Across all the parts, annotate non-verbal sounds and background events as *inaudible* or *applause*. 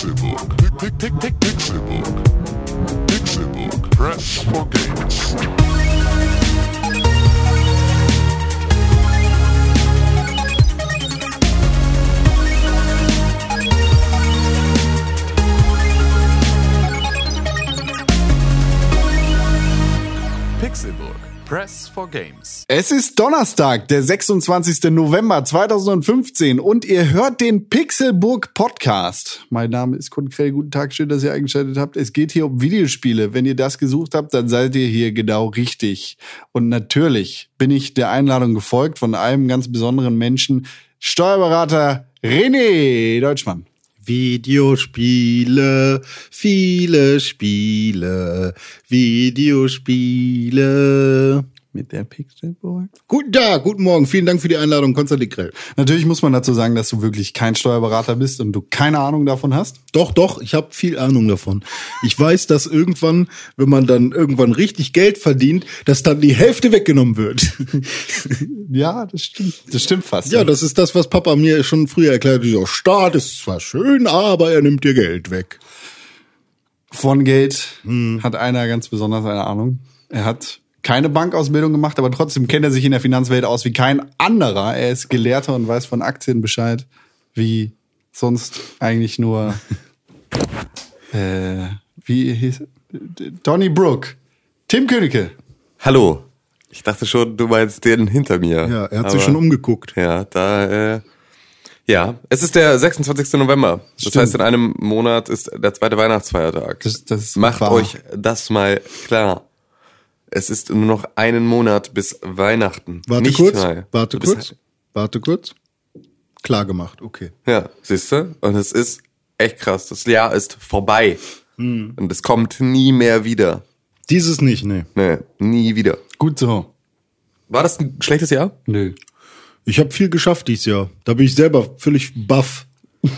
Pixelbook. Pick, pick, pick, Pixelbook. Pixelbook. Press for games. Pixelburg. Press for Games. Es ist Donnerstag, der 26. November 2015 und ihr hört den Pixelburg Podcast. Mein Name ist Kunkrell. Guten Tag, schön, dass ihr eingeschaltet habt. Es geht hier um Videospiele. Wenn ihr das gesucht habt, dann seid ihr hier genau richtig. Und natürlich bin ich der Einladung gefolgt von einem ganz besonderen Menschen, Steuerberater René Deutschmann. Videospiele, viele Spiele, Videospiele. Mit der Pixelburg. Guten Tag, guten Morgen, vielen Dank für die Einladung, Konstantin Krell. Natürlich muss man dazu sagen, dass du wirklich kein Steuerberater bist und du keine Ahnung davon hast. Doch, doch, ich habe viel Ahnung davon. Ich weiß, dass irgendwann, wenn man dann irgendwann richtig Geld verdient, dass dann die Hälfte weggenommen wird. *laughs* Ja, das stimmt. Das stimmt fast. Ja, das ist das, was Papa mir schon früher erklärt hat. Dieser Staat ist zwar schön, aber er nimmt dir Geld weg. Von Geld hat einer ganz besonders eine Ahnung. Er hat keine Bankausbildung gemacht, aber trotzdem kennt er sich in der Finanzwelt aus wie kein anderer. Er ist Gelehrter und weiß von Aktien Bescheid, wie sonst eigentlich nur *laughs* äh, wie hieß Donny Brook. Tim Königke. Hallo. Ich dachte schon, du meinst den hinter mir. Ja, er hat Aber- sich schon umgeguckt. Ja, da, äh, ja. Es ist der 26. November. Das Stimmt. heißt, in einem Monat ist der zweite Weihnachtsfeiertag. Das- das Macht wahr. euch das mal klar. Es ist nur noch einen Monat bis Weihnachten. Warte Nicht kurz, mal. warte Du kurz, warte kurz. Klar gemacht, okay. Ja, siehst du? Und es ist echt krass. Das Jahr ist vorbei. Hm. Und es kommt nie mehr wieder. Dieses nicht, nee. Nee, nie wieder. Gut so. War das ein schlechtes Jahr? Nö. Ich habe viel geschafft dieses Jahr. Da bin ich selber völlig baff. *laughs*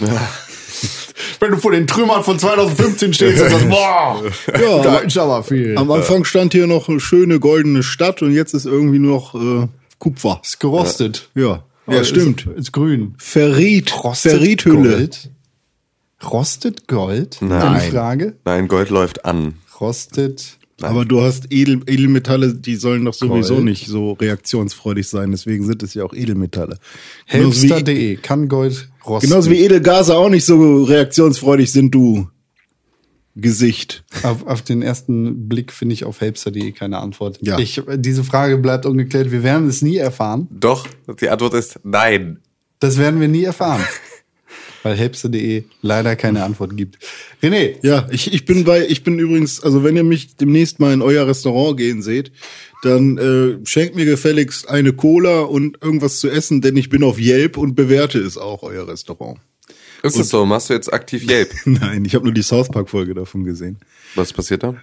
Wenn du vor den Trümmern von 2015 stehst und sagst, boah, Ja, da aber- ist aber viel. Am Anfang stand hier noch eine schöne goldene Stadt und jetzt ist irgendwie nur noch äh, Kupfer. ist gerostet. Ja, Aber ja, stimmt. Ist, ist grün. Ferrit, Ferrithülle. Gold? Rostet Gold? Nein. Eine Frage. Nein, Gold läuft an. Rostet. Aber du hast Edel, Edelmetalle, die sollen doch sowieso Gold. nicht so reaktionsfreudig sein. Deswegen sind es ja auch Edelmetalle. Helpster.de. Kann Gold rosten? genauso wie Edelgase auch nicht so reaktionsfreudig sind, du Gesicht. Auf, auf den ersten Blick finde ich auf helpster.de keine Antwort. Ja. Ich, diese Frage bleibt ungeklärt. Wir werden es nie erfahren. Doch, die Antwort ist nein. Das werden wir nie erfahren. *laughs* Weil helpster.de leider keine Antwort gibt. René, Ja, ich, ich bin bei, ich bin übrigens, also wenn ihr mich demnächst mal in euer Restaurant gehen seht, dann äh, schenkt mir gefälligst eine Cola und irgendwas zu essen, denn ich bin auf Yelp und bewerte es auch, euer Restaurant. Ist es so? Machst du jetzt aktiv Yelp? *laughs* Nein, ich habe nur die South Park Folge davon gesehen. Was passiert da?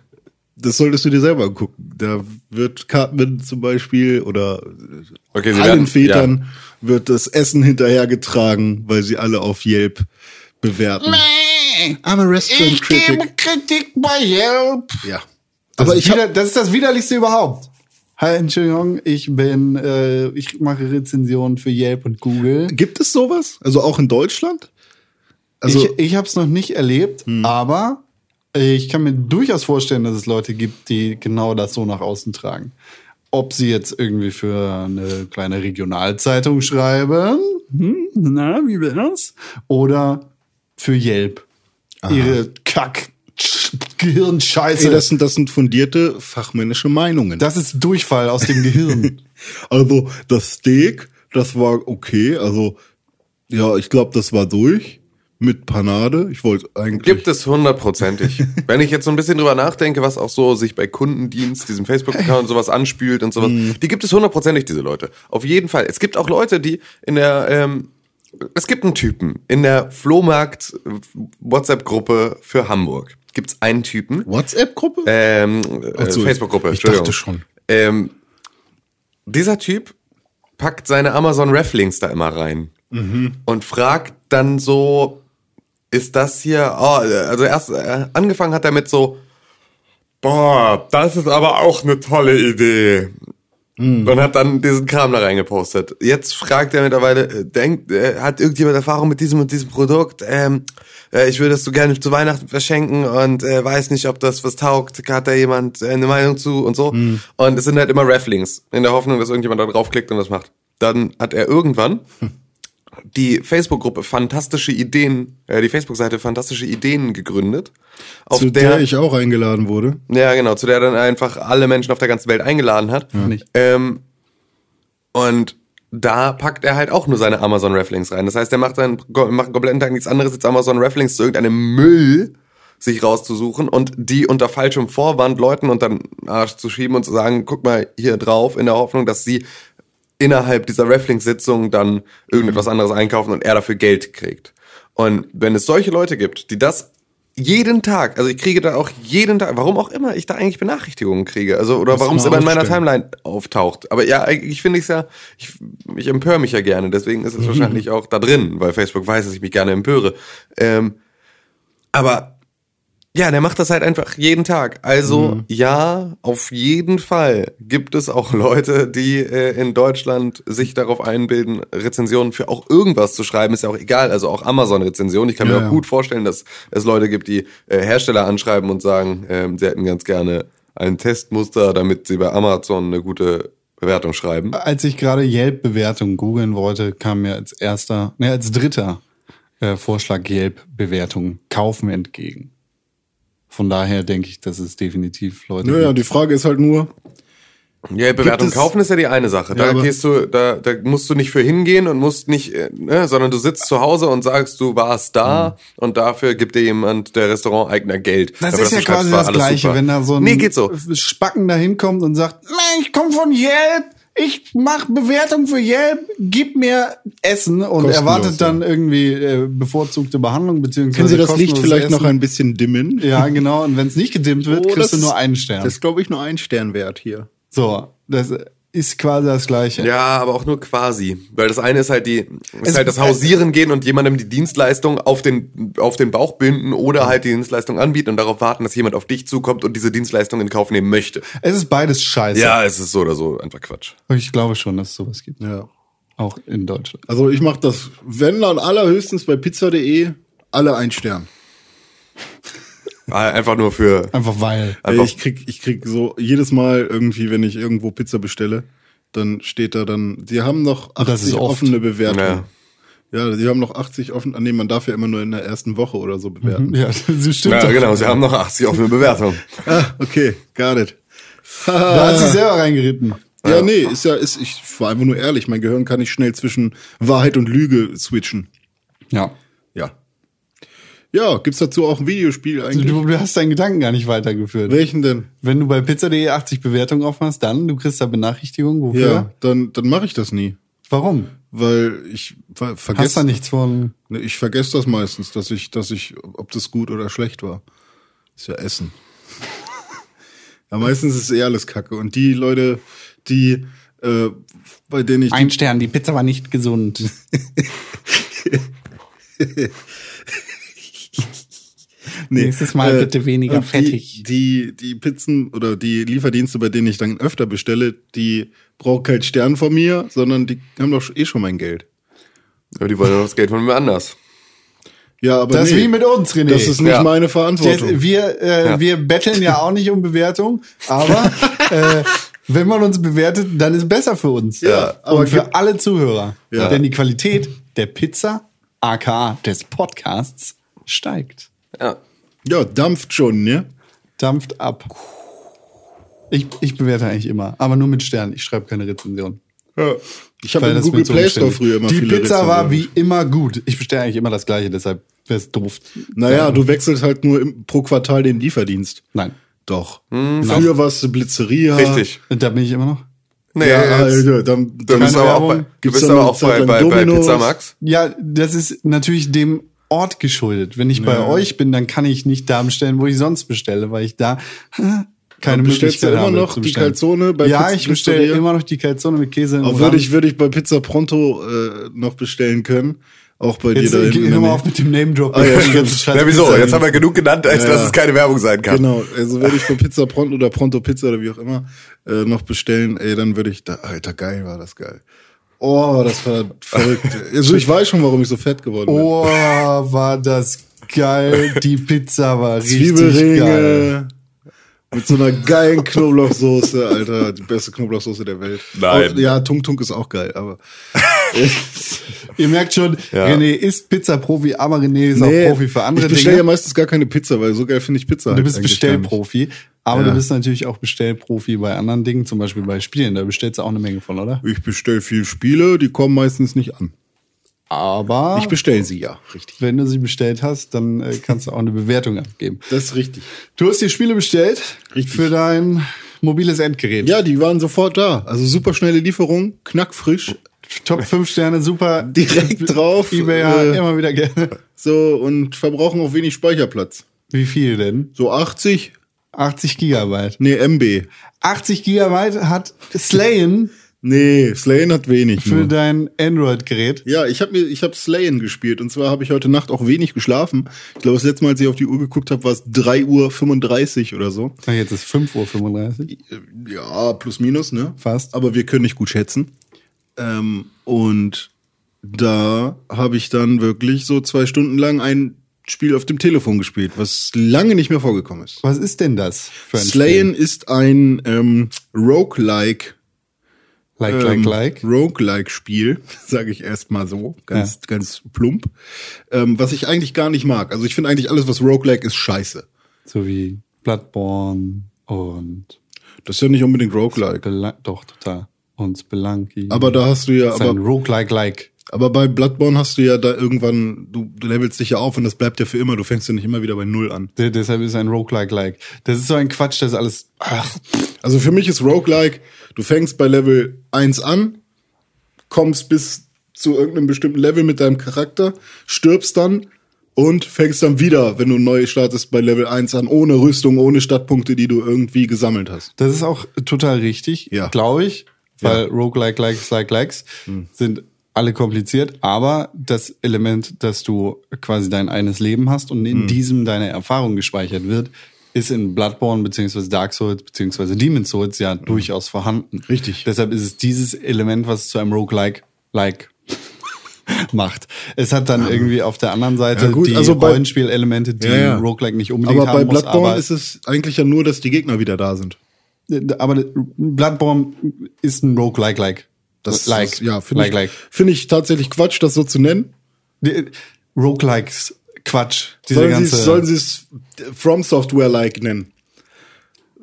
Das solltest du dir selber angucken. Da wird Cartman zum Beispiel oder Okay, allen werden- Vätern wird das Essen hinterhergetragen, weil sie alle auf Yelp bewerten. I'm a restaurant critic. Kritik bei Yelp. Ja. Das, Aber ist ich hab, wieder, das ist das widerlichste überhaupt. Hi, Entschuldigung, ich bin, äh, ich mache Rezensionen für Yelp und Google. gibt es sowas? Also auch in Deutschland? Also ich ich habe es noch nicht erlebt, aber ich kann mir durchaus vorstellen, dass es Leute gibt, die genau das so nach außen tragen. Ob sie jetzt irgendwie für eine kleine Regionalzeitung schreiben, hm, na, wie wär's? Oder für Yelp. Ihre Kack Gehirnscheiße. ey, das sind das sind fundierte fachmännische Meinungen. das ist Durchfall aus dem Gehirn. *laughs* Also das Steak, das war okay. Also ja, ich glaube, das war durch mit Panade. Ich wollte eigentlich. Gibt es hundertprozentig. *laughs* Wenn ich jetzt so ein bisschen drüber nachdenke, was auch so sich bei Kundendienst, diesem Facebook-Account und sowas anspült und sowas, die gibt es hundertprozentig, diese Leute. Auf jeden Fall. Es gibt auch Leute, die in der, ähm, es gibt einen Typen in der Flohmarkt-WhatsApp-Gruppe für Hamburg. Gibt es einen Typen, WhatsApp-Gruppe? ähm, äh, so, Facebook-Gruppe, ich dachte schon. Ähm, dieser Typ packt seine Amazon Reflinks da immer rein Mhm. und fragt dann so, ist das hier, oh, also erst äh, angefangen hat er mit so, boah, das ist aber auch eine tolle Idee. Und hat dann diesen Kram da reingepostet. Jetzt fragt er mittlerweile, äh, denkt, äh, hat irgendjemand Erfahrung mit diesem und diesem Produkt? Ähm, äh, ich würde das so gerne zu Weihnachten verschenken und äh, weiß nicht, ob das was taugt. Hat da jemand äh, eine Meinung zu und so? Und es sind halt immer Rafflings, in der Hoffnung, dass irgendjemand da draufklickt und das macht. Dann hat er irgendwann die Facebook-Gruppe Fantastische Ideen, äh, die Facebook-Seite Fantastische Ideen gegründet. Auf Zu der, ich auch eingeladen wurde. ja, genau, zu der er dann einfach alle Menschen auf der ganzen Welt eingeladen hat. Nicht. Ähm, und da packt er halt auch nur seine Amazon Rafflings rein. Das heißt, er macht dann macht einen kompletten Tag nichts anderes als Amazon Rafflings zu irgendeinem Müll sich rauszusuchen und die unter falschem Vorwand Leuten unter den Arsch zu schieben und zu sagen, guck mal hier drauf, in der Hoffnung, dass sie innerhalb dieser Raffling-Sitzung dann irgendetwas anderes einkaufen und er dafür Geld kriegt. Und wenn es solche Leute gibt, die das jeden Tag, also ich kriege da auch jeden Tag, warum auch immer ich da eigentlich Benachrichtigungen kriege, also oder warum es immer in meiner. Timeline auftaucht. Aber ja, eigentlich finde ich es ja, ich, ich empöre mich ja gerne, deswegen ist es wahrscheinlich auch da drin, weil Facebook weiß, dass ich mich gerne empöre. Ähm, aber ja, der macht das halt einfach jeden Tag. Also ja, auf jeden Fall gibt es auch Leute, die äh, in Deutschland sich darauf einbilden, Rezensionen für auch irgendwas zu schreiben. Ist ja auch egal, also auch Amazon-Rezensionen. Ich kann mir Ja, auch ja. gut vorstellen, dass es Leute gibt, die äh, Hersteller anschreiben und sagen, ähm, sie hätten ganz gerne ein Testmuster, damit sie bei Amazon eine gute Bewertung schreiben. Als ich gerade Yelp-Bewertungen googeln wollte, kam mir als erster, ne, als dritter äh, Vorschlag Yelp-Bewertungen kaufen entgegen. Von daher denke ich, dass es definitiv Leute Naja, gibt. die Frage ist halt nur, Ja, Bewertung kaufen ist ja die eine Sache. Da Ja, gehst du, da, da musst du nicht für hingehen und musst nicht, äh, ne, sondern du sitzt zu Hause und sagst, du warst da und dafür gibt dir jemand der Restauranteigner Geld. Das Dafür, ist ja quasi das Gleiche, super. wenn da so ein Nee, geht so. Spacken da hinkommt und sagt, "Nee, ich komme von Yelp, ich mache Bewertung für Yelp, gib mir Essen und Kostenlos, erwartet dann ja. irgendwie äh, bevorzugte Behandlung beziehungsweise können Sie das Licht vielleicht noch Essen. ein bisschen dimmen? Ja, genau. Und wenn es nicht gedimmt wird, Oh, kriegst du das- nur einen Stern. Das ist, glaube ich, nur ein Stern wert hier. so, das ist quasi das Gleiche. Ja, aber auch nur quasi. Weil das eine ist halt die, ist Es- halt das Hausieren gehen und jemandem die Dienstleistung auf den, auf den Bauch binden oder halt die Dienstleistung anbieten und darauf warten, dass jemand auf dich zukommt und diese Dienstleistung in Kauf nehmen möchte. Es ist beides scheiße. Ja, es ist so oder so einfach Quatsch. Ich glaube schon, dass es sowas gibt. Ja. Auch in Deutschland. Also ich mache das, wenn dann allerhöchstens bei pizza.de, alle ein Stern. Ah, Einfach nur für, Einfach weil. Einfach- Ich krieg, ich krieg so jedes Mal irgendwie, wenn ich irgendwo Pizza bestelle, dann steht da dann, sie haben noch Und das 80 ist oft. offene Bewertungen. Ja. Ja. sie haben noch 80 offen, ah, nee, man darf ja immer nur in der ersten Woche oder so bewerten. Ja, *laughs* das stimmt. ja doch. genau, sie haben noch 80 offene Bewertungen. Ah, okay, got it. *laughs* Da hat sich selber reingeritten. Ja, nee, ist ja, ist, ich war einfach nur ehrlich, mein Gehirn kann nicht schnell zwischen Wahrheit und Lüge switchen. Ja. Ja. Gibt's dazu auch ein Videospiel eigentlich? Du, du hast deinen Gedanken gar nicht weitergeführt. Welchen denn? Wenn du bei pizza.de 80 Bewertungen hast, dann, du kriegst da Benachrichtigung. Wofür? Ja, dann, dann mache ich das nie. Warum? Weil ich ver Hast da vergesse. nichts von. Ich vergesse das meistens, dass ich, dass ich, ob das gut oder schlecht war. Ist ja Essen. *laughs* ja, meistens ist eh alles Kacke. Und die Leute, die, äh, bei denen ich. Ein Stern, die Pizza war nicht gesund. *laughs* Nee, Nächstes Mal äh, bitte weniger fettig. Die, die, die Pizzen oder die Lieferdienste, bei denen ich dann öfter bestelle, die brauchen keinen Stern von mir, sondern die haben doch eh schon mein Geld. Aber die wollen doch das Geld von mir anders. Ja, aber Das ist nee, wie mit uns, René. Das ist nicht Ja. meine Das, Verantwortung. wir, äh, Ja. wir betteln ja auch nicht um Bewertung, aber *laughs* äh, wenn man uns bewertet, dann ist es besser für uns. Ja, aber Und für alle Zuhörer. Ja. Denn die Qualität der Pizza, aka des Podcasts, steigt. Ja. Ja, dampft schon, ne? Dampft ab. Ich, ich bewerte eigentlich immer, aber nur mit Sternen. Ich schreibe keine Rezension. Ja. Ich habe im das Google Play Store früher immer Die viele Pizza war Rezensionen. wie immer gut. Ich bestelle eigentlich immer das gleiche, deshalb wäre es doof. Naja, du wechselst halt nur im, pro Quartal den Lieferdienst. Nein. Doch. Früher warst du Blitzeria. Richtig. Und da bin ich immer noch. Nee, Ja, jetzt- Alter, dann, du dann bist keine aber auch bei, du bist aber auch bei, bei, bei? Pizza Max. Ja, das ist natürlich dem Ort geschuldet. Wenn ich bei Ja. euch bin, dann kann ich nicht da bestellen, wo ich sonst bestelle, weil ich da keine bestellst du Möglichkeit immer habe noch die. Calzone bei Ja, Pizza ich bestelle immer noch die Calzone mit Käse. Auch würde ich, würde ich bei Pizza Pronto äh, noch bestellen können. Auch bei Jetzt dir da mal Nähe. auf mit dem Name-Drop. Ah, ja. Ja, wieso? Jetzt haben wir genug genannt, als Ja, dass ja. es keine Werbung sein kann. Genau, also wenn ich von Pizza Pronto oder Pronto Pizza oder wie auch immer äh, noch bestellen, ey, dann würde ich da, alter, geil war das geil. Oh, das war verrückt. *laughs* Also ich weiß schon, warum ich so fett geworden bin. Oh, war das geil. Die Pizza war richtig geil. Zwiebelringe mit so einer geilen Knoblauchsoße, Alter, die beste Knoblauchsoße der Welt. Nein. Auch, ja, Tung Tung ist auch geil, aber *laughs* Ihr merkt schon, Ja. René ist Pizza-Profi, aber René ist auch Profi für andere ich bestelle ja Dinge. meistens gar keine Pizza, weil so geil finde ich Pizza. du halt bist. Bestellprofi, aber Ja. du bist natürlich auch Bestellprofi bei anderen Dingen, zum Beispiel bei Spielen. Da bestellst du auch eine Menge von, oder? Ich bestelle viel Spiele, die kommen meistens nicht an. Aber Ich bestelle sie ja, richtig. wenn du sie bestellt hast, dann äh, kannst du auch eine Bewertung abgeben. Das ist richtig. Du hast dir Spiele bestellt Richtig. für dein mobiles Endgerät. Ja, die waren sofort da. Also super schnelle Lieferung, knackfrisch. Top 5 Sterne, super. *laughs* Direkt drauf, eBay ja äh, immer wieder gerne. So, und verbrauchen auch wenig Speicherplatz. Wie viel denn? So 80, 80 Gigabyte. nee, MB. 80 Gigabyte hat Slayen Nee, Slayen hat wenig. für Nur. dein Android-Gerät. Ja, ich habe mir, ich habe Slayen gespielt und zwar habe ich heute Nacht auch wenig geschlafen. Ich glaube, das letzte Mal, als ich auf die Uhr geguckt habe, war es 3.35 Uhr oder so. Na, Jetzt ist 5.35 Uhr. Äh, Ja, plus minus, ne? Fast. Aber wir können nicht gut schätzen. Ähm, und da habe ich dann wirklich so zwei Stunden lang ein Spiel auf dem Telefon gespielt, was lange nicht mehr vorgekommen ist. Was ist denn das für ein Slayen ist ein ähm, Roguelike Spiel? Like, ähm, like, like. Roguelike-Spiel, *laughs* sage ich erstmal so, ganz, ganz plump, ähm, was ich eigentlich gar nicht mag. Also ich finde eigentlich alles, was Roguelike ist, scheiße. So wie Bloodborne und Das ist ja nicht unbedingt Roguelike. Doch, total. Und Spelunky. Aber da hast du ja, ist ein aber, Roguelike-like. Aber bei Bloodborne hast du ja da irgendwann, du, du levelst dich ja auf und das bleibt ja für immer, du fängst ja nicht immer wieder bei Null an. De- Deshalb ist ein Roguelike-like. Das ist so ein Quatsch, das ist alles. Ach, Also für mich ist Roguelike, du fängst bei Level 1 an, kommst bis zu irgendeinem bestimmten Level mit deinem Charakter, stirbst dann und fängst dann wieder, wenn du neu startest, bei Level 1 an, ohne Rüstung, ohne Stadtpunkte, die du irgendwie gesammelt hast. das ist auch total richtig, Ja. glaube ich. Weil Ja. Hm. Roguelike, Likes, Like, Likes sind alle kompliziert, aber das Element, dass du quasi dein eines Leben hast und Hm. in diesem deine Erfahrung gespeichert wird, ist in Bloodborne beziehungsweise Dark Souls beziehungsweise Demon's Souls ja durchaus vorhanden. Hm. Richtig. Deshalb ist es dieses Element, was es zu einem Roguelike like *laughs* macht. Es hat dann irgendwie auf der anderen Seite Ja, gut, die also bei- Rollenspielelemente, die Ja, ja. Roguelike nicht unbedingt Aber haben bei muss, Bloodborne aber ist es eigentlich ja nur, dass die Gegner wieder da sind. aber Bloodborne ist ein Roguelike-like. Das like, ist, ja, finde like, ich, like. finde ich tatsächlich Quatsch, das so zu nennen. Roguelikes, Quatsch. Sollen sie sollen sie es From Software like nennen?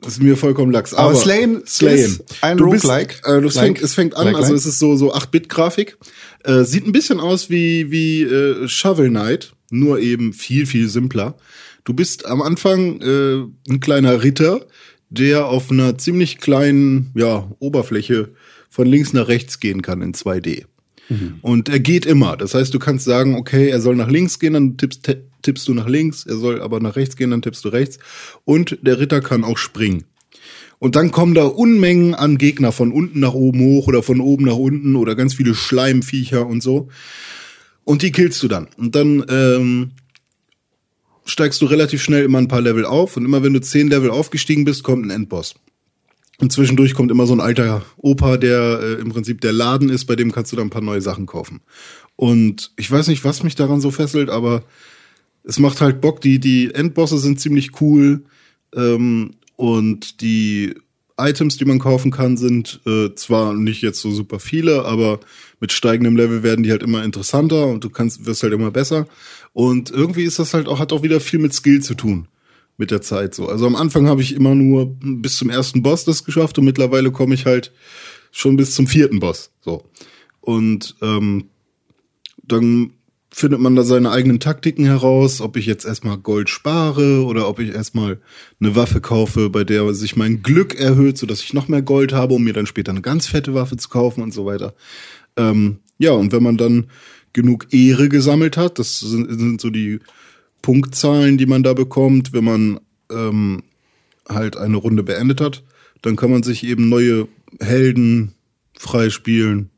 Das ist mir vollkommen lax. Aber Aber, Slayen Slayen. ein du bist, Roguelike. Äh, das Like. fängt, es fängt an, Like, also es ist so so 8-Bit-Grafik. Äh, sieht ein bisschen aus wie wie äh, Shovel Knight, nur eben viel viel simpler. Du bist am Anfang äh, ein kleiner Ritter, der auf einer ziemlich kleinen ja, Oberfläche von links nach rechts gehen kann in 2D. Und er geht immer. Das heißt, du kannst sagen, okay, er soll nach links gehen, dann tippst, tippst du nach links, er soll aber nach rechts gehen, dann tippst du rechts. Und der Ritter kann auch springen. Und dann kommen da Unmengen an Gegner von unten nach oben hoch oder von oben nach unten oder ganz viele Schleimviecher und so. Und die killst du dann. Und dann ähm, steigst du relativ schnell immer ein paar Level auf. Und immer wenn du zehn Level aufgestiegen bist, kommt ein Endboss. Und zwischendurch kommt immer so ein alter Opa, der äh, im Prinzip der Laden ist, bei dem kannst du dann ein paar neue Sachen kaufen. Und ich weiß nicht, was mich daran so fesselt, aber es macht halt Bock. Die, die Endbosse sind ziemlich cool. Ähm, und die Items, die man kaufen kann, sind äh, zwar nicht jetzt so super viele, aber mit steigendem Level werden die halt immer interessanter und du kannst, wirst halt immer besser. Und irgendwie ist das halt auch, hat auch wieder viel mit Skill zu tun mit der Zeit so. Also am Anfang habe ich immer nur bis zum ersten Boss das geschafft und mittlerweile komme ich halt schon bis zum vierten Boss. So. Und ähm, dann findet man da seine eigenen Taktiken heraus, ob ich jetzt erstmal Gold spare oder ob ich erstmal eine Waffe kaufe, bei der sich mein Glück erhöht, sodass ich noch mehr Gold habe, um mir dann später eine ganz fette Waffe zu kaufen und so weiter. Ähm, ja, und wenn man dann genug Ehre gesammelt hat, das sind, sind so die Punktzahlen, die man da bekommt, wenn man ähm, halt eine Runde beendet hat, dann kann man sich eben neue Helden freispielen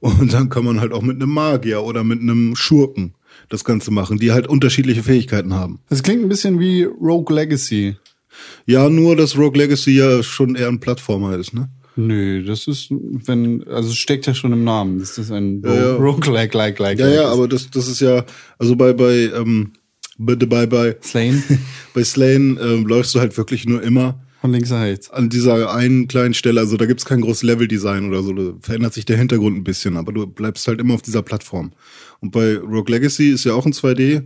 Und dann kann man halt auch mit einem Magier oder mit einem Schurken das Ganze machen, die halt unterschiedliche Fähigkeiten haben. Das klingt ein bisschen wie Rogue Legacy. Ja, nur dass Rogue Legacy ja schon eher ein Plattformer ist, ne? Nö, das ist, wenn, also steckt ja schon im Namen. Das ist ein Ja, ja. Rogue like, like, like. Ja, ja, aber das, das ist ja, also bei, bei, ähm, bei, bei, bei, Slane *laughs* bei Slane ähm, läufst du halt wirklich nur immer von links nach rechts. an dieser einen kleinen Stelle, also da gibt's kein großes Leveldesign oder so, da verändert sich der Hintergrund ein bisschen, aber du bleibst halt immer auf dieser Plattform. Und bei Rogue Legacy ist ja auch ein 2D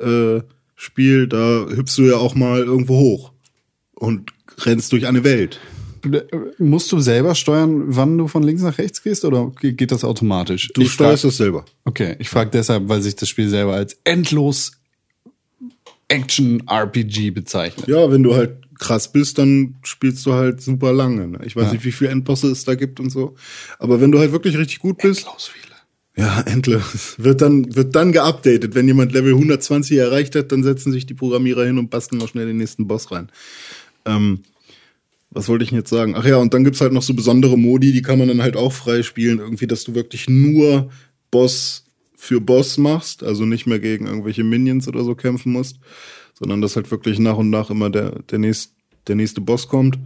äh, da hüpfst du ja auch mal irgendwo hoch und rennst durch eine Welt. Äh, Musst du selber steuern, wann du von links nach rechts gehst oder ge- geht das automatisch? Du ich steuerst das selber. Okay, ich frage deshalb, weil sich das Spiel selber als endlos Action-RPG bezeichnet. Ja, wenn du halt krass bist, dann spielst du halt super lange. Ne? Ich weiß Ja. nicht, wie viele Endbosse es da gibt und so. Aber wenn du halt wirklich richtig gut bist, Endlos viele. Ja, endlos. Wird dann, wird dann geupdatet. Wenn jemand Level 120 erreicht hat, dann setzen sich die Programmierer hin und basteln mal schnell den nächsten Boss rein. Ähm, was wollte ich denn jetzt sagen? Ach ja, und dann gibt's halt noch so besondere Modi, die kann man dann halt auch freispielen. Irgendwie, dass du wirklich nur Boss für Boss machst, also nicht mehr gegen irgendwelche Minions oder so kämpfen musst, sondern dass halt wirklich nach und nach immer der, der, nächst, der nächste Boss kommt.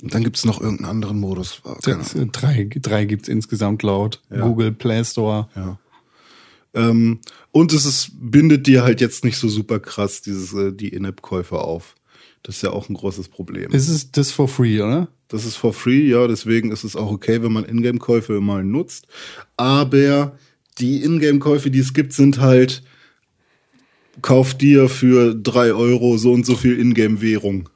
Und dann gibt's noch irgendeinen anderen Modus. Das, äh, drei, drei gibt's insgesamt laut Ja. Google Play Store. Ja. Ähm, und es ist, bindet dir halt jetzt nicht so super krass dieses, äh, die In-App-Käufe auf. Das ist ja auch ein großes Problem. Ist es das for free, oder? Das ist for free, ja, deswegen ist es auch okay, wenn man Ingame-Käufe mal nutzt. Aber die Ingame-Käufe, die es gibt, sind halt, kauf dir für drei Euro so und so viel Ingame-Währung.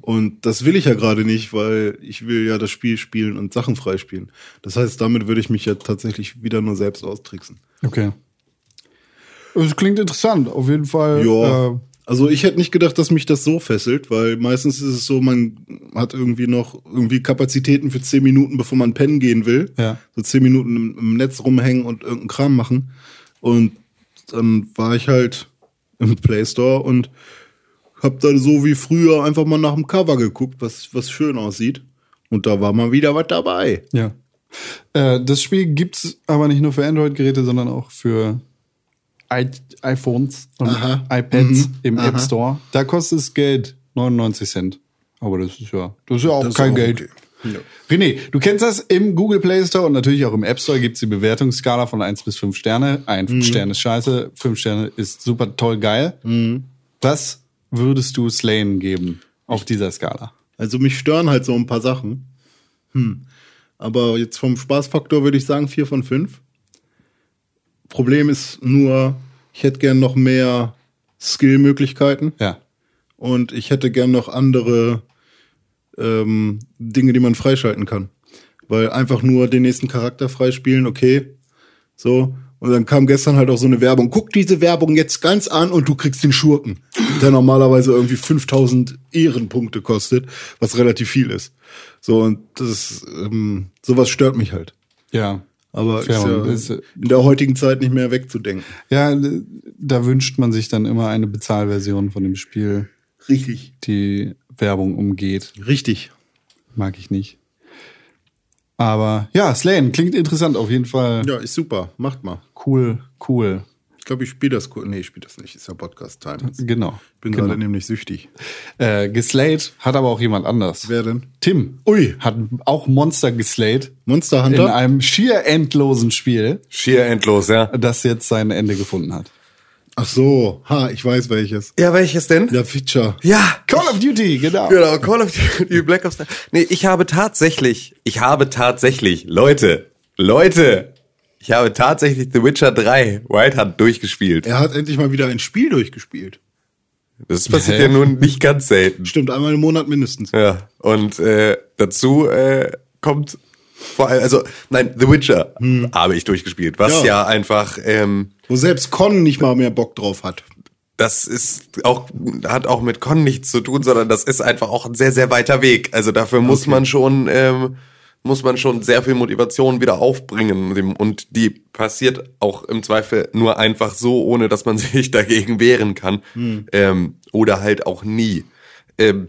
Und das will ich ja gerade nicht, weil ich will ja das Spiel spielen und Sachen freispielen. Das heißt, damit würde ich mich ja tatsächlich wieder nur selbst austricksen. Okay. Es klingt interessant, auf jeden Fall. Ja. Äh, Also ich hätte nicht gedacht, dass mich das so fesselt, weil meistens ist es so, man hat irgendwie noch irgendwie Kapazitäten für zehn Minuten, bevor man pennen gehen will. Ja. So zehn Minuten im, im Netz rumhängen und irgendeinen Kram machen. Und dann war ich halt im Play Store und hab da so wie früher einfach mal nach dem Cover geguckt, was, was schön aussieht. Und da war mal wieder was dabei. ja. Äh, das Spiel gibt's aber nicht nur für Android-Geräte, sondern auch für iPhones und Aha. iPads Mhm. im Aha. App Store. Da kostet es Geld 99 Cent. Aber das ist ja, das ist ja auch Das kein auch Geld. okay. Ja. René, du kennst das im Google Play Store und natürlich auch im App Store gibt's die Bewertungsskala von 1 bis 5 Sterne. Ein Mhm. Stern ist scheiße, 5 Sterne ist super toll geil. Was würdest du Slane geben auf dieser Skala? Also mich stören halt so ein paar Sachen. Hm. Aber jetzt vom Spaßfaktor würde ich sagen vier von fünf. Problem ist nur, ich hätte gern noch mehr Skill-Möglichkeiten Ja. und ich hätte gern noch andere ähm, Dinge, die man freischalten kann. Weil einfach nur den nächsten Charakter freispielen, okay. So. Und dann kam gestern halt auch so eine Werbung. Guck diese Werbung jetzt ganz an und du kriegst den Schurken, der normalerweise irgendwie 5000 Ehrenpunkte kostet, was relativ viel ist. So, und das, ähm, sowas stört mich halt. Ja. Aber Fair ist ja ist, äh, in der heutigen Zeit nicht mehr wegzudenken. Ja, da wünscht man sich dann immer eine Bezahlversion von dem Spiel, Richtig. die Werbung umgeht. Richtig. Mag ich nicht. Aber ja, Slane klingt interessant, auf jeden Fall. Ja, ist super. Macht mal. Cool, cool. Ich glaube, ich spiele das. cool. Nee, ich spiele das nicht. Ist ja Podcast-Time. Ich Genau. bin genau. gerade nämlich süchtig. Äh, geslayed hat aber auch jemand anders. Wer denn? Tim. Ui. Hat auch Monster geslayed Monster in Hunter? einem schier endlosen Spiel, Schier endlos, ja. das jetzt sein Ende gefunden hat. Ach so. Ha, ich weiß welches. Ja, welches denn? Der Feature. Ja, Call of Duty, genau. Genau, Call of Duty *laughs* Black Ops 3. Nee, ich habe tatsächlich, ich habe tatsächlich, Leute, Leute, ich habe tatsächlich The Witcher 3 White Hunt durchgespielt. Er hat endlich mal wieder ein Spiel durchgespielt. Das passiert ja nun nicht ganz selten. Stimmt, einmal im Monat mindestens. Ja, und äh, dazu äh, kommt vor allem, also nein, The Witcher habe ich durchgespielt, was Ja. ja, einfach, ähm, Wo selbst Con nicht mal mehr Bock drauf hat. das ist auch, hat auch mit Con nichts zu tun, sondern das ist einfach auch ein sehr, sehr weiter Weg. Also dafür muss man schon, ähm, muss man schon sehr viel Motivation wieder aufbringen. Und die passiert auch im Zweifel nur einfach so, ohne dass man *laughs* sich dagegen wehren kann. Ähm, oder halt auch nie. Ähm,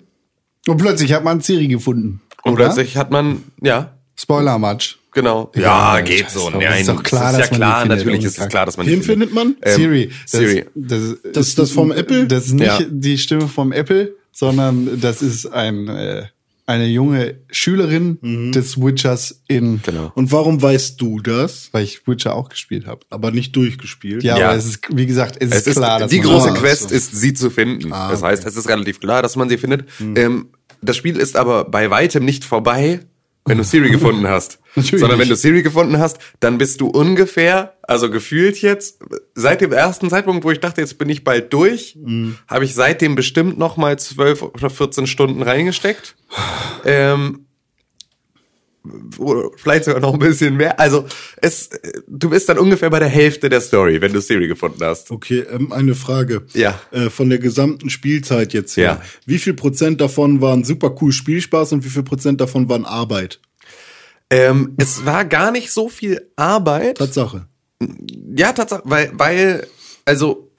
Und plötzlich hat man Siri gefunden. und oder? plötzlich hat man, ja, Spoiler-Match. genau. Ja, Ja, geht so. Nein, Ist doch klar, ist ja dass man klar, findet, natürlich ist es klar, dass man Wen findet man? Ähm, Siri. Das, Siri. Das, Das ist das vom Apple? Das ist nicht Ja. die Stimme vom Apple, sondern das ist ein, äh, eine junge Schülerin des Witchers in, Genau. Und warum weißt du das? weil ich Witcher auch gespielt habe. Aber nicht durchgespielt. Ja, Ja. aber es ist, wie gesagt, es, Es ist klar, dass die man große Quest ist, sie zu finden. Ah, das okay. heißt, es ist relativ klar, dass man sie findet. Ähm, das Spiel ist aber bei weitem nicht vorbei, wenn du Siri gefunden hast. *laughs* Natürlich Sondern wenn du Siri gefunden hast, dann bist du ungefähr, also gefühlt jetzt, seit dem ersten Zeitpunkt, wo ich dachte, jetzt bin ich bald durch, Mhm. habe ich seitdem bestimmt noch mal 12 oder 14 Stunden reingesteckt. *sighs* ähm, vielleicht sogar noch ein bisschen mehr. Also es, du bist dann ungefähr bei der Hälfte der Story, wenn du Siri gefunden hast. Okay, ähm, eine Frage. Ja. Äh, von der gesamten Spielzeit jetzt her. Ja. Wie viel Prozent davon waren super cool Spielspaß und wie viel Prozent davon waren Arbeit? Ähm, es war gar nicht so viel Arbeit. Tatsache. Ja, tatsächlich, weil, weil, also,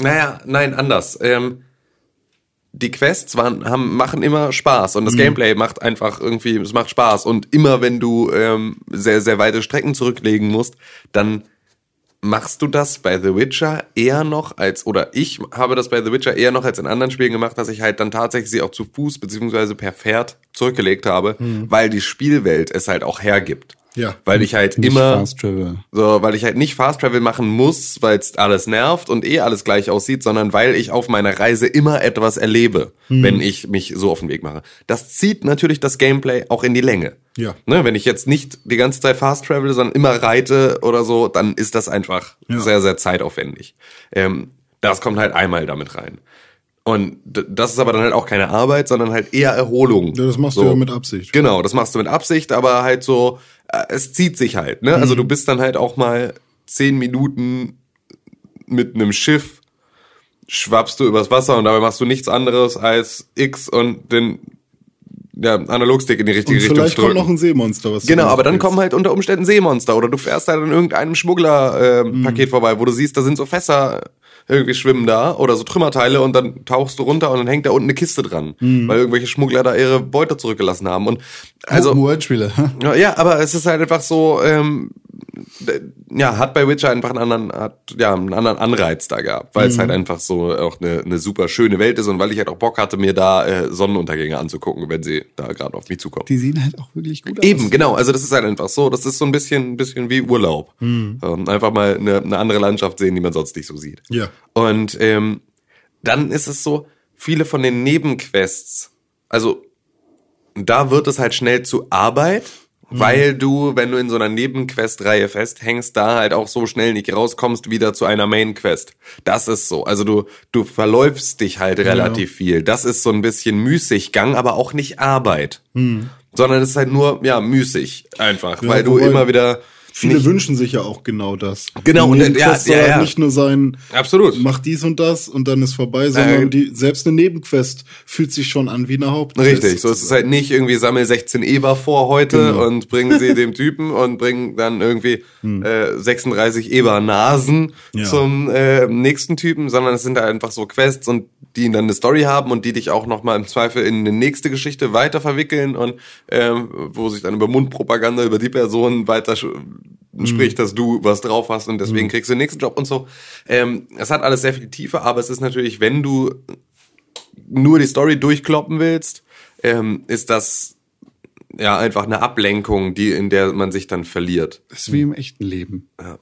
naja, nein, anders. Ähm, die Quests waren, haben, machen immer Spaß und das Gameplay macht einfach irgendwie, es macht Spaß und immer wenn du ähm, sehr, sehr weite Strecken zurücklegen musst, dann machst du das bei The Witcher eher noch als, oder ich habe das bei The Witcher eher noch als in anderen Spielen gemacht, dass ich halt dann tatsächlich sie auch zu Fuß beziehungsweise per Pferd zurückgelegt habe, weil die Spielwelt es halt auch hergibt. Ja. Weil ich halt Nicht immer, Fast Travel. so, weil ich halt nicht Fast Travel machen muss, weil es alles nervt und eh alles gleich aussieht, sondern weil ich auf meiner Reise immer etwas erlebe, wenn ich mich so auf den Weg mache. Das zieht natürlich das Gameplay auch in die Länge. Ja. Ne, wenn ich jetzt nicht die ganze Zeit Fast Travel, sondern immer reite oder so, dann ist das einfach Ja. sehr, sehr zeitaufwendig. Ähm, das kommt halt einmal damit rein. Und das ist aber dann halt auch keine Arbeit, sondern halt eher Erholung. Ja, das machst so. du ja mit Absicht. Genau, das machst du mit Absicht, aber halt so, es zieht sich halt, ne? Also du Mhm. bist dann halt auch mal zehn Minuten mit einem Schiff, schwappst du übers Wasser und dabei machst du nichts anderes als X und den ja, Analogstick in die richtige Und Richtung vielleicht zu kommt drücken. noch ein Seemonster. Was Genau, aber dann willst. kommen halt unter Umständen Seemonster oder du fährst halt an irgendeinem Schmuggler-Paket Mhm. Paket vorbei, wo du siehst, da sind so Fässer irgendwie schwimmen da oder so Trümmerteile und dann tauchst du runter und dann hängt da unten eine Kiste dran, Mhm. weil irgendwelche Schmuggler da ihre Beute zurückgelassen haben. Und also Spiele. ja, aber es ist halt einfach so, ähm, ja, hat bei Witcher einfach einen anderen, hat, ja, einen anderen Anreiz da gehabt, weil es halt einfach so auch eine, eine super schöne Welt ist und weil ich halt auch Bock hatte, mir da äh, Sonnenuntergänge anzugucken, wenn sie da gerade auf mich zukommen. Die sehen halt auch wirklich gut aus. Eben, genau. Also das ist halt einfach so. Das ist so ein bisschen, ein bisschen wie Urlaub. Ähm, einfach mal eine, eine andere Landschaft sehen, die man sonst nicht so sieht. Ja. Und ähm, dann ist es so, viele von den Nebenquests, also da wird es halt schnell zu Arbeit, weil du, wenn du in so einer Nebenquest-Reihe festhängst, da halt auch so schnell nicht rauskommst wieder zu einer Main-Quest. Das ist so. Also du, du verläufst dich halt relativ viel. Das ist so ein bisschen Müßiggang, aber auch nicht Arbeit. Sondern es ist halt nur, ja, müßig einfach, Ja, weil du immer wieder Viele nicht, wünschen sich ja auch genau das. Genau, und, äh, Nebenquest ja, soll ja, halt ja. nicht nur sein, Absolut. mach dies und das und dann ist vorbei, sondern Äh, die, selbst eine Nebenquest fühlt sich schon an wie eine Hauptquest. Richtig, so ist es halt nicht irgendwie sammel 16 Eber vor heute Genau. und bringen sie dem Typen und bringen dann irgendwie äh, 36 Eber Nasen Ja. zum äh, nächsten Typen, sondern es sind halt einfach so Quests und die dann eine Story haben und die dich auch nochmal im Zweifel in eine nächste Geschichte weiter verwickeln und ähm, wo sich dann über Mundpropaganda über die Person weiter sch- spricht, dass du was drauf hast und deswegen kriegst du den nächsten Job und so. Ähm, es hat alles sehr viel Tiefe, aber es ist natürlich, wenn du nur die Story durchkloppen willst, ähm, ist das ja einfach eine Ablenkung, die in der man sich dann verliert. Das ist wie im echten Leben. Ja.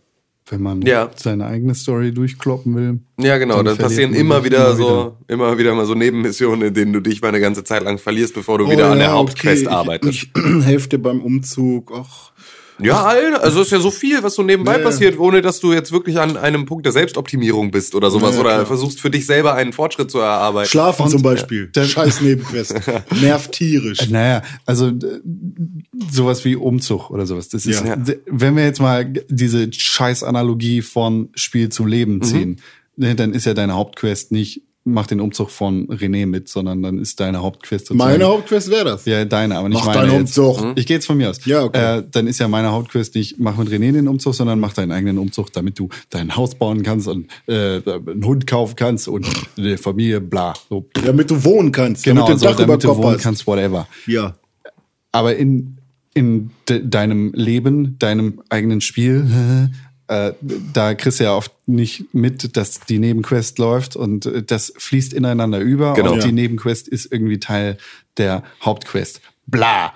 Wenn man Ja. seine eigene Story durchkloppen will. Ja, genau. Dann Dann passieren immer wieder immer so, immer wieder mal so Nebenmissionen, in denen du dich mal eine ganze Zeit lang verlierst, bevor du Oh, wieder an der ja, Hauptquest okay. arbeitest. Ich, ich *clears throat* helfe dir beim Umzug. Ach, Ja, Alter, also ist ja so viel, was so nebenbei ja. passiert, ohne dass du jetzt wirklich an einem Punkt der Selbstoptimierung bist oder sowas Ja, oder klar. versuchst für dich selber einen Fortschritt zu erarbeiten. Schlafen zum Beispiel. dann- Scheiß Nebenquest. *laughs* Nervt tierisch. Naja, also d- sowas wie Umzug oder sowas. Das ist, Ja. wenn wir jetzt mal diese scheiß Analogie von Spiel zu Mhm. Leben ziehen, ne, dann ist ja deine Hauptquest nicht, mach den Umzug von René mit, sondern dann ist deine Hauptquest. Meine Hauptquest wäre das. Ja, deine, aber nicht Mach meine. deinen jetzt. Umzug. Ich gehe jetzt von mir aus. Ja, okay. Äh, dann ist ja meine Hauptquest nicht, mach mit René den Umzug, sondern mach deinen eigenen Umzug, damit du dein Haus bauen kannst und äh, einen Hund kaufen kannst und eine Familie, bla. So. Damit du wohnen kannst. Genau, damit du so, Dach damit du wohnen hast. kannst, whatever. Ja. Aber in in de deinem Leben, deinem eigenen Spiel, äh, da kriegst du ja oft nicht mit, dass die Nebenquest läuft und äh, das fließt ineinander über Genau. und Ja. die Nebenquest ist irgendwie Teil der Hauptquest. Bla.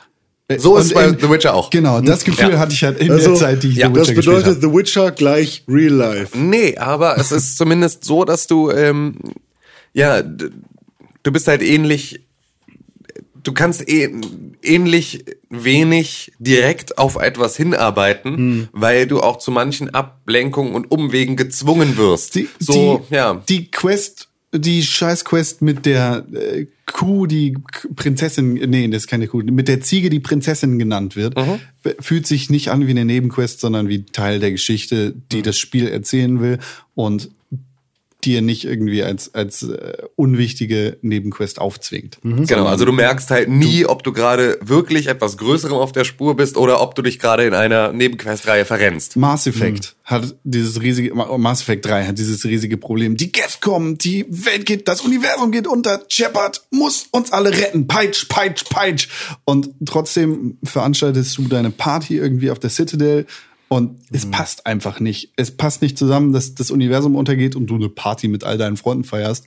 Äh, So ist und es bei in- The Witcher auch. Genau, das Gefühl Ja. hatte ich halt in Also, der Zeit, die ich ja, The Das Witcher gespielt bedeutet. The Witcher gleich Real Life. Nee, aber es ist zumindest so, dass du, ähm, ja, du bist halt ähnlich, du kannst eh, ähnlich wenig direkt auf etwas hinarbeiten, Hm. weil du auch zu manchen Ablenkungen und Umwegen gezwungen wirst. Die, so, die, ja. die Quest, die Scheiß-Quest mit der äh, Kuh, die Prinzessin, nee, das ist keine Kuh, mit der Ziege, die Prinzessin genannt wird, Mhm. fühlt sich nicht an wie eine Nebenquest, sondern wie Teil der Geschichte, die Mhm. das Spiel erzählen will und dir nicht irgendwie als, als äh, unwichtige Nebenquest aufzwingt. Genau, also du merkst halt nie, ob du gerade wirklich etwas Größerem auf der Spur bist oder ob du dich gerade in einer Nebenquestreihe verrennst. Mass Effect hat dieses riesige, Ma- Mass Effect 3 hat dieses riesige Problem. Die Geth kommen, die Welt geht, das Universum geht unter, Shepard muss uns alle retten, peitsch, peitsch, peitsch. Und trotzdem veranstaltest du deine Party irgendwie auf der Citadel und es passt einfach nicht. Es passt nicht zusammen, dass das Universum untergeht und du eine Party mit all deinen Freunden feierst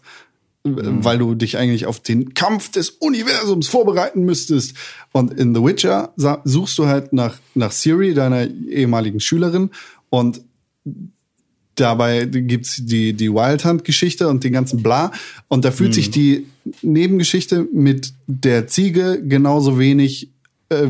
weil du dich eigentlich auf den Kampf des Universums vorbereiten müsstest. Und in The Witcher suchst du halt nach, nach Siri, deiner ehemaligen Schülerin, und dabei gibt's die, die Wild Hunt-Geschichte und den ganzen Bla. Und da fühlt sich die Nebengeschichte mit der Ziege genauso wenig äh,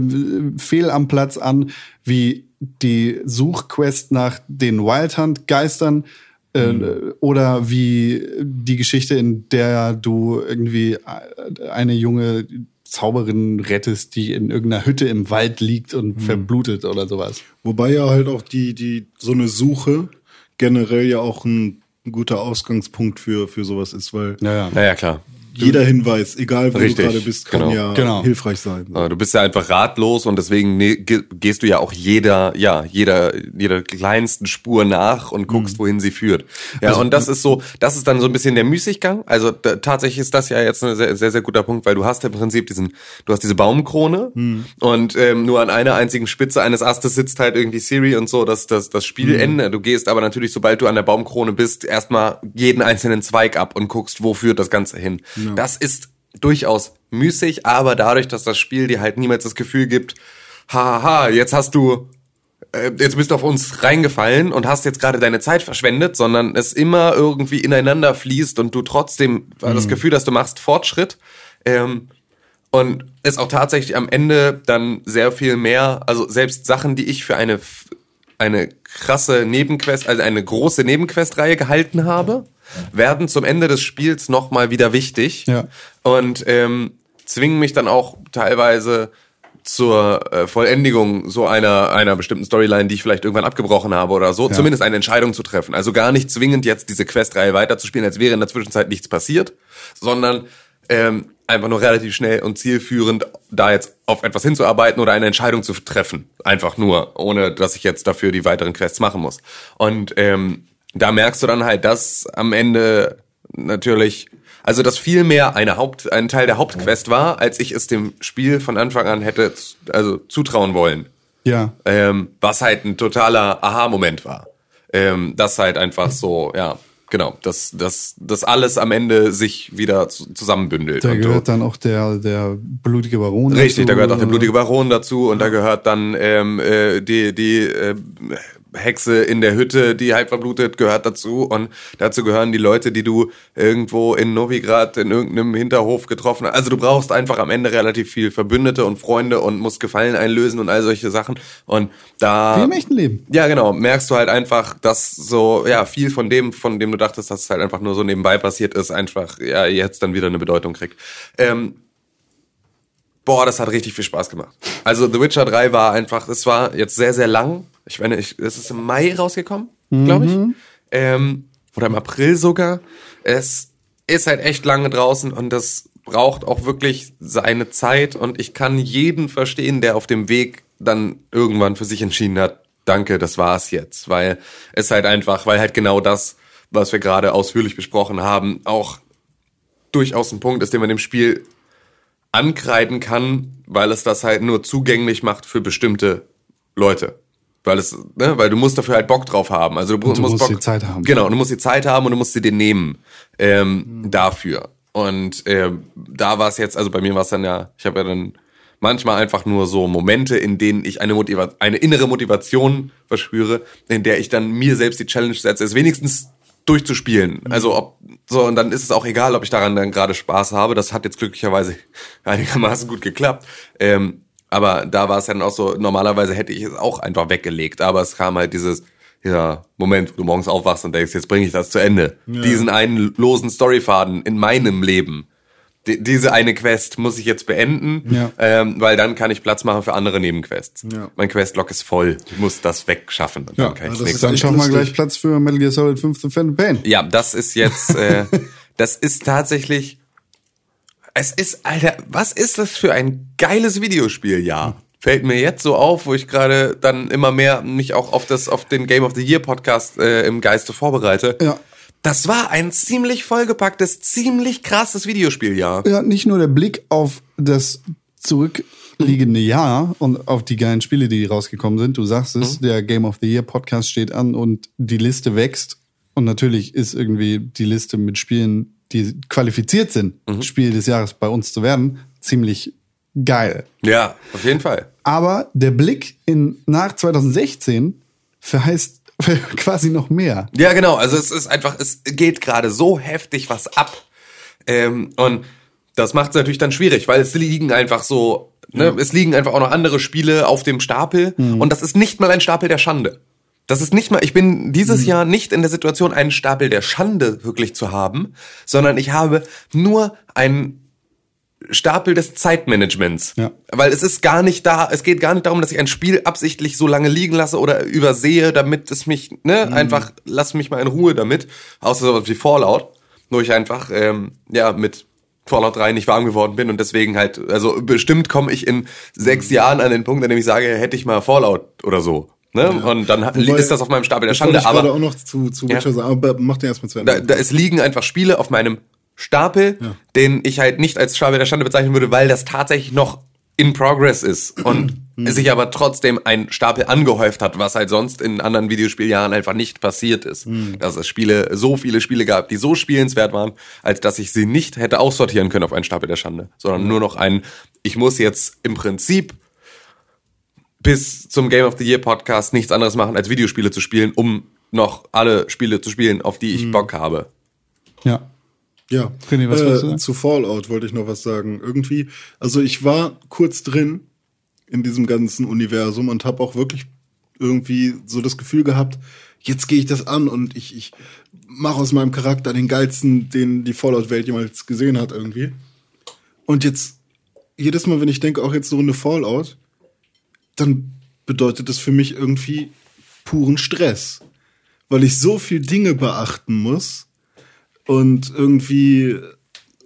fehl am Platz an wie die Suchquest nach den Wild Hunt Geistern äh, oder wie die Geschichte, in der du irgendwie äh, eine junge Zauberin rettest, die in irgendeiner Hütte im Wald liegt und verblutet oder sowas. Wobei ja halt auch die, die, so eine Suche generell ja auch ein guter Ausgangspunkt für, für sowas ist, weil Ja, ja. Naja, klar. Jeder Hinweis, egal wo Richtig, du gerade bist, kann genau. ja Genau. hilfreich sein. Du bist ja einfach ratlos und deswegen ge- gehst du ja auch jeder, ja, jeder, jeder kleinsten Spur nach und guckst, wohin sie führt. Ja, und das ist so, das ist dann so ein bisschen der Müßiggang. Also da, tatsächlich ist das ja jetzt ein sehr, sehr, sehr guter Punkt, weil du hast im Prinzip diesen, du hast diese Baumkrone und ähm, nur an einer einzigen Spitze eines Astes sitzt halt irgendwie Siri und so, das, das, das Spielende. Du gehst aber natürlich, sobald du an der Baumkrone bist, erstmal jeden einzelnen Zweig ab und guckst, wo führt das Ganze hin. Das ist durchaus müßig, aber dadurch, dass das Spiel dir halt niemals das Gefühl gibt, haha, jetzt hast du, äh, jetzt bist du auf uns reingefallen und hast jetzt gerade deine Zeit verschwendet, sondern es immer irgendwie ineinander fließt und du trotzdem das Gefühl hast, du machst Fortschritt. Ähm, und es auch tatsächlich am Ende dann sehr viel mehr, also selbst Sachen, die ich für eine, eine krasse Nebenquest, also eine große Nebenquestreihe gehalten habe, werden zum Ende des Spiels nochmal wieder wichtig. Ja. Und ähm, zwingen mich dann auch teilweise zur äh, Vollendigung so einer, einer bestimmten Storyline, die ich vielleicht irgendwann abgebrochen habe oder so, zumindest eine Entscheidung zu treffen. Also gar nicht zwingend jetzt diese Questreihe weiterzuspielen, als wäre in der Zwischenzeit nichts passiert, sondern ähm, einfach nur relativ schnell und zielführend da jetzt auf etwas hinzuarbeiten oder eine Entscheidung zu treffen. Einfach nur, ohne dass ich jetzt dafür die weiteren Quests machen muss. Und ähm, da merkst du dann halt, dass am Ende natürlich, also dass viel mehr eine Haupt, ein Teil der Hauptquest war, als ich es dem Spiel von Anfang an hätte also zutrauen wollen. Ja. Ähm, was halt ein totaler Aha-Moment war. Ähm, das halt einfach so, ja, genau, dass dass das alles am Ende sich wieder zu, zusammenbündelt. Da gehört dann auch der, der blutige Baron. Richtig, da dazu. gehört auch der blutige Baron dazu und da gehört dann ähm, äh, die, die äh, Hexe in der Hütte, die halb verblutet, gehört dazu. Und dazu gehören die Leute, die du irgendwo in Novigrad in irgendeinem Hinterhof getroffen hast. Also du brauchst einfach am Ende relativ viel Verbündete und Freunde und musst Gefallen einlösen und all solche Sachen. Und da. Wie im echten Leben. Ja, genau. Merkst du halt einfach, dass so, ja, viel von dem, von dem du dachtest, dass es halt einfach nur so nebenbei passiert ist, einfach, ja, jetzt dann wieder eine Bedeutung kriegt. Ähm, boah, das hat richtig viel Spaß gemacht. Also The Witcher 3 war einfach, es war jetzt sehr, sehr lang. Ich meine, ich, es ist im Mai rausgekommen, glaube ich. Ähm, oder im April sogar. Es ist halt echt lange draußen und das braucht auch wirklich seine Zeit und ich kann jeden verstehen, der auf dem Weg dann irgendwann für sich entschieden hat, danke, das war's jetzt, weil es halt einfach, weil halt genau das, was wir gerade ausführlich besprochen haben, auch durchaus ein Punkt ist, den man dem Spiel ankreiden kann, weil es das halt nur zugänglich macht für bestimmte Leute. Weil es, ne, weil du musst dafür halt Bock drauf haben. Also du, du musst, musst Bock, die Zeit haben. Genau, du musst die Zeit haben und du musst sie dir nehmen ähm, dafür. Und ähm, da war es jetzt, also bei mir war es dann ja, ich habe ja dann manchmal einfach nur so Momente, in denen ich eine, Motiva eine innere Motivation verspüre, in der ich dann mir selbst die Challenge setze, es wenigstens durchzuspielen. Also ob so und dann ist es auch egal, ob ich daran dann gerade Spaß habe. Das hat jetzt glücklicherweise *laughs* einigermaßen gut geklappt. Ähm, aber da war es dann auch so, normalerweise hätte ich es auch einfach weggelegt, aber es kam halt dieses, ja, Moment, wo du morgens aufwachst und denkst, jetzt bringe ich das zu Ende. Diesen einen losen Storyfaden in meinem Leben. Die, diese eine Quest muss ich jetzt beenden, Ja. ähm, weil dann kann ich Platz machen für andere Nebenquests. Ja. Mein Questlog ist voll. Ich muss das wegschaffen. Und Ja, dann kann ich das Dann schaffen wir gleich Platz für Metal Gear Solid 5 The Phantom Pain. Ja, das ist jetzt, äh, *laughs* das ist tatsächlich, es ist, Alter, was ist das für ein geiles Videospiel, ja. Fällt mir jetzt so auf, wo ich gerade dann immer mehr mich auch auf das, auf den Game of the Year Podcast äh, im Geiste vorbereite. Ja. Das war ein ziemlich vollgepacktes, ziemlich krasses Videospiel, ja. Ja, nicht nur der Blick auf das zurückliegende Jahr und auf die geilen Spiele, die rausgekommen sind. Du sagst es, der Game of the Year Podcast steht an und die Liste wächst. Und natürlich ist irgendwie die Liste mit Spielen, die qualifiziert sind, Spiel des Jahres bei uns zu werden, ziemlich geil. Ja, auf jeden Fall. Aber der Blick in nach 2016 verheißt *laughs* quasi noch mehr. Ja, genau. Also es ist einfach, es geht gerade so heftig was ab. Ähm, und das macht es natürlich dann schwierig, weil es liegen einfach so, ne, es liegen einfach auch noch andere Spiele auf dem Stapel. Und das ist nicht mal ein Stapel der Schande. Das ist nicht mal, ich bin dieses Jahr nicht in der Situation, einen Stapel der Schande wirklich zu haben, sondern ich habe nur einen Stapel des Zeitmanagements. Ja. Weil es ist gar nicht da, es geht gar nicht darum, dass ich ein Spiel absichtlich so lange liegen lasse oder übersehe, damit es mich, ne, einfach, lass mich mal in Ruhe damit. Außer sowas wie Fallout, wo ich einfach, ähm, ja, mit Fallout 3 nicht warm geworden bin und deswegen halt, also bestimmt komme ich in sechs Jahren an den Punkt, an dem ich sage, hätte ich mal Fallout oder so. Ne? Und dann Wobei, ist das auf meinem Stapel der Schande. ich Aber auch noch zu, zu Ja. Witcher sagen, aber mach den erstmal zu Ende. da, da, es liegen einfach Spiele auf meinem Stapel, den ich halt nicht als Stapel der Schande bezeichnen würde, weil das tatsächlich noch in progress ist und *clears throat* sich aber trotzdem ein Stapel angehäuft hat, was halt sonst in anderen Videospieljahren einfach nicht passiert ist. Dass es Spiele, so viele Spiele gab, die so spielenswert waren, als dass ich sie nicht hätte aussortieren können auf einen Stapel der Schande, sondern nur noch einen, ich muss jetzt im Prinzip bis zum Game of the Year Podcast nichts anderes machen, als Videospiele zu spielen, um noch alle Spiele zu spielen, auf die ich Bock habe. Ja. Ja, René, was du äh, sagen? zu Fallout wollte ich noch was sagen. Irgendwie, also ich war kurz drin in diesem ganzen Universum und habe auch wirklich irgendwie so das Gefühl gehabt, jetzt gehe ich das an und ich, ich mache aus meinem Charakter den geilsten, den die Fallout-Welt jemals gesehen hat irgendwie. Und jetzt, jedes Mal, wenn ich denke, auch jetzt eine Runde Fallout, dann bedeutet das für mich irgendwie puren Stress. Weil ich so viel Dinge beachten muss und irgendwie,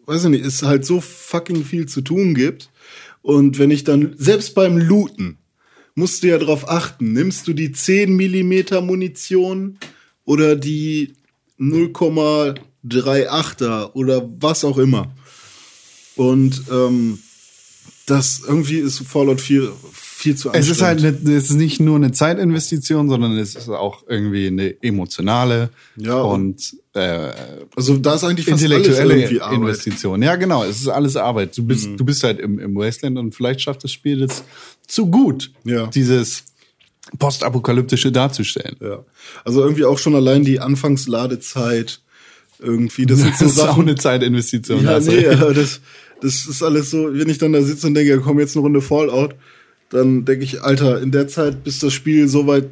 weiß ich nicht, es halt so fucking viel zu tun gibt. Und wenn ich dann, selbst beim Looten, musst du ja drauf achten, nimmst du die 10 Millimeter Munition oder die 0,38er oder was auch immer. Und ähm, das irgendwie ist Fallout 4 viel zu Es ist halt anstrengend. eine, es ist nicht nur eine Zeitinvestition, sondern es ist auch irgendwie eine emotionale Ja, und äh, also da ist eigentlich fast intellektuelle. Mhm. Investition. Ja, genau. Es ist alles Arbeit. Du bist, du bist halt im, im Wasteland und vielleicht schafft das Spiel das zu gut, Ja. dieses postapokalyptische darzustellen. Ja. Also irgendwie auch schon allein die Anfangsladezeit irgendwie, das *laughs* Das so ist auch Sachen. eine Zeitinvestition. Ja, also. nee, das, das ist alles so, wenn ich dann da sitze und denke, komm jetzt eine Runde Fallout, dann denke ich, Alter, in der Zeit, bis das Spiel so weit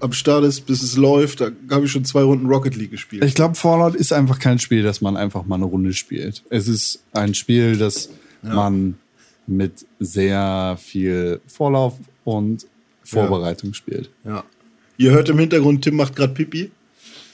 am Start ist, bis es läuft, da habe ich schon zwei Runden Rocket League gespielt. Ich glaube, Fallout ist einfach kein Spiel, das man einfach mal eine Runde spielt. Es ist ein Spiel, das man mit sehr viel Vorlauf und Vorbereitung spielt. ja. Ihr hört im Hintergrund, Tim macht gerade Pipi.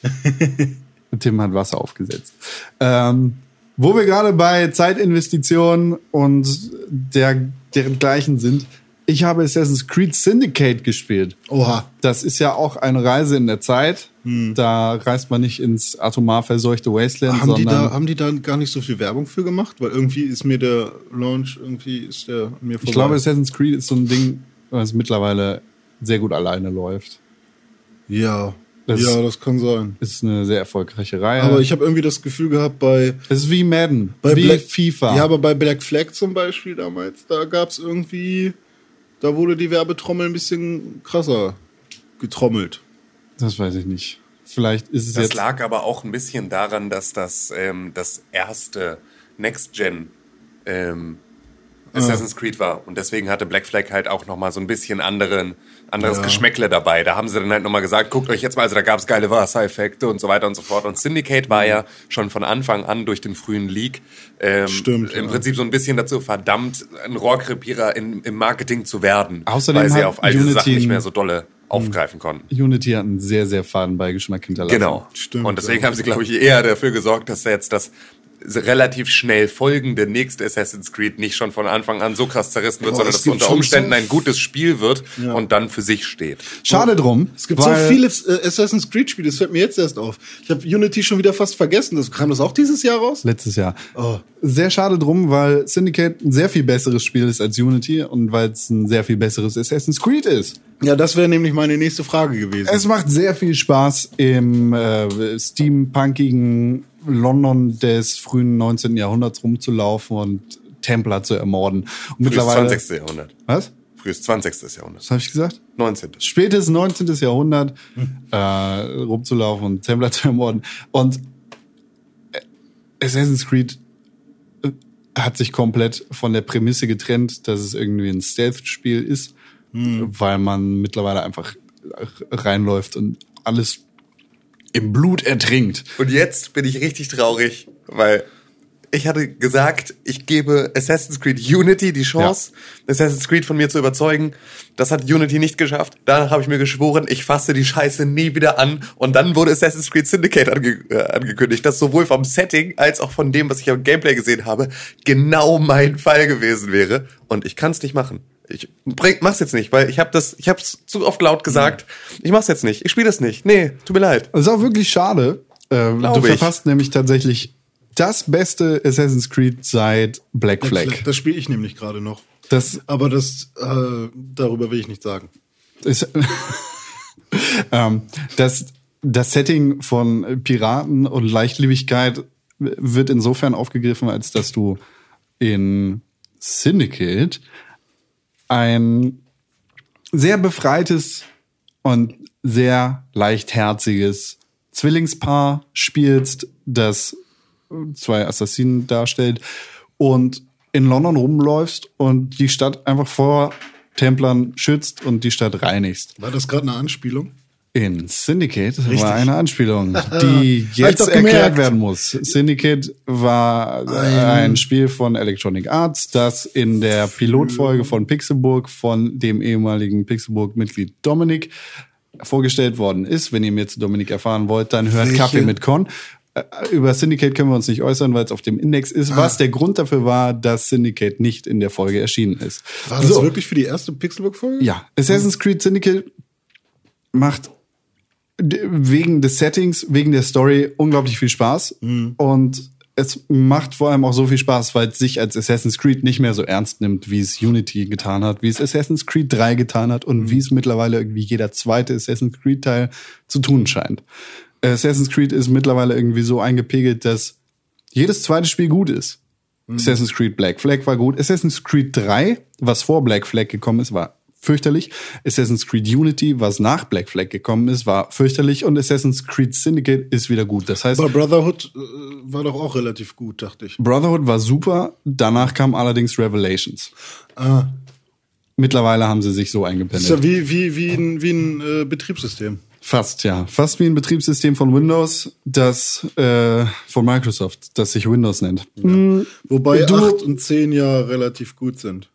*laughs* Tim hat Wasser aufgesetzt. Ähm, wo wir gerade bei Zeitinvestitionen und der, deren gleichen sind, Ich habe Assassin's Creed Syndicate gespielt. Oha. Das ist ja auch eine Reise in der Zeit. Da reist man nicht ins atomar verseuchte Wasteland, Haben die, sondern da, haben die da gar nicht so viel Werbung für gemacht? Weil irgendwie ist mir der Launch, irgendwie ist der mir vorbei. ich glaube, Assassin's Creed ist so ein Ding, was mittlerweile sehr gut alleine läuft. ja. Das- ja, das kann sein. Ist eine sehr erfolgreiche Reihe. Aber ich habe irgendwie das Gefühl gehabt, bei, es ist wie Madden, bei wie Black, FIFA. Ja, aber bei Black Flag zum Beispiel damals, da gab es irgendwie, da wurde die Werbetrommel ein bisschen krasser getrommelt. das weiß ich nicht. Vielleicht ist es Das jetzt. lag aber auch ein bisschen daran, dass das ähm, das erste Next-Gen ähm, Assassin's Creed war. Und deswegen hatte Black Flag halt auch nochmal so ein bisschen anderen, anderes Ja. Geschmäckle dabei. Da haben sie dann halt nochmal gesagt, guckt euch jetzt mal, also da gab es geile Wassereffekte und so weiter und so fort. Und Syndicate war ja schon von Anfang an durch den frühen Leak ähm, Stimmt, im ja. Prinzip so ein bisschen dazu verdammt, ein Rohrkrepierer in, im Marketing zu werden. Außerdem weil sie auf all diese Unity Sachen nicht mehr so dolle aufgreifen konnten. Unity hat einen sehr, sehr faden Beigeschmack hinterlassen. Genau. Stimmt, und deswegen ja. haben sie, glaube ich, eher dafür gesorgt, dass jetzt das relativ schnell folgende nächste Assassin's Creed nicht schon von Anfang an so krass zerrissen wird, Boah, sondern es dass es unter Umständen so ein gutes Spiel wird Ja. und dann für sich steht. Schade drum. Es gibt so viele äh, Assassin's Creed Spiele, das fällt mir jetzt erst auf. Ich habe Unity schon wieder fast vergessen. Das kam das auch dieses Jahr raus? Letztes Jahr. Oh. Sehr schade drum, weil Syndicate ein sehr viel besseres Spiel ist als Unity und weil es ein sehr viel besseres Assassin's Creed ist. Ja, das wäre nämlich meine nächste Frage gewesen. Es macht sehr viel Spaß im äh, steampunkigen London des frühen 19. Jahrhunderts rumzulaufen und Templer zu ermorden. Und Frühes mittlerweile. 20. Jahrhundert. Was? Frühes 20. Jahrhundert. Was habe ich gesagt? 19. spätes 19. Jahrhundert äh, rumzulaufen und Templar zu ermorden. Und äh, Assassin's Creed äh, hat sich komplett von der Prämisse getrennt, dass es irgendwie ein Stealth-Spiel ist, weil man mittlerweile einfach reinläuft und alles im Blut ertrinkt. Und jetzt bin ich richtig traurig, weil ich hatte gesagt, ich gebe Assassin's Creed Unity die Chance, Assassin's Creed von mir zu überzeugen. Das hat Unity nicht geschafft. Danach habe ich mir geschworen, ich fasse die Scheiße nie wieder an. Und dann wurde Assassin's Creed Syndicate ange äh, angekündigt, das sowohl vom Setting als auch von dem, was ich am Gameplay gesehen habe, genau mein Fall gewesen wäre. Und ich kann es nicht machen. Ich bring, mach's jetzt nicht, weil ich habe das, ich habe es zu oft laut gesagt. Ich mach's jetzt nicht. Ich spiele das nicht. Nee, tut mir leid. Das ist auch wirklich schade. Äh, du ich. verpasst nämlich tatsächlich das beste Assassin's Creed seit Black Flag. Das spiele ich nämlich gerade noch. Das Aber das, äh, darüber will ich nicht sagen. ist *laughs* ähm, das, das Setting von Piraten und Leichtlebigkeit wird insofern aufgegriffen, als dass du in Syndicate ein sehr befreites und sehr leichtherziges Zwillingspaar spielst, das zwei Assassinen darstellt und in London rumläufst und die Stadt einfach vor Templern schützt und die Stadt reinigst. War das gerade eine Anspielung? In Syndicate Richtig. war eine Anspielung, *laughs* die jetzt erklärt gemerkt. werden muss. Syndicate war ein Spiel von Electronic Arts, das in der Pilotfolge von Pixelburg von dem ehemaligen Pixelburg-Mitglied Dominik vorgestellt worden ist. Wenn ihr mehr zu Dominik erfahren wollt, dann hört Welche? Kaffee mit Con. Äh, Über Syndicate können wir uns nicht äußern, weil es auf dem Index ist, Ah. was der Grund dafür war, dass Syndicate nicht in der Folge erschienen ist. War das So. wirklich für die erste Pixelbook-Folge? Ja, Assassin's Creed Syndicate macht wegen des Settings, wegen der Story unglaublich viel Spaß. Und es macht vor allem auch so viel Spaß, weil es sich als Assassin's Creed nicht mehr so ernst nimmt, wie es Unity getan hat, wie es Assassin's Creed 3 getan hat und wie es mittlerweile irgendwie jeder zweite Assassin's Creed Teil zu tun scheint. Assassin's Creed ist mittlerweile irgendwie so eingepegelt, dass jedes zweite Spiel gut ist. Assassin's Creed Black Flag war gut. Assassin's Creed 3, was vor Black Flag gekommen ist, war fürchterlich. Assassin's Creed Unity, was nach Black Flag gekommen ist, war fürchterlich. Und Assassin's Creed Syndicate ist wieder gut. Das heißt, Aber Brotherhood äh, war doch auch relativ gut, dachte ich. Brotherhood war super. Danach kam allerdings Revelations. Ah, Mittlerweile haben sie sich so ist eingependelt. ja wie, wie, wie ein, wie ein äh, Betriebssystem. Fast, ja. Fast wie ein Betriebssystem von Windows, das äh, von Microsoft, das sich Windows nennt. Hm, Wobei Du- 8 und 10 ja relativ gut sind.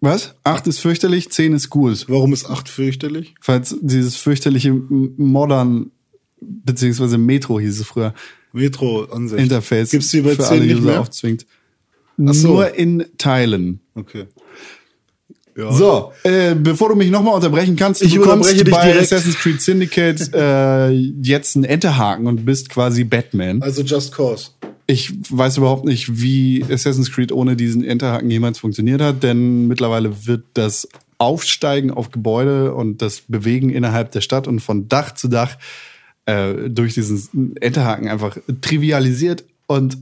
Was? Acht ist fürchterlich, zehn ist gut. Warum ist 8 fürchterlich? Falls dieses fürchterliche Modern, beziehungsweise Metro hieß es früher, Metro-Ansicht. Interface Gibt's die bei für 10 alle nicht User mehr? aufzwingt. Ach so. Nur in Teilen. Okay. Ja. So, äh, bevor du mich nochmal unterbrechen kannst, du Ich unterbreche dich bei direkt. Assassin's Creed Syndicate äh, jetzt einen Enterhaken und bist quasi Batman. Also Just Cause. Ich weiß überhaupt nicht, wie Assassin's Creed ohne diesen Enterhaken jemals funktioniert hat, denn mittlerweile wird das Aufsteigen auf Gebäude und das Bewegen innerhalb der Stadt und von Dach zu Dach äh, durch diesen Enterhaken einfach trivialisiert und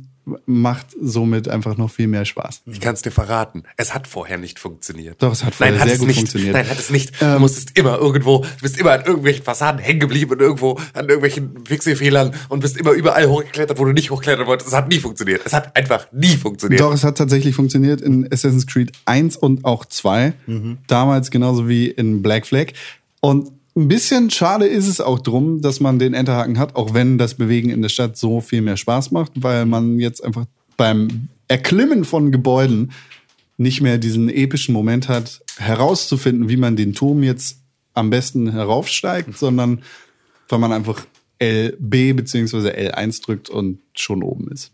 macht somit einfach noch viel mehr Spaß. Ich kann es dir verraten. Es hat vorher nicht funktioniert. Doch, es hat vorher Nein, hat sehr es gut nicht. funktioniert. Ähm, Nein, hat es nicht. du musstest immer irgendwo, du bist immer an irgendwelchen Fassaden hängen geblieben und irgendwo an irgendwelchen Pixelfehlern und bist immer überall hochgeklettert, wo du nicht hochklettern wolltest. Es hat nie funktioniert. Es hat einfach nie funktioniert. Doch, es hat tatsächlich funktioniert in Assassin's Creed 1 und auch 2. Damals genauso wie in Black Flag. Und ein bisschen schade ist es auch drum, dass man den Enterhaken hat, auch wenn das Bewegen in der Stadt so viel mehr Spaß macht, weil man jetzt einfach beim Erklimmen von Gebäuden nicht mehr diesen epischen Moment hat, herauszufinden, wie man den Turm jetzt am besten heraufsteigt, sondern weil man einfach LB bzw. L1 drückt und schon oben ist.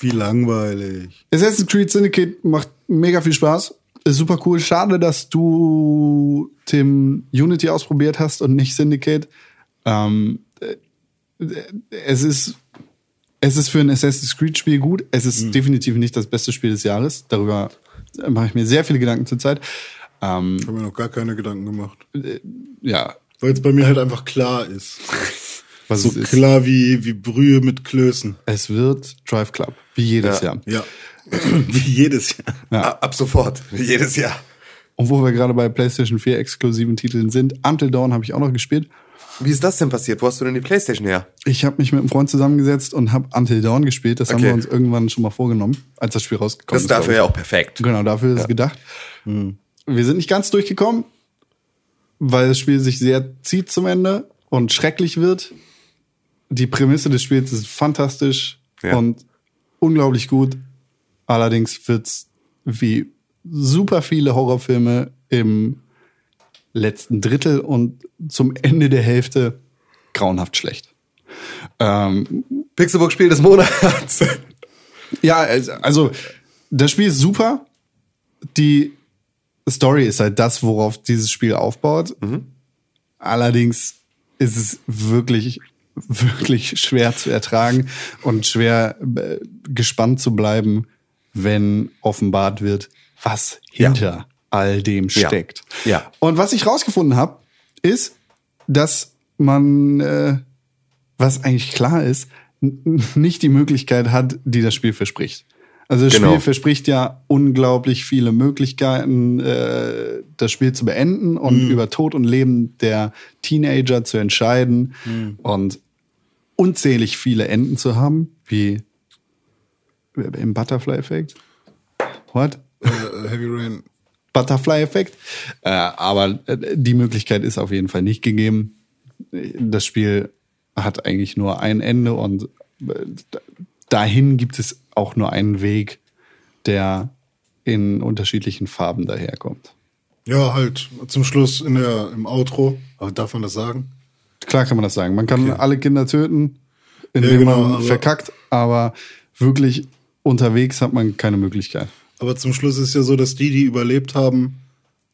Wie langweilig. Assassin's Creed Syndicate macht mega viel Spaß. Super cool. Schade, dass du Tim Unity ausprobiert hast und nicht Syndicate. Ähm, äh, es ist es ist für ein Assassin's Creed Spiel gut. Es ist definitiv nicht das beste Spiel des Jahres. Darüber mache ich mir sehr viele Gedanken zurzeit. Ähm, Ich habe mir noch gar keine Gedanken gemacht. ja, Weil es bei mir halt einfach klar ist. *laughs* was So ist. klar wie, wie Brühe mit Klößen. Es wird Drive Club, wie jedes Ja. Jahr. Ja. *laughs* wie jedes Jahr. A- Ab sofort. Jedes Jahr. Und wo wir gerade bei PlayStation 4 exklusiven Titeln sind, Until Dawn habe ich auch noch gespielt. Wie ist das denn passiert? Wo hast du denn die Playstation her? Ich habe mich mit einem Freund zusammengesetzt und habe Until Dawn gespielt. Das haben Okay. wir uns irgendwann schon mal vorgenommen, als das Spiel rausgekommen Das ist dafür ja auch perfekt. Genau, dafür ist es gedacht. Wir sind nicht ganz durchgekommen, weil das Spiel sich sehr zieht zum Ende und schrecklich wird. Die Prämisse des Spiels ist fantastisch Ja. und unglaublich gut. Allerdings wird's wie super viele Horrorfilme im letzten Drittel und zum Ende der Hälfte grauenhaft schlecht. Ähm, Pixelbook Spiel des Monats. ja, also- also das Spiel ist super. Die Story ist halt das, worauf dieses Spiel aufbaut. Allerdings ist es wirklich, wirklich schwer zu ertragen und schwer äh, gespannt zu bleiben, wenn offenbart wird, was Ja. hinter all dem Ja. steckt. Ja. Und was ich rausgefunden habe, ist, dass man, äh, was eigentlich klar ist, nicht die Möglichkeit hat, die das Spiel verspricht. Also das Genau. Spiel verspricht ja unglaublich viele Möglichkeiten, äh, das Spiel zu beenden und über Tod und Leben der Teenager zu entscheiden und unzählig viele Enden zu haben, wie im Butterfly-Effekt. What? Äh, Heavy Rain. Butterfly-Effekt. Äh, aber äh, die Möglichkeit ist auf jeden Fall nicht gegeben. Das Spiel hat eigentlich nur ein Ende und dahin gibt es auch nur einen Weg, der in unterschiedlichen Farben daherkommt. Ja, halt zum Schluss in der, im Outro. Aber darf man das sagen? Klar kann man das sagen. Man kann alle Kinder töten, indem Ja, genau, man verkackt, aber wirklich unterwegs hat man keine Möglichkeit. Aber zum Schluss ist ja so, dass die, die überlebt haben,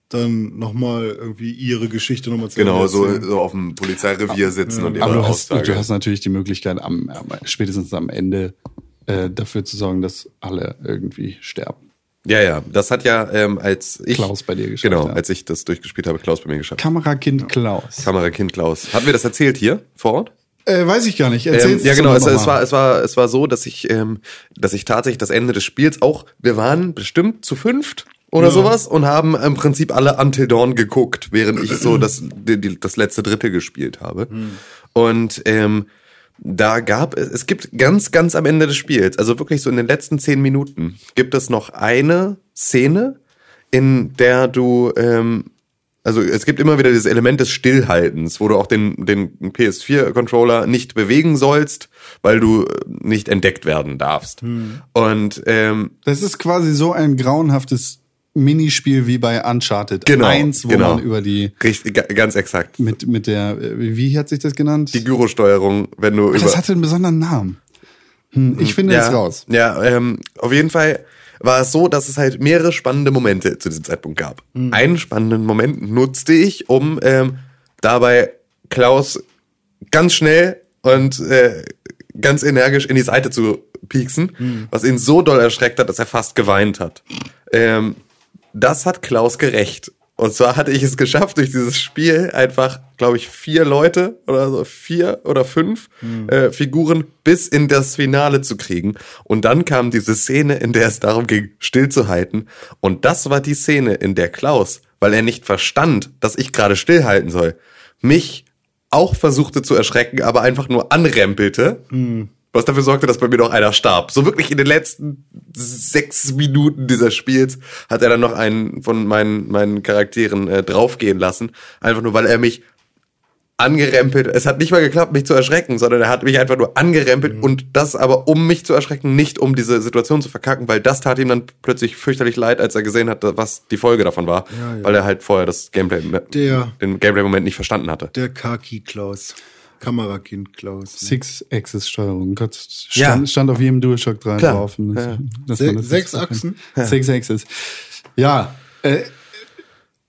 dann nochmal irgendwie ihre Geschichte nochmal zu genau, so, so auf dem Polizeirevier sitzen und ihre Aber du hast, du hast natürlich die Möglichkeit, am, am spätestens am Ende äh, dafür zu sorgen, dass alle irgendwie sterben. ja, ja, das hat ja, ähm, als ich. Klaus bei dir geschafft, Genau, ja. als ich das durchgespielt habe, Klaus bei mir geschafft. Kamerakind Klaus. Kamerakind Klaus. Hatten wir das erzählt hier vor Ort? Äh, weiß ich gar nicht. Ähm, Erzähl's ja, uns genau. Es, es, war, es, war, es war so, dass ich, ähm, dass ich tatsächlich das Ende des Spiels auch, wir waren bestimmt zu fünft oder sowas und haben im Prinzip alle Until Dawn geguckt, während ich so das, die, die, das letzte Drittel gespielt habe. Und ähm, da gab es, es gibt ganz, ganz am Ende des Spiels, also wirklich so in den letzten zehn Minuten, gibt es noch eine Szene, in der du ähm, also es gibt immer wieder dieses Element des Stillhaltens, wo du auch den, den PS4-Controller nicht bewegen sollst, weil du äh, nicht entdeckt werden darfst. Und ähm, Das ist quasi so ein grauenhaftes Minispiel wie bei Uncharted Genau, 1, wo genau. man über die richtig, ga- ganz exakt. mit mit der äh, wie hat sich das genannt? Die Gyrosteuerung, wenn du Ach, über das hatte einen besonderen Namen. Hm, ich finde ja, es raus. Ja, ähm, auf jeden Fall. War es so, dass es halt mehrere spannende Momente zu diesem Zeitpunkt gab. Einen spannenden Moment nutzte ich, um ähm, dabei Klaus ganz schnell und äh, ganz energisch in die Seite zu pieksen, was ihn so doll erschreckt hat, dass er fast geweint hat. Ähm, das hat Klaus gerecht. Und zwar hatte ich es geschafft, durch dieses Spiel einfach, glaube ich, vier Leute oder so, vier oder fünf äh, Figuren bis in das Finale zu kriegen. Und dann kam diese Szene, in der es darum ging, stillzuhalten. Und das war die Szene, in der Klaus, weil er nicht verstand, dass ich gerade stillhalten soll, mich auch versuchte zu erschrecken, aber einfach nur anrempelte. Was dafür sorgte, dass bei mir noch einer starb. So wirklich in den letzten sechs Minuten dieses Spiels hat er dann noch einen von meinen, meinen Charakteren äh, draufgehen lassen. Einfach nur, weil er mich angerempelt. Es hat nicht mal geklappt, mich zu erschrecken, sondern er hat mich einfach nur angerempelt und das aber, um mich zu erschrecken, nicht um diese Situation zu verkacken, weil das tat ihm dann plötzlich fürchterlich leid, als er gesehen hat, was die Folge davon war, Ja, ja. weil er halt vorher das Gameplay, Der- den Gameplay-Moment nicht verstanden hatte. Der Kaki Klaus. Kamerakind Klaus. ne? Six-Axis-Steuerung. Gott, stand, Ja. stand auf jedem DualShock 3 Klar. drauf. Ja. Se sechs Achsen? erkennt. Six Axis. Ja, äh,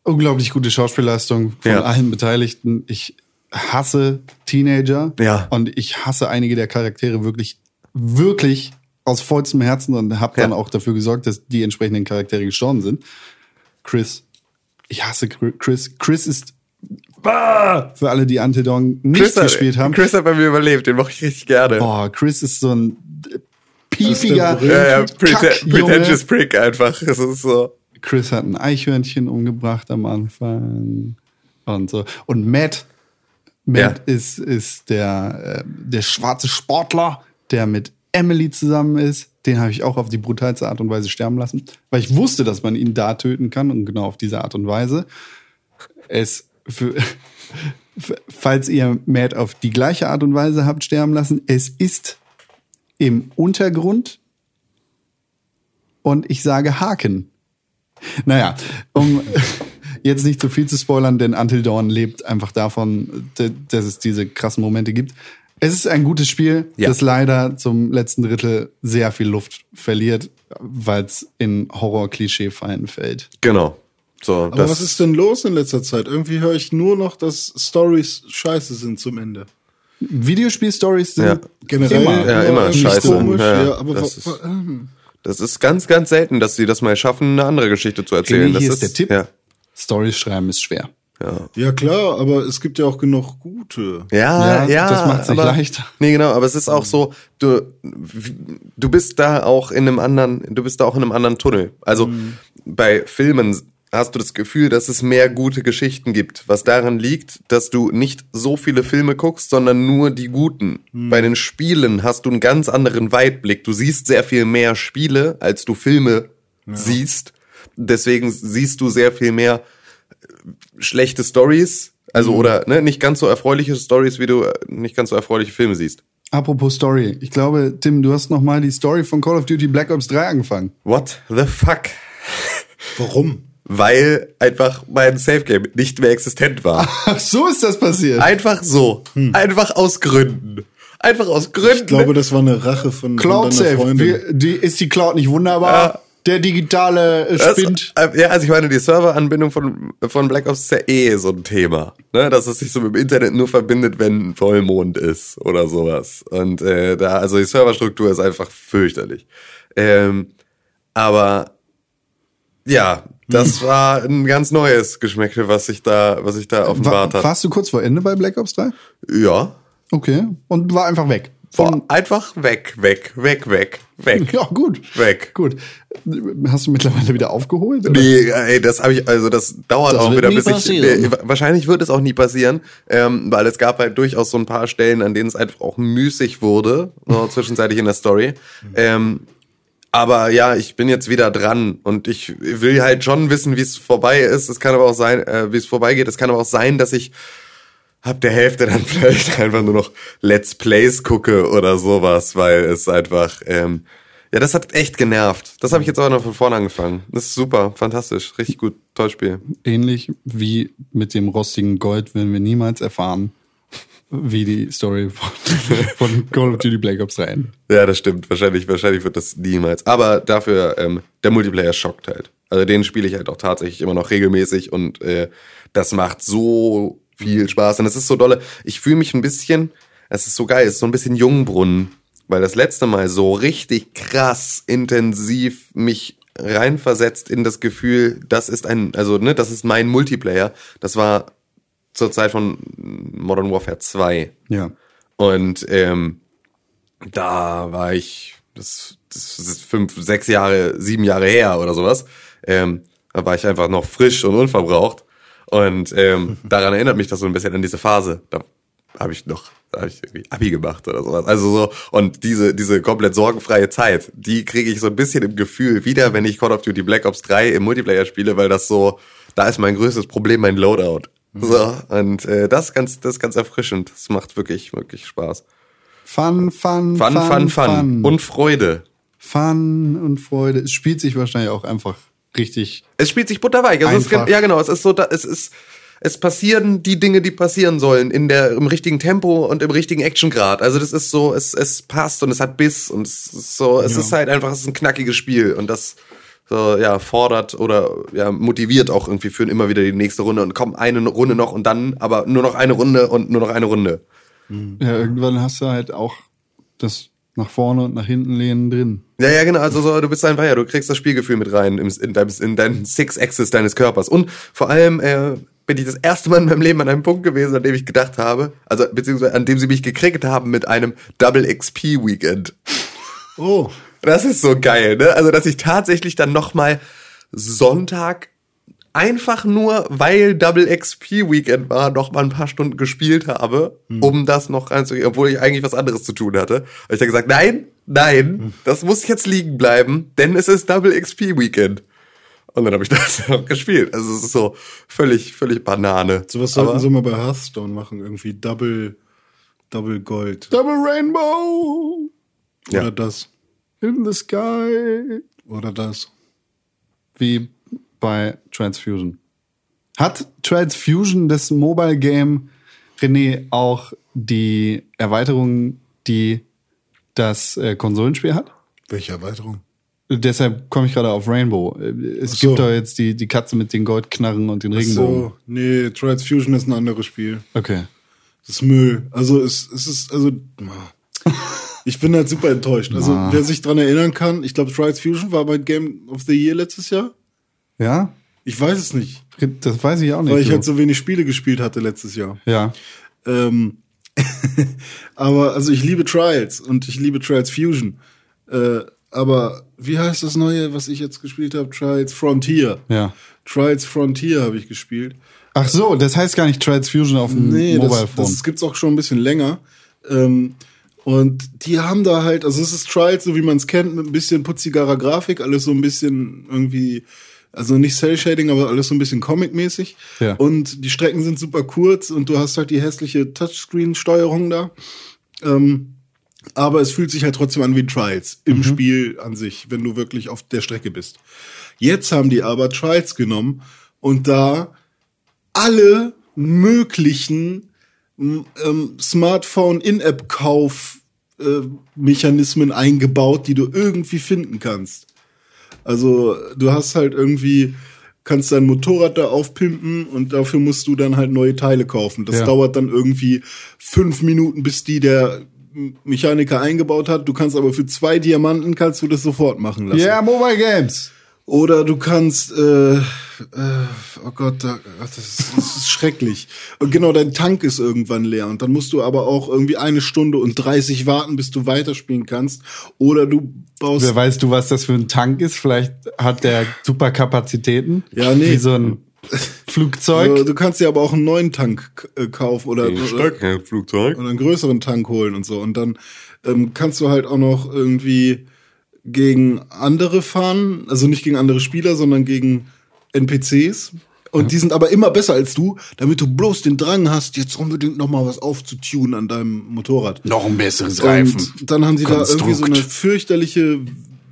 unglaublich gute Schauspielleistung von Ja. allen Beteiligten. Ich hasse Teenager. Ja. Und ich hasse einige der Charaktere wirklich, wirklich aus vollstem Herzen und habe dann Ja. auch dafür gesorgt, dass die entsprechenden Charaktere gestorben sind. Chris. Ich hasse Chris. Chris ist Ah! für alle, die Dawn nicht Chris hat, gespielt haben. Chris hat bei mir überlebt, den mochte ich richtig gerne. Boah, Chris ist so ein piefiger ja, ja, Kack, pretentious prick einfach. Es ist so. Chris hat ein Eichhörnchen umgebracht am Anfang und so. Und Matt, Matt Ja. ist, ist der, äh, der schwarze Sportler, der mit Emily zusammen ist. Den habe ich auch auf die brutalste Art und Weise sterben lassen, weil ich wusste, dass man ihn da töten kann und genau auf diese Art und Weise. Es für, falls ihr Matt auf die gleiche Art und Weise habt sterben lassen, es ist im Untergrund und ich sage Haken. Naja, um *laughs* jetzt nicht zu viel zu spoilern, denn Until Dawn lebt einfach davon, dass es diese krassen Momente gibt. Es ist ein gutes Spiel, Ja. das leider zum letzten Drittel sehr viel Luft verliert, weil es in Horror-Klischee-Fallen fällt. Genau. So, Aber was ist denn los in letzter Zeit? Irgendwie höre ich nur noch, dass Stories scheiße sind zum Ende. Videospiel-Stories sind Ja. Generell Immer. Ja, immer scheiße. Komisch, Ja, ja, ja. aber Das ist- ähm, Das ist ganz, ganz selten, dass sie das mal schaffen, eine andere Geschichte zu erzählen. René, das hier ist der Tipp. Ja, Stories schreiben ist schwer. ja. ja klar, aber es gibt ja auch genug gute. Ja, Ja, ja, das macht's nicht aber, leichter. Nee, genau, aber es ist auch so, du, du bist da auch in einem anderen, du bist da auch in einem anderen Tunnel. Also Mhm. bei Filmen hast du das Gefühl, dass es mehr gute Geschichten gibt, was daran liegt, dass du nicht so viele Filme guckst, sondern nur die guten. Mhm. Bei den Spielen hast du einen ganz anderen Weitblick. Du siehst sehr viel mehr Spiele, als du Filme siehst. Deswegen siehst du sehr viel mehr schlechte Stories, also Mhm. oder ne, nicht ganz so erfreuliche Stories, wie du äh, nicht ganz so erfreuliche Filme siehst. Apropos Story. Ich glaube, Tim, du hast noch mal die Story von Call of Duty Black Ops 3 angefangen. What the fuck? Warum? Weil einfach mein Safe Game nicht mehr existent war. *laughs* Ach, so ist das passiert. Einfach so. Einfach aus Gründen. Einfach aus Gründen. Ich glaube, das war eine Rache von, von Cloud deiner Safe. Freundin. Wir, die, ist die Cloud nicht wunderbar? Ja. Der digitale äh, Das- spinnt. äh, ja, also ich meine, die Serveranbindung von, von Black Ops ist ja eh so ein Thema. Ne? Dass es sich so mit dem Internet nur verbindet, wenn Vollmond ist oder sowas. Und äh, da, also die Serverstruktur ist einfach fürchterlich. Ähm, aber ja, das war ein ganz neues Geschmäckle, was sich da, was sich da War, offenbart hat. warst du kurz vor Ende bei Black Ops 3? Ja. Okay. Und war einfach weg. Von, einfach weg, weg, weg, weg, weg. *laughs* ja, gut. Weg. Gut. Hast du mittlerweile wieder aufgeholt? oder? Nee, ey, das habe ich, also das dauert Das auch wieder, bis ich. passieren. Nee, wahrscheinlich wird es auch nie passieren, ähm, weil es gab halt durchaus so ein paar Stellen, an denen es einfach auch müßig wurde, so zwischenzeitlich in der Story. Ähm, aber ja, ich bin jetzt wieder dran und ich will halt schon wissen, wie es vorbei ist. Es kann aber auch sein, äh, wie es vorbeigeht. Es kann aber auch sein, dass ich ab der Hälfte dann *laughs* vielleicht einfach nur noch Let's Plays gucke oder sowas, weil es einfach, ähm, ja, das hat echt genervt. Das habe ich jetzt aber noch von vorne angefangen. Das ist super, fantastisch, richtig gut, tolles Spiel. Ähnlich wie mit dem rostigen Gold werden wir niemals erfahren, wie die Story von, *laughs* von Call of Duty Black Ops 3 endet. Ja, das stimmt. Wahrscheinlich, wahrscheinlich wird das niemals. Aber dafür, ähm, der Multiplayer schockt halt. Also den spiele ich halt auch tatsächlich immer noch regelmäßig und äh, das macht so viel Spaß. Und es ist so dolle. Ich fühle mich ein bisschen, es ist so geil, es ist so ein bisschen Jungbrunnen, weil das letzte Mal so richtig krass intensiv mich reinversetzt in das Gefühl, das ist ein, also ne, das ist mein Multiplayer. Das war zur Zeit von Modern Warfare 2. Ja. Und ähm, da war ich, das, das ist fünf, sechs Jahre, sieben Jahre her oder sowas. Ähm, da war ich einfach noch frisch und unverbraucht. Und ähm, *laughs* daran erinnert mich das so ein bisschen an diese Phase. Da habe ich noch, da habe ich irgendwie Abi gemacht oder sowas. Also so, und diese, diese komplett sorgenfreie Zeit, die kriege ich so ein bisschen im Gefühl wieder, wenn ich Call of Duty Black Ops 3 im Multiplayer spiele, weil das so, da ist mein größtes Problem mein Loadout. So, und äh, das ist ganz, das ist ganz erfrischend. Das macht wirklich, wirklich Spaß. Fun, fun, Fun, Fun, Fun. Und Freude. Fun und Freude. Es spielt sich wahrscheinlich auch einfach richtig. Es spielt sich butterweich. Also es ist, Einfach. gen- ja, genau. Es ist so, da- es ist, es passieren die Dinge, die passieren sollen, in der, im richtigen Tempo und im richtigen Actiongrad. Also das ist so, es, es passt und es hat Biss und es ist so, es Ja. ist halt einfach, es ist ein knackiges Spiel und das, so, ja, fordert oder, ja, motiviert auch irgendwie für immer wieder die nächste Runde und komm, eine Runde noch und dann, aber nur noch eine Runde und nur noch eine Runde. Ja, irgendwann hast du halt auch das nach vorne und nach hinten lehnen drin. Ja, ja, genau. Also so, du bist einfach, ja, du kriegst das Spielgefühl mit rein in, deinem, in deinen Six-Axis deines Körpers. Und vor allem äh, bin ich das erste Mal in meinem Leben an einem Punkt gewesen, an dem ich gedacht habe, also beziehungsweise an dem sie mich gekriegt haben mit einem Double XP Weekend. Oh, Das ist so geil, ne? Also, dass ich tatsächlich dann nochmal Sonntag einfach nur, weil Double XP Weekend war, noch mal ein paar Stunden gespielt habe, um das noch reinzugehen, obwohl ich eigentlich was anderes zu tun hatte. Habe ich dann gesagt, nein, nein, das muss jetzt liegen bleiben, denn es ist Double XP Weekend. Und dann habe ich *laughs* das noch gespielt. Also es ist so völlig, völlig Banane. sowas sollten Aber- sie mal bei Hearthstone machen, irgendwie Double, Double Gold. Double Rainbow Ja. Oder das. In the sky. Oder das. Wie bei Transfusion. Hat Transfusion das Mobile Game René auch die Erweiterung, die das äh, Konsolenspiel hat? Welche Erweiterung? Deshalb komme ich gerade auf Rainbow. Es so. gibt doch jetzt die, die Katze mit den Goldknarren und den Regenbogen. So, nee, Transfusion ist ein anderes Spiel. Okay. Das ist Müll. Also es, es ist, also *laughs* ich bin halt super enttäuscht. Also wer sich dran erinnern kann, ich glaube Trials Fusion war mein Game of the Year letztes Jahr. Ja? Ich weiß es nicht, Das weiß ich auch nicht. weil ich du. halt so wenig Spiele gespielt hatte letztes Jahr. ja. Ähm, *laughs* aber also ich liebe Trials und ich liebe Trials Fusion. Äh, aber wie heißt das neue, was ich jetzt gespielt habe? Trials Frontier. Ja. Trials Frontier habe ich gespielt. Ach so, das heißt gar nicht Transfusion auf dem Nee, Mobile das, Phone. das gibt's auch schon ein bisschen länger. Ähm, und die haben da halt, also es ist Trials, so wie man es kennt, mit ein bisschen putzigerer Grafik, alles so ein bisschen irgendwie, also nicht Cell-Shading, aber alles so ein bisschen Comic-mäßig. Ja. Und die Strecken sind super kurz und du hast halt die hässliche Touchscreen-Steuerung da. Ähm, aber es fühlt sich halt trotzdem an wie Trials im Spiel an sich, wenn du wirklich auf der Strecke bist. Jetzt haben die aber Trials genommen und da alle möglichen ähm, Smartphone-In-App-Kauf-Mechanismen eingebaut, die du irgendwie finden kannst. Also du hast halt irgendwie, kannst dein Motorrad da aufpimpen und dafür musst du dann halt neue Teile kaufen. Das Ja. dauert dann irgendwie fünf Minuten, bis die der Mechaniker eingebaut hat. Du kannst aber für zwei Diamanten kannst du das sofort machen lassen. Ja, Mobile Games. Oder du kannst, äh, äh, oh Gott, das, ist, das ist schrecklich. Und genau, dein Tank ist irgendwann leer und dann musst du aber auch irgendwie eine Stunde und 30 warten, bis du weiterspielen kannst. Oder du baust. Wer weißt du, was das für ein Tank ist? Vielleicht hat der super Kapazitäten. Ja, nee. Wie so ein Flugzeug. Äh, Du kannst dir aber auch einen neuen Tank äh, kaufen oder, oder, Flugzeug. oder einen größeren Tank holen und so. Und dann ähm, kannst du halt auch noch irgendwie gegen andere fahren, also nicht gegen andere Spieler, sondern gegen NPCs. Und die sind aber immer besser als du, damit du bloß den Drang hast, jetzt unbedingt noch mal was aufzutunen an deinem Motorrad. Noch ein besseres Und dann haben sie da Konstrukt. irgendwie so eine fürchterliche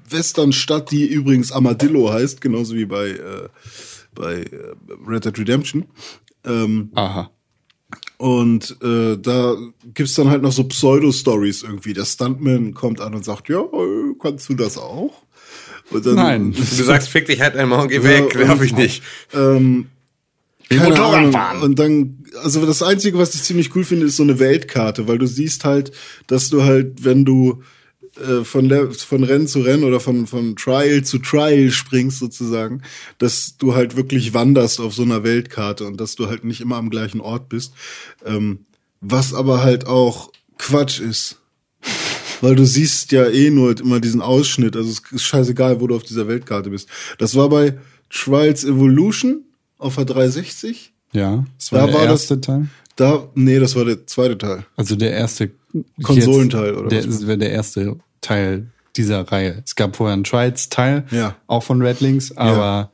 Westernstadt, die übrigens Armadillo heißt, genauso wie bei, äh, bei äh, Red Dead Redemption. Ähm, Aha. Und äh, da gibt's dann halt noch so Pseudo-Stories irgendwie. Der Stuntman kommt an und sagt, ja, äh, kannst du das auch? Und dann, Nein. *laughs* Du sagst, fick dich halt einmal und geh Ja, weg, und- darf ich nicht. Ähm, Motorrad Ahnung. fahren. Und dann, also das Einzige, was ich ziemlich cool finde, ist so eine Weltkarte, weil du siehst halt, dass du halt, wenn du äh, von, Le von Rennen zu Rennen oder von, von Trial zu Trial springst sozusagen, dass du halt wirklich wanderst auf so einer Weltkarte und dass du halt nicht immer am gleichen Ort bist. Ähm, was aber halt auch Quatsch ist. Weil du siehst ja eh nur immer diesen Ausschnitt. Also es ist scheißegal, wo du auf dieser Weltkarte bist. Das war bei Trials Evolution auf der 360. Ja, das war Da der war das- erste Teil. Da, nee, das war der zweite Teil. Also der erste Konsolenteil, oder der, was? Das wäre der erste Teil dieser Reihe. Es gab vorher einen Trials-Teil, Ja. auch von Red Links, aber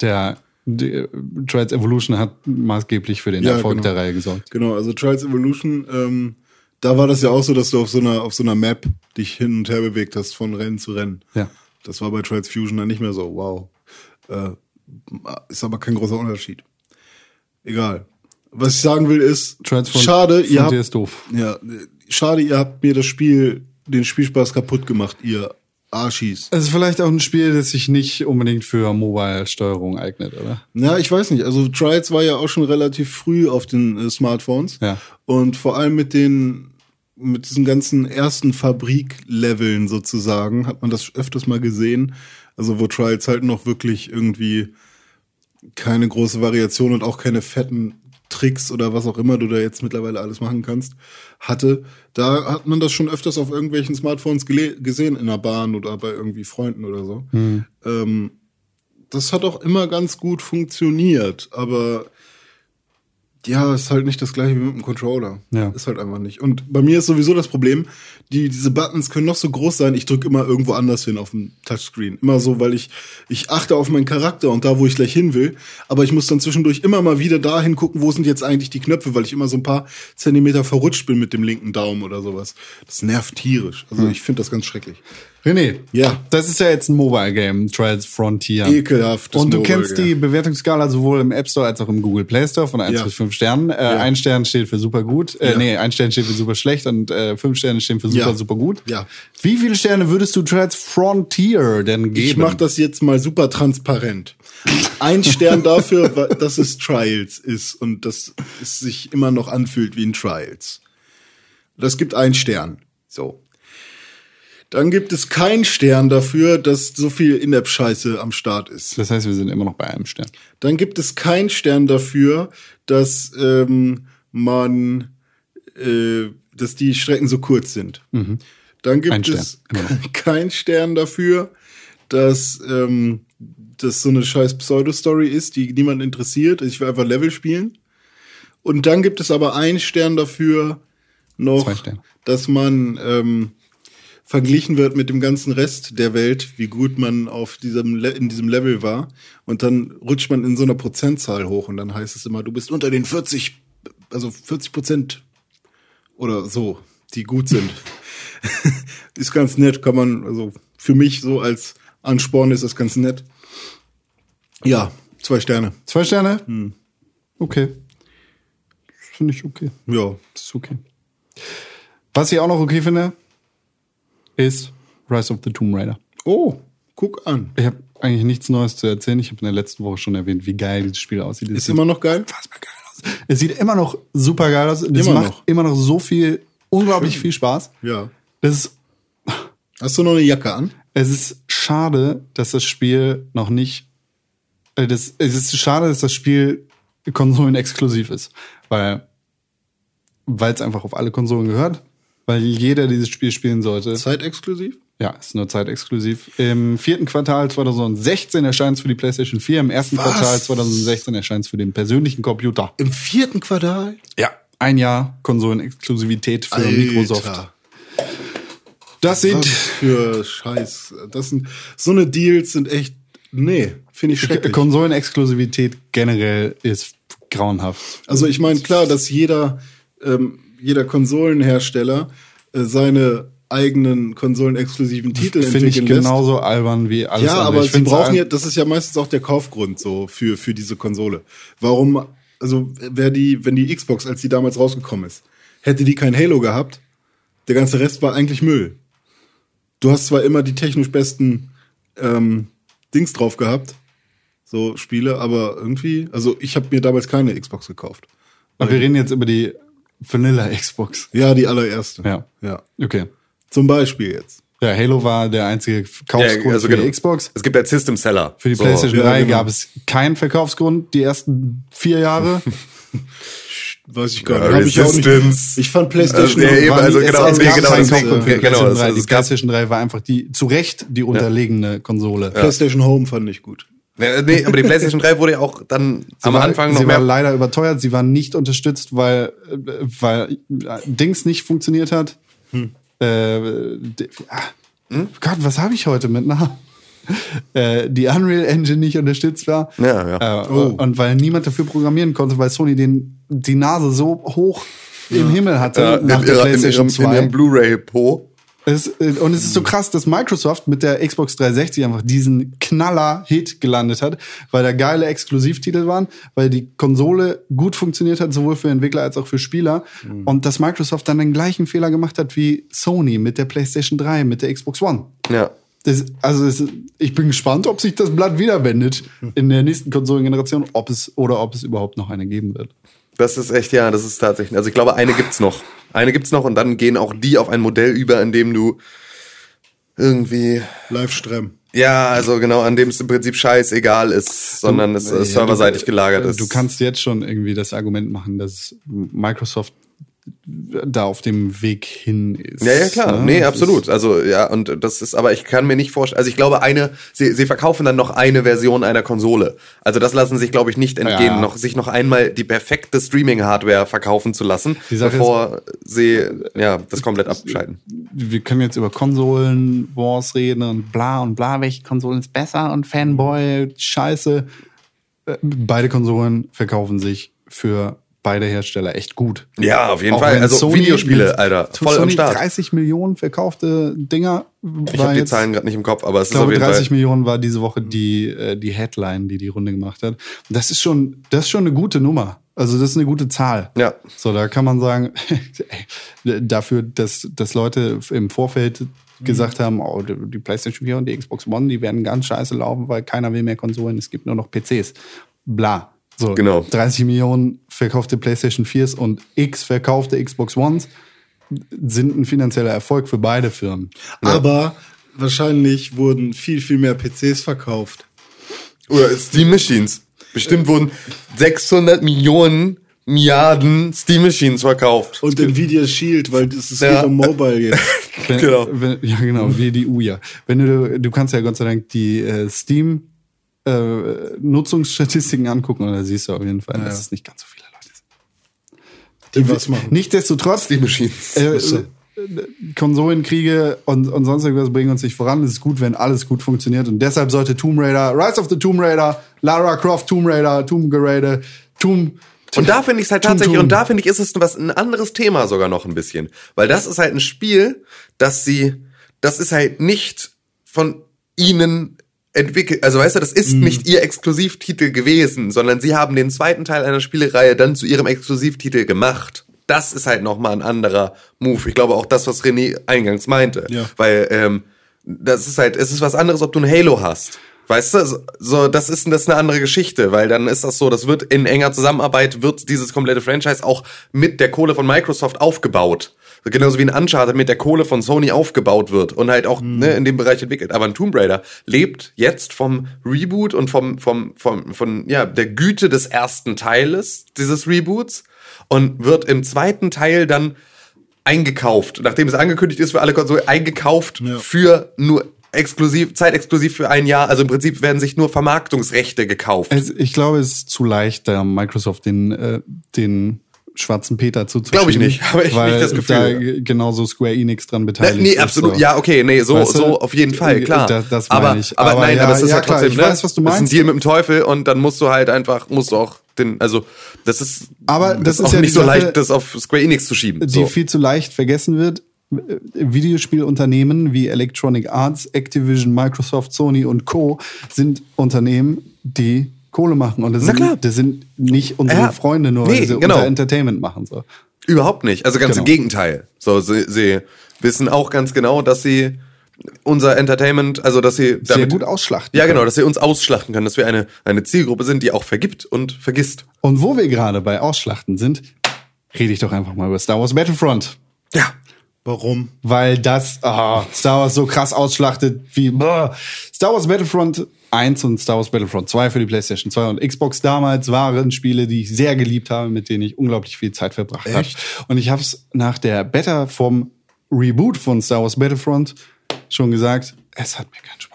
der, der Trials Evolution hat maßgeblich für den Ja, Erfolg genau. der Reihe gesorgt. Genau, also Trials Evolution, ähm, da war das ja auch so, dass du auf so einer, auf so einer Map dich hin und her bewegt hast von Rennen zu Rennen. Ja. Das war bei Trials Fusion dann nicht mehr so. Wow. Äh, ist aber kein großer Unterschied. Egal. Was ich sagen will ist, Trials von schade, ihr habt, ist doof. ja, schade, ihr habt mir das Spiel, den Spielspaß kaputt gemacht, ihr Arschis. Es ist vielleicht auch ein Spiel, das sich nicht unbedingt für Mobile-Steuerung eignet, oder? Ja, ich weiß nicht. Also Trials war ja auch schon relativ früh auf den äh, Smartphones. Ja. Und vor allem mit den, mit diesen ganzen ersten Fabrikleveln sozusagen, hat man das öfters mal gesehen. Also wo Trials halt noch wirklich irgendwie keine große Variation und auch keine fetten Tricks oder was auch immer du da jetzt mittlerweile alles machen kannst, hatte. Da hat man das schon öfters auf irgendwelchen Smartphones gesehen, in der Bahn oder bei irgendwie Freunden oder so. Ähm, das hat auch immer ganz gut funktioniert, aber ja, ist halt nicht das gleiche wie mit dem Controller. Ja. Ist halt einfach nicht. Und bei mir ist sowieso das Problem, die, diese Buttons können noch so groß sein, ich drücke immer irgendwo anders hin auf dem Touchscreen. Immer so, weil ich, ich achte auf meinen Charakter und da, wo ich gleich hin will, aber ich muss dann zwischendurch immer mal wieder dahin gucken, wo sind jetzt eigentlich die Knöpfe, weil ich immer so ein paar Zentimeter verrutscht bin mit dem linken Daumen oder sowas. Das nervt tierisch. Also ich finde das ganz schrecklich. René, Ja. das ist ja jetzt ein Mobile-Game, Trials Frontier. Ekelhaftes Und du Mobile kennst die Game. Bewertungsskala sowohl im App Store als auch im Google Play Store von 1 Ja. bis 5 Sternen. Äh, Ein Stern steht für super gut. Äh, Ja. Nee, ein Stern steht für super schlecht und äh, fünf Sterne stehen für super, Ja. super gut. Ja. Wie viele Sterne würdest du Trials Frontier denn geben? Ich mache das jetzt mal super transparent. Ein Stern *laughs* dafür, dass es Trials ist und dass es sich immer noch anfühlt wie ein Trials. Das gibt einen Stern. So. Dann gibt es keinen Stern dafür, dass so viel In-App-Scheiße am Start ist. Das heißt, wir sind immer noch bei einem Stern. Dann gibt es keinen Stern dafür, dass ähm, man, äh, dass die Strecken so kurz sind. Dann gibt Mhm. Ein Stern, es noch. *laughs* keinen Stern dafür, dass ähm, das so eine scheiß Pseudo-Story ist, die niemand interessiert. Ich will einfach Level spielen. Und dann gibt es aber einen Stern dafür noch, dass man ähm, verglichen wird mit dem ganzen Rest der Welt, wie gut man auf diesem Le in diesem Level war. Und dann rutscht man in so einer Prozentzahl hoch und dann heißt es immer, du bist unter den 40, also 40 Prozent oder so, die gut sind. *laughs* ist ganz nett, kann man, also für mich so als Ansporn ist das ganz nett. Ja, zwei Sterne. Zwei Sterne? Hm. Okay. Finde ich okay. Ja. Das ist okay. Was ich auch noch okay finde, ist Rise of the Tomb Raider. Oh, guck an. Ich habe eigentlich nichts Neues zu erzählen. Ich habe in der letzten Woche schon erwähnt, wie geil dieses Spiel aussieht. Es Ist sieht immer noch geil? geil aus. Es sieht immer noch super geil aus. Es Immer macht noch. immer noch so viel, unglaublich viel Spaß. Ja. Das ist, Hast du noch eine Jacke an? es ist schade, dass das Spiel noch nicht. Äh, das, es ist schade, dass das Spiel konsolenexklusiv ist. Weil weil es einfach auf alle Konsolen gehört. Weil jeder dieses Spiel spielen sollte. Zeitexklusiv? Ja, ist nur zeitexklusiv. Im vierten Quartal 2016 erscheint es für die PlayStation 4. Im ersten Was? Quartal 2016 erscheint es für den persönlichen Computer. Im vierten Quartal? Ja. Ein Jahr Konsolenexklusivität für Microsoft. Das Was sind für Scheiß. Das sind, so eine Deals sind echt, nee, finde ich schrecklich. Konsolenexklusivität generell ist grauenhaft. Also ich meine, klar, dass jeder, ähm, jeder Konsolenhersteller äh, seine eigenen konsolenexklusiven Titel Finde ich entwickeln lässt. genauso albern wie alles Ja, andere. aber ich sie brauchen ja, das ist ja meistens auch der Kaufgrund so für, für diese Konsole. Warum also wäre die, wenn die Xbox, als die damals rausgekommen ist, hätte die kein Halo gehabt, der ganze Rest war eigentlich Müll. Du hast zwar immer die technisch besten ähm, Dings drauf gehabt, so Spiele, aber irgendwie, also ich habe mir damals keine Xbox gekauft. Aber wir reden jetzt über die Vanilla Xbox. Ja, die allererste. Ja. Ja. Okay. Zum Beispiel jetzt. Ja, Halo war der einzige Ja, Verkaufsgrund also für genau. die Xbox. Es gibt halt System Seller. Für die So. PlayStation ja, 3 genau. gab es keinen Verkaufsgrund die ersten vier Jahre. *laughs* Weiß ich gar Ja, nicht. Ich nicht. Resistance. Ich fand PlayStation Also, ja, also es- genau, es nee, gab genau, keinen ja, die genau, 3. PlayStation 3 war einfach die zu Recht die unterlegene Konsole. PlayStation Home fand ich gut. Nee, nee, aber die PlayStation 3 wurde ja auch dann am war, Anfang noch sie war leider überteuert, sie war nicht unterstützt, weil, äh, weil äh, Dings nicht funktioniert hat. Hm. Äh, ah, Gott, was habe ich heute mit Namen? Äh, die Unreal Engine nicht unterstützt war. Ja, ja. Äh, Und weil niemand dafür programmieren konnte, weil Sony den, die Nase so hoch im Himmel hatte Ja, nach in, der in, PlayStation ihrem, in 2. ihrem Blu-ray-Po. Es, äh, und es ist so krass, dass Microsoft mit der Xbox 360 einfach diesen Knaller-Hit gelandet hat, weil da geile Exklusivtitel waren, weil die Konsole gut funktioniert hat, sowohl für Entwickler als auch für Spieler. Und dass Microsoft dann den gleichen Fehler gemacht hat wie Sony mit der PlayStation 3, mit der Xbox One. Ja. Das, also es, ich bin gespannt, ob sich das Blatt wieder wendet in der nächsten Konsolengeneration, ob es oder ob es überhaupt noch eine geben wird. Das ist echt, ja, das ist tatsächlich. Also ich glaube, eine gibt's noch. Eine gibt's noch und dann gehen auch die auf ein Modell über, in dem du irgendwie, Livestream. ja, also genau, an dem es im Prinzip scheißegal ist, sondern es äh, Ja, serverseitig du- gelagert ist. Du kannst jetzt schon irgendwie das Argument machen, dass Microsoft da auf dem Weg hin ist. Ja, ja, klar. ne? Nee, absolut. ist- Also, ja, und das ist, aber ich kann mir nicht vorstellen, also ich glaube, eine, sie, sie verkaufen dann noch eine Version einer Konsole. Also das lassen sich, glaube ich, nicht entgehen, Ja. noch, sich noch einmal die perfekte Streaming-Hardware verkaufen zu lassen, bevor sie, ja, das komplett abschalten. Wir können jetzt über Konsolen-Wars reden und bla und bla, welche Konsolen ist besser und Fanboy, Scheiße. Äh, Beide Konsolen verkaufen sich für beide Hersteller echt gut. Ja, auf jeden Auch Fall. Also Sony Videospiele, Alter, Sony voll am Start. 30 Millionen verkaufte Dinger. Ich habe die Zahlen gerade nicht im Kopf, aber es Ich ist auf glaube, jeden 30 Fall. Millionen war diese Woche die, äh, die Headline, die die Runde gemacht hat. Das ist schon, das ist schon eine gute Nummer. Also das ist eine gute Zahl. Ja. So, da kann man sagen, ey, *laughs* dafür, dass, dass Leute im Vorfeld gesagt haben, oh, die die PlayStation 4 und die Xbox One, die werden ganz scheiße laufen, weil keiner will mehr Konsolen, es gibt nur noch PCs. Bla. So, Genau. 30 Millionen verkaufte PlayStation 4s und X verkaufte Xbox Ones sind ein finanzieller Erfolg für beide Firmen. Aber wahrscheinlich wurden viel, viel mehr PCs verkauft. Oder Steam Machines. Bestimmt wurden 600 Millionen Milliarden Steam Machines verkauft. Und Nvidia Shield, weil es es Ja. geht um Mobile jetzt. *laughs* Wenn, Genau. Wenn, ja, genau, wie die Uja. Wenn du, du kannst ja Gott sei Dank die äh, Steam äh, Nutzungsstatistiken angucken und da siehst du auf jeden Fall, dass es nicht ganz so viele Leute sind. Die was machen. Nichtsdestotrotz, Steam Machines. äh, äh, Konsolenkriege und, und sonst irgendwas bringen uns nicht voran. Es ist gut, wenn alles gut funktioniert und deshalb sollte Tomb Raider, Rise of the Tomb Raider, Lara Croft Tomb Raider, Tomb Raider, Tomb Und da finde ich es halt tatsächlich, Tum. und da finde ich, ist es was ein anderes Thema sogar noch ein bisschen. Weil das ist halt ein Spiel, das sie, das ist halt nicht von ihnen entwickelt, also weißt du, das ist nicht ihr Exklusivtitel gewesen, sondern sie haben den zweiten Teil einer Spielereihe dann zu ihrem Exklusivtitel gemacht. Das ist halt nochmal ein anderer Move. Ich glaube auch das, was René eingangs meinte. Ja. Weil, ähm, das ist halt, es ist was anderes, ob du ein Halo hast. Weißt du, so- das ist, das ist eine andere Geschichte, weil dann ist das so, das wird in enger Zusammenarbeit, wird dieses komplette Franchise auch mit der Kohle von Microsoft aufgebaut. Genauso wie ein Uncharted mit der Kohle von Sony aufgebaut wird und halt auch ne, in dem Bereich entwickelt. Aber ein Tomb Raider lebt jetzt vom Reboot und vom, vom, vom, von, ja, der Güte des ersten Teiles dieses Reboots und wird im zweiten Teil dann eingekauft, nachdem es angekündigt ist für alle Konsolen, eingekauft Ja. für nur exklusiv, zeitexklusiv für ein Jahr. Also im Prinzip werden sich nur Vermarktungsrechte gekauft. Es, ich glaube, es ist zu leicht, da Microsoft den, äh, den schwarzen Peter zuzuschieben. Glaub ich nicht, *laughs* habe ich weil nicht das Gefühl. Da genauso Square Enix dran beteiligt nee, ist, absolut. so. Ja, okay, nee, so, Weißt du? so auf jeden Fall, klar. Das- das aber, ich. aber, Aber nein, ja, aber es ist ja, halt klar, trotzdem, ich ne? weiß, was du Das ist ein meinst. Deal mit dem Teufel und dann musst du halt einfach, musst du auch den, also, das ist, Aber das ist auch ja nicht so Sache, leicht, das auf Square Enix zu schieben. die So. viel zu leicht vergessen wird. Äh, Videospielunternehmen wie Electronic Arts, Activision, Microsoft, Sony und Co. sind Unternehmen, die Kohle machen. Und das, Na klar. sind, das sind nicht unsere Ja. Freunde, nur Nee, weil sie genau. unser Entertainment machen. So. Überhaupt nicht. Also ganz Genau. im Gegenteil. So, sie, sie wissen auch ganz genau, dass sie unser Entertainment, also dass sie Sehr gut ausschlachten. Ja, können. genau, dass sie uns ausschlachten können, dass wir eine, eine Zielgruppe sind, die auch vergibt und vergisst. Und wo wir gerade bei Ausschlachten sind, rede ich doch einfach mal über Star Wars Battlefront. Ja. Warum? Weil das ah, Star Wars so krass ausschlachtet wie boah. Star Wars Battlefront 1 und Star Wars Battlefront 2 für die PlayStation 2 und Xbox damals waren Spiele, die ich sehr geliebt habe, mit denen ich unglaublich viel Zeit verbracht habe. Und ich habe es nach der Beta vom Reboot von Star Wars Battlefront schon gesagt, es hat mir keinen Spaß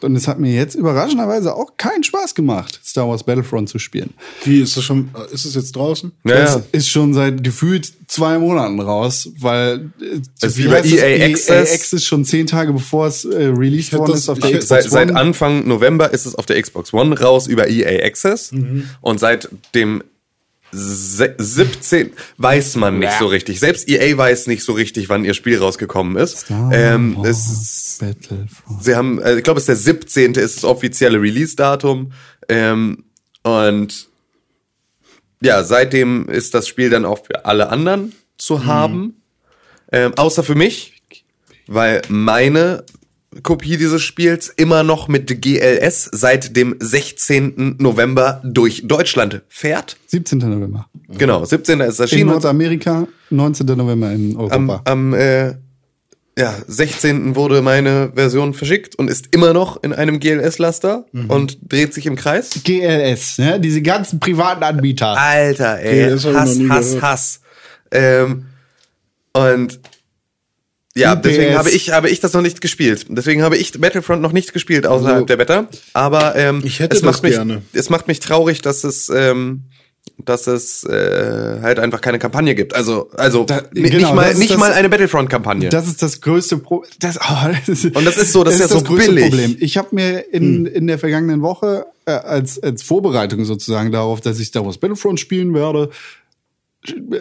gemacht. Und es hat mir jetzt überraschenderweise auch keinen Spaß gemacht, Star Wars Battlefront zu spielen. Wie ist das schon? Ist es jetzt draußen? Ja, Das ja. ist schon seit gefühlt zwei Monaten raus, weil äh, ist wie bei heißt es? EA Access. Access schon zehn Tage bevor es äh, released worden das- ist auf der Xbox Seit, seit One. Anfang November ist es auf der Xbox One raus über EA Access. Und seit dem 17 weiß man nicht so richtig. Selbst EA weiß nicht so richtig, wann ihr Spiel rausgekommen ist. Ähm, es ist, Battlefront. sie haben, äh, ich glaube, es ist der 17. ist das offizielle Release-Datum. Ähm, und ja, seitdem ist das Spiel dann auch für alle anderen zu haben. Ähm, außer für mich, weil meine Kopie dieses Spiels immer noch mit GLS seit dem 16. November durch Deutschland fährt. 17. November. Genau, 17. ist In erschienen. und Nordamerika, 19. November in am, Europa. am äh, ja, 16. wurde meine Version verschickt und ist immer noch in einem GLS-Laster und dreht sich im Kreis. GLS, ne? diese ganzen privaten Anbieter. Alter, ey. GLS Hass, Hass. Hass. Ähm, und ja, UPS. deswegen habe ich, habe ich das noch nicht gespielt. Deswegen habe ich Battlefront noch nicht gespielt außerhalb Also, der Beta. Aber ähm, ich hätte es macht das mich, gerne. es macht mich traurig, dass es, ähm, dass es äh, halt einfach keine Kampagne gibt. Also, also Da- genau, nicht mal, das nicht das- mal eine Battlefront-Kampagne. Das ist das größte Problem. Das, oh, *laughs* das ist, Und das ist so, das ist ja so billig. Problem. Ich habe mir in, in der vergangenen Woche äh, als, als Vorbereitung sozusagen darauf, dass ich Star Wars Battlefront spielen werde,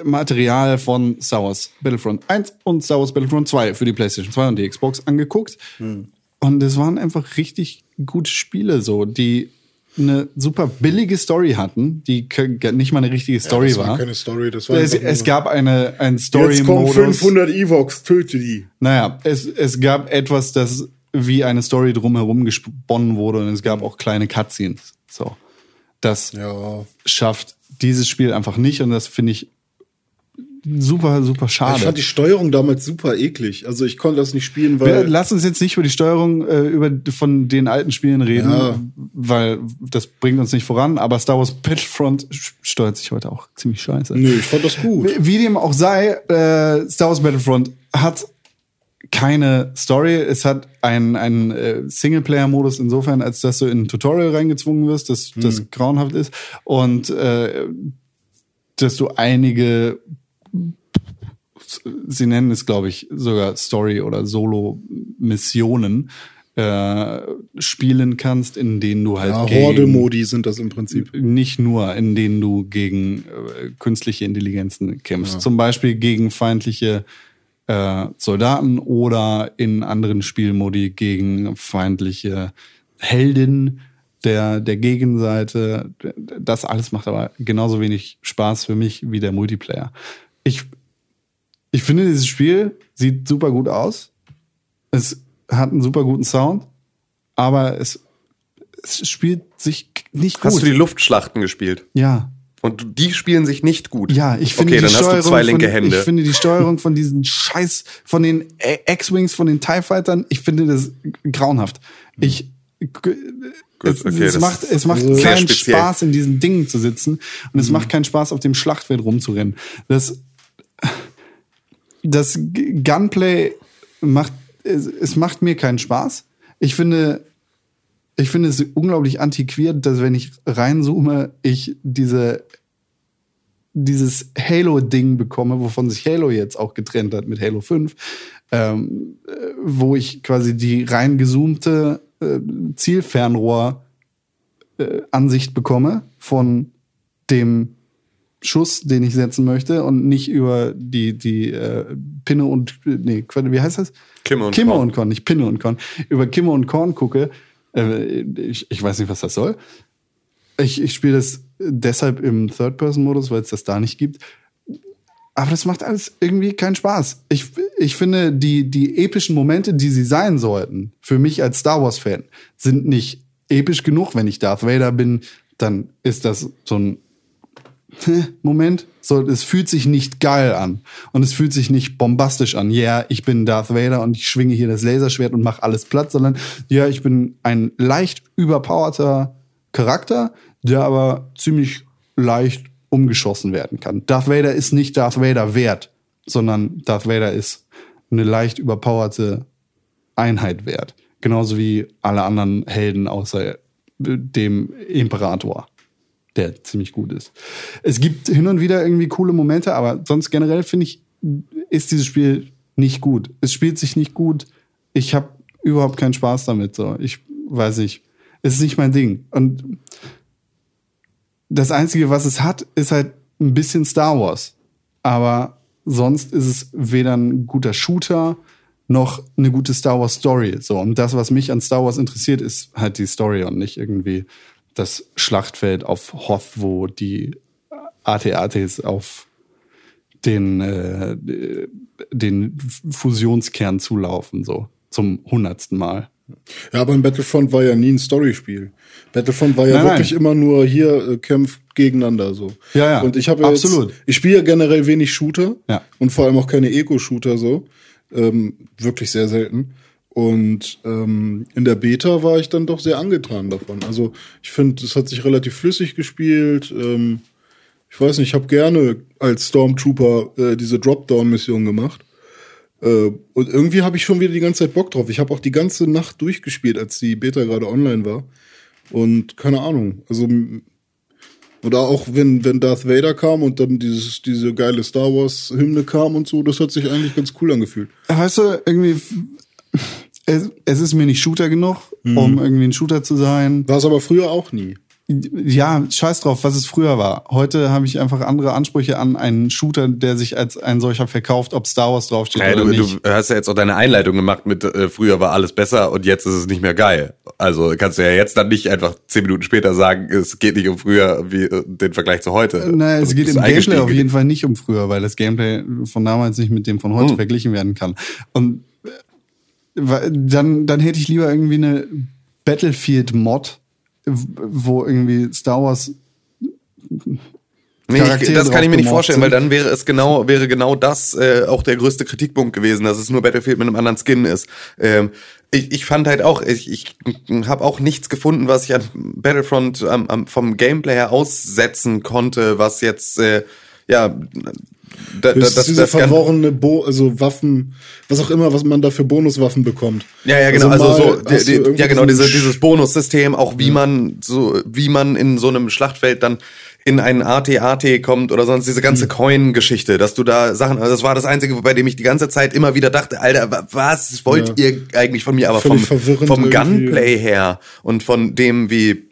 Material von Star Wars Battlefront 1 und Star Wars Battlefront 2 für die PlayStation 2 und die Xbox angeguckt. Und es waren einfach richtig gute Spiele, so, die eine super billige Story hatten, die nicht mal eine richtige Story das war. war keine Story, das war es, es gab eine, ein Jetzt kommen Story-Modus. 500 Evox, töte die. Naja, es, es gab etwas, das wie eine Story drumherum gesponnen wurde und es gab auch kleine Cutscenes. So. Das Ja. schafft dieses Spiel einfach nicht und das finde ich super, super Ich schade. fand die Steuerung damals super eklig. Also ich konnte das nicht spielen, Wir, weil lass uns jetzt nicht über die Steuerung äh, über, von den alten Spielen reden, Ja. weil das bringt uns nicht voran. Aber Star Wars Battlefront steuert sich heute auch ziemlich scheiße. Nö, ich fand das gut. Wie, wie dem auch sei, äh, Star Wars Battlefront hat keine Story. Es hat einen, einen äh, Singleplayer-Modus insofern, als dass du in ein Tutorial reingezwungen wirst, das, das grauenhaft ist. Und äh, dass du einige, sie nennen es, glaube ich, sogar Story- oder Solo-Missionen äh, spielen kannst, in denen du halt Ja, Horde-Modi sind das im Prinzip. nicht nur, in denen du gegen äh, künstliche Intelligenzen kämpfst. Zum Beispiel gegen feindliche äh, Soldaten oder in anderen Spielmodi gegen feindliche Helden der, der Gegenseite. Das alles macht aber genauso wenig Spaß für mich wie der Multiplayer. Ich, ich finde, dieses Spiel sieht super gut aus. Es hat einen super guten Sound, aber es, es spielt sich nicht gut. Hast du die Luftschlachten gespielt? ja. Und die spielen sich nicht gut. Ja, ich finde Okay, die dann hast Steuerung du zwei linke von, Hände. Ich finde die Steuerung von diesen Scheiß, von den X-Wings, von den TIE Fightern, ich finde das grauenhaft. Ich, es, okay, es das macht, es macht keinen speziell. Spaß, in diesen Dingen zu sitzen. Und es Mhm. macht keinen Spaß, auf dem Schlachtfeld rumzurennen. Das, das Gunplay macht, es, es macht mir keinen Spaß. Ich finde, ich finde es unglaublich antiquiert, dass wenn ich reinzoome, ich diese dieses Halo-Ding bekomme, wovon sich Halo jetzt auch getrennt hat mit Halo 5, ähm, äh, wo ich quasi die rein gezoomte äh, Zielfernrohr äh, bekomme von dem Schuss, den ich setzen möchte und nicht über die, die äh, Pinne und, nee, Quatsch, wie heißt das? Kimme und Kimme Korn. und Korn, nicht Pinne und Korn. Über Kimme und Korn gucke, äh, ich, ich weiß nicht, was das soll. Ich, ich spiele das deshalb im Third-Person-Modus, weil es das da nicht gibt. Aber das macht alles irgendwie keinen Spaß. Ich, ich finde, die, die epischen Momente, die sie sein sollten, für mich als Star Wars-Fan, sind nicht episch genug. Wenn ich Darth Vader bin, dann ist das so ein *laughs* Moment. So, es fühlt sich nicht geil an. Und es fühlt sich nicht bombastisch an. Ja, yeah, ich bin Darth Vader und ich schwinge hier das Laserschwert und mache alles platt, sondern ja, ich bin ein leicht überpowerter Charakter, der aber ziemlich leicht umgeschossen werden kann. Darth Vader ist nicht Darth Vader wert, sondern Darth Vader ist eine leicht überpowerte Einheit wert. Genauso wie alle anderen Helden außer dem Imperator, der ziemlich gut ist. Es gibt hin und wieder irgendwie coole Momente, aber sonst generell finde ich, ist dieses Spiel nicht gut. Es spielt sich nicht gut. Ich habe überhaupt keinen Spaß damit. So, ich weiß nicht. Es ist nicht mein Ding. Und das Einzige, was es hat, ist halt ein bisschen Star Wars. Aber sonst ist es weder ein guter Shooter noch eine gute Star Wars Story. So, und das, was mich an Star Wars interessiert, ist halt die Story und nicht irgendwie das Schlachtfeld auf Hoth, wo die AT-ATs auf den, äh, den Fusionskern zulaufen, so zum hundertsten Mal. Ja, aber in Battlefront war ja nie ein Storyspiel. Battlefront war ja Nein, wirklich nein. immer nur hier äh, kämpft gegeneinander so. Ja, ja, Und ich habe jetzt, absolut. ich spiele ja generell wenig Shooter Ja. und vor allem auch keine Eco-Shooter so, ähm, wirklich sehr selten. Und ähm, in der Beta war ich dann doch sehr angetan davon. Also ich finde, es hat sich relativ flüssig gespielt. Ähm, ich weiß nicht, ich habe gerne als Stormtrooper äh, diese Dropdown-Mission gemacht. Äh, und irgendwie habe ich schon wieder die ganze Zeit Bock drauf. Ich habe auch die ganze Nacht durchgespielt, als die Beta gerade online war. Und keine Ahnung. Also oder auch wenn wenn Darth Vader kam und dann dieses diese geile Star Wars Hymne kam und so, das hat sich eigentlich ganz cool angefühlt. Weißt du, irgendwie, es, es ist mir nicht Shooter genug, um irgendwie ein Shooter zu sein. War es aber früher auch nie. Ja, scheiß drauf, was es früher war. Heute habe ich einfach andere Ansprüche an einen Shooter, der sich als ein solcher verkauft, ob Star Wars draufsteht Naja, oder du, nicht. du hast ja jetzt auch deine Einleitung gemacht mit äh, früher war alles besser und jetzt ist es nicht mehr geil. Also kannst du ja jetzt dann nicht einfach zehn Minuten später sagen, es geht nicht um früher wie äh, den Vergleich zu heute. Naja, es Also geht im Gameplay auf jeden Fall nicht um früher, weil das Gameplay von damals nicht mit dem von heute verglichen werden kann. Und dann, dann hätte ich lieber irgendwie eine Battlefield-Mod, wo irgendwie Star Wars Nee, ich, das kann ich mir nicht vorstellen, weil dann wäre es genau, wäre genau das äh, auch der größte Kritikpunkt gewesen, dass es nur Battlefield mit einem anderen Skin ist. Ähm, ich, ich fand halt auch, ich, ich habe auch nichts gefunden, was ich an Battlefront am, am, vom Gameplay her aussetzen konnte, was jetzt äh, ja da, Das, ist diese verworrene Bo also Waffen, was auch immer, was man da für Bonuswaffen bekommt. Ja, ja, genau. Also, mal so, die, die, ja, genau, diese, dieses Bonussystem, auch wie man so, wie man in so einem Schlachtfeld dann in einen AT-AT kommt oder sonst diese ganze Coin-Geschichte, dass du da Sachen, also das war das Einzige, bei dem ich die ganze Zeit immer wieder dachte, Alter, wa- was wollt Ja. ihr eigentlich von mir? Aber vom, Völlig vom irgendwie. Gunplay her und von dem, wie,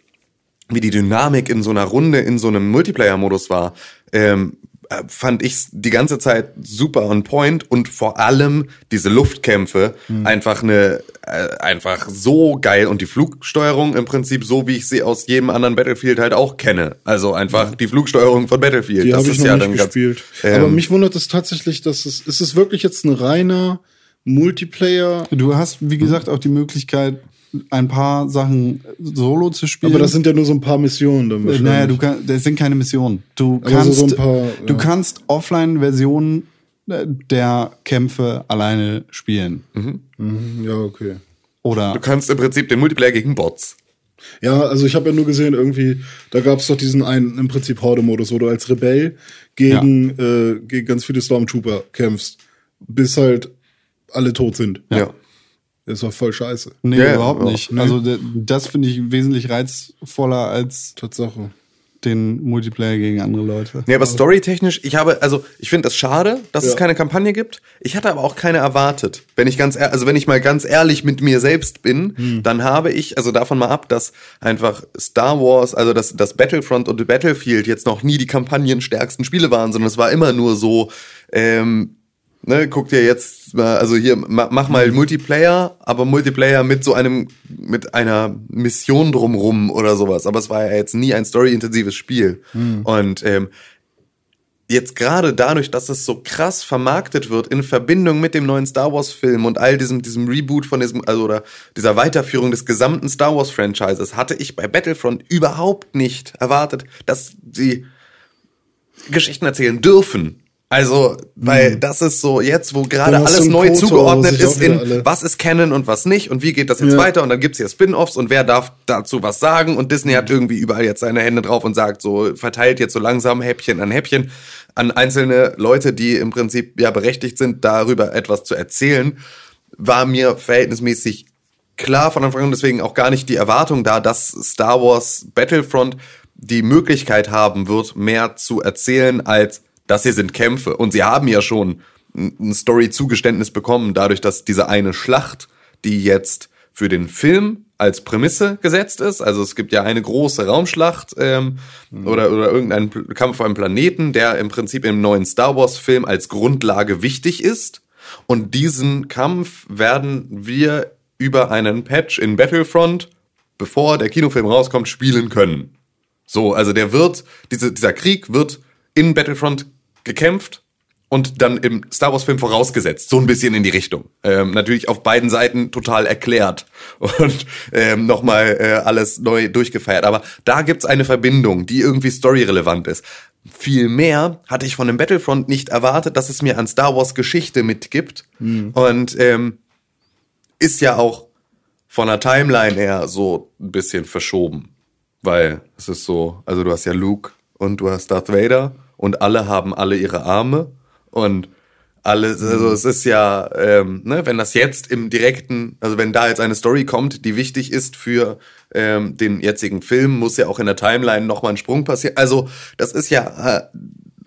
wie die Dynamik in so einer Runde, in so einem Multiplayer-Modus war, ähm, äh, fand ich die ganze Zeit super on point und vor allem diese Luftkämpfe Hm. einfach eine äh, einfach so geil und die Flugsteuerung im Prinzip so wie ich sie aus jedem anderen Battlefield halt auch kenne. Also einfach die Flugsteuerung von Battlefield. Die Das habe ich ist noch ja nicht dann ganz- gespielt. ähm, Aber mich wundert es tatsächlich, dass es ist es wirklich jetzt ein reiner Multiplayer. Du hast, wie gesagt, auch die Möglichkeit, ein paar Sachen solo zu spielen. Aber das sind ja nur so ein paar Missionen dann Äh, wahrscheinlich. Naja, du kannst, das sind keine Missionen. Du so- kannst, so ein paar, du ja. kannst Offline-Versionen äh, der Kämpfe alleine spielen. Mhm, ja, okay. Oder du kannst im Prinzip den Multiplayer gegen Bots. Ja, also ich habe ja nur gesehen, irgendwie, da gab es doch diesen einen im Prinzip Horde-Modus, wo du als Rebell gegen, äh, gegen ganz viele Stormtrooper kämpfst, bis halt alle tot sind. Ja. Das war voll scheiße. nee, Ja, überhaupt nicht. nee. Also das finde ich wesentlich reizvoller als Tatsache. den Multiplayer gegen andere Leute. Ja, aber storytechnisch, ich habe, also ich finde das schade, dass es Ja. keine Kampagne gibt. Ich hatte aber auch keine erwartet. Wenn ich ganz, also wenn ich mal ganz ehrlich mit mir selbst bin, Hm. dann habe ich, also davon mal ab, dass einfach Star Wars, also dass das Battlefront und Battlefield jetzt noch nie die kampagnenstärksten Spiele waren, sondern es war immer nur so, ähm, ne, guck dir jetzt mal, also hier, ma, mach mal Multiplayer, aber Multiplayer mit so einem, mit einer Mission drumrum oder sowas. Aber es war ja jetzt nie ein storyintensives Spiel. Und ähm, jetzt gerade dadurch, dass es so krass vermarktet wird in Verbindung mit dem neuen Star Wars Film und all diesem diesem Reboot von diesem also oder dieser Weiterführung des gesamten Star Wars Franchises hatte ich bei Battlefront überhaupt nicht erwartet, dass sie Geschichten erzählen dürfen. Also, weil das ist so jetzt, wo gerade alles einen neu wo zugeordnet ist in alle- was ist Canon und was nicht und wie geht das jetzt Ja. weiter und dann gibt's hier Spin-offs und wer darf dazu was sagen und Disney hat irgendwie überall jetzt seine Hände drauf und sagt so, verteilt jetzt so langsam Häppchen an Häppchen an einzelne Leute, die im Prinzip ja berechtigt sind, darüber etwas zu erzählen, war mir verhältnismäßig klar von Anfang an, deswegen auch gar nicht die Erwartung da, dass Star Wars Battlefront die Möglichkeit haben wird, mehr zu erzählen, als das hier sind Kämpfe. Und sie haben ja schon ein Story-Zugeständnis bekommen, dadurch, dass diese eine Schlacht, die jetzt für den Film als Prämisse gesetzt ist. Also es gibt ja eine große Raumschlacht ähm, oder, oder irgendeinen Kampf auf einem Planeten, der im Prinzip im neuen Star Wars-Film als Grundlage wichtig ist. Und diesen Kampf werden wir über einen Patch in Battlefront, bevor der Kinofilm rauskommt, spielen können. So, also der wird, diese, dieser Krieg wird in Battlefront gekämpft und dann im Star Wars Film vorausgesetzt, so ein bisschen in die Richtung. Ähm, natürlich auf beiden Seiten total erklärt *laughs* und ähm, nochmal äh, alles neu durchgefeiert. Aber da gibt's eine Verbindung, die irgendwie storyrelevant ist. Viel mehr hatte ich von dem Battlefront nicht erwartet, dass es mir an Star Wars Geschichte mitgibt. Und ähm, ist ja auch von der Timeline her so ein bisschen verschoben. Weil es ist so, also du hast ja Luke und du hast Darth Vader und alle haben alle ihre Arme und alle, also es ist ja, ähm, ne, wenn das jetzt im direkten, also wenn da jetzt eine Story kommt, die wichtig ist für ähm, den jetzigen Film, muss ja auch in der Timeline nochmal ein Sprung passieren. Also das ist ja, äh,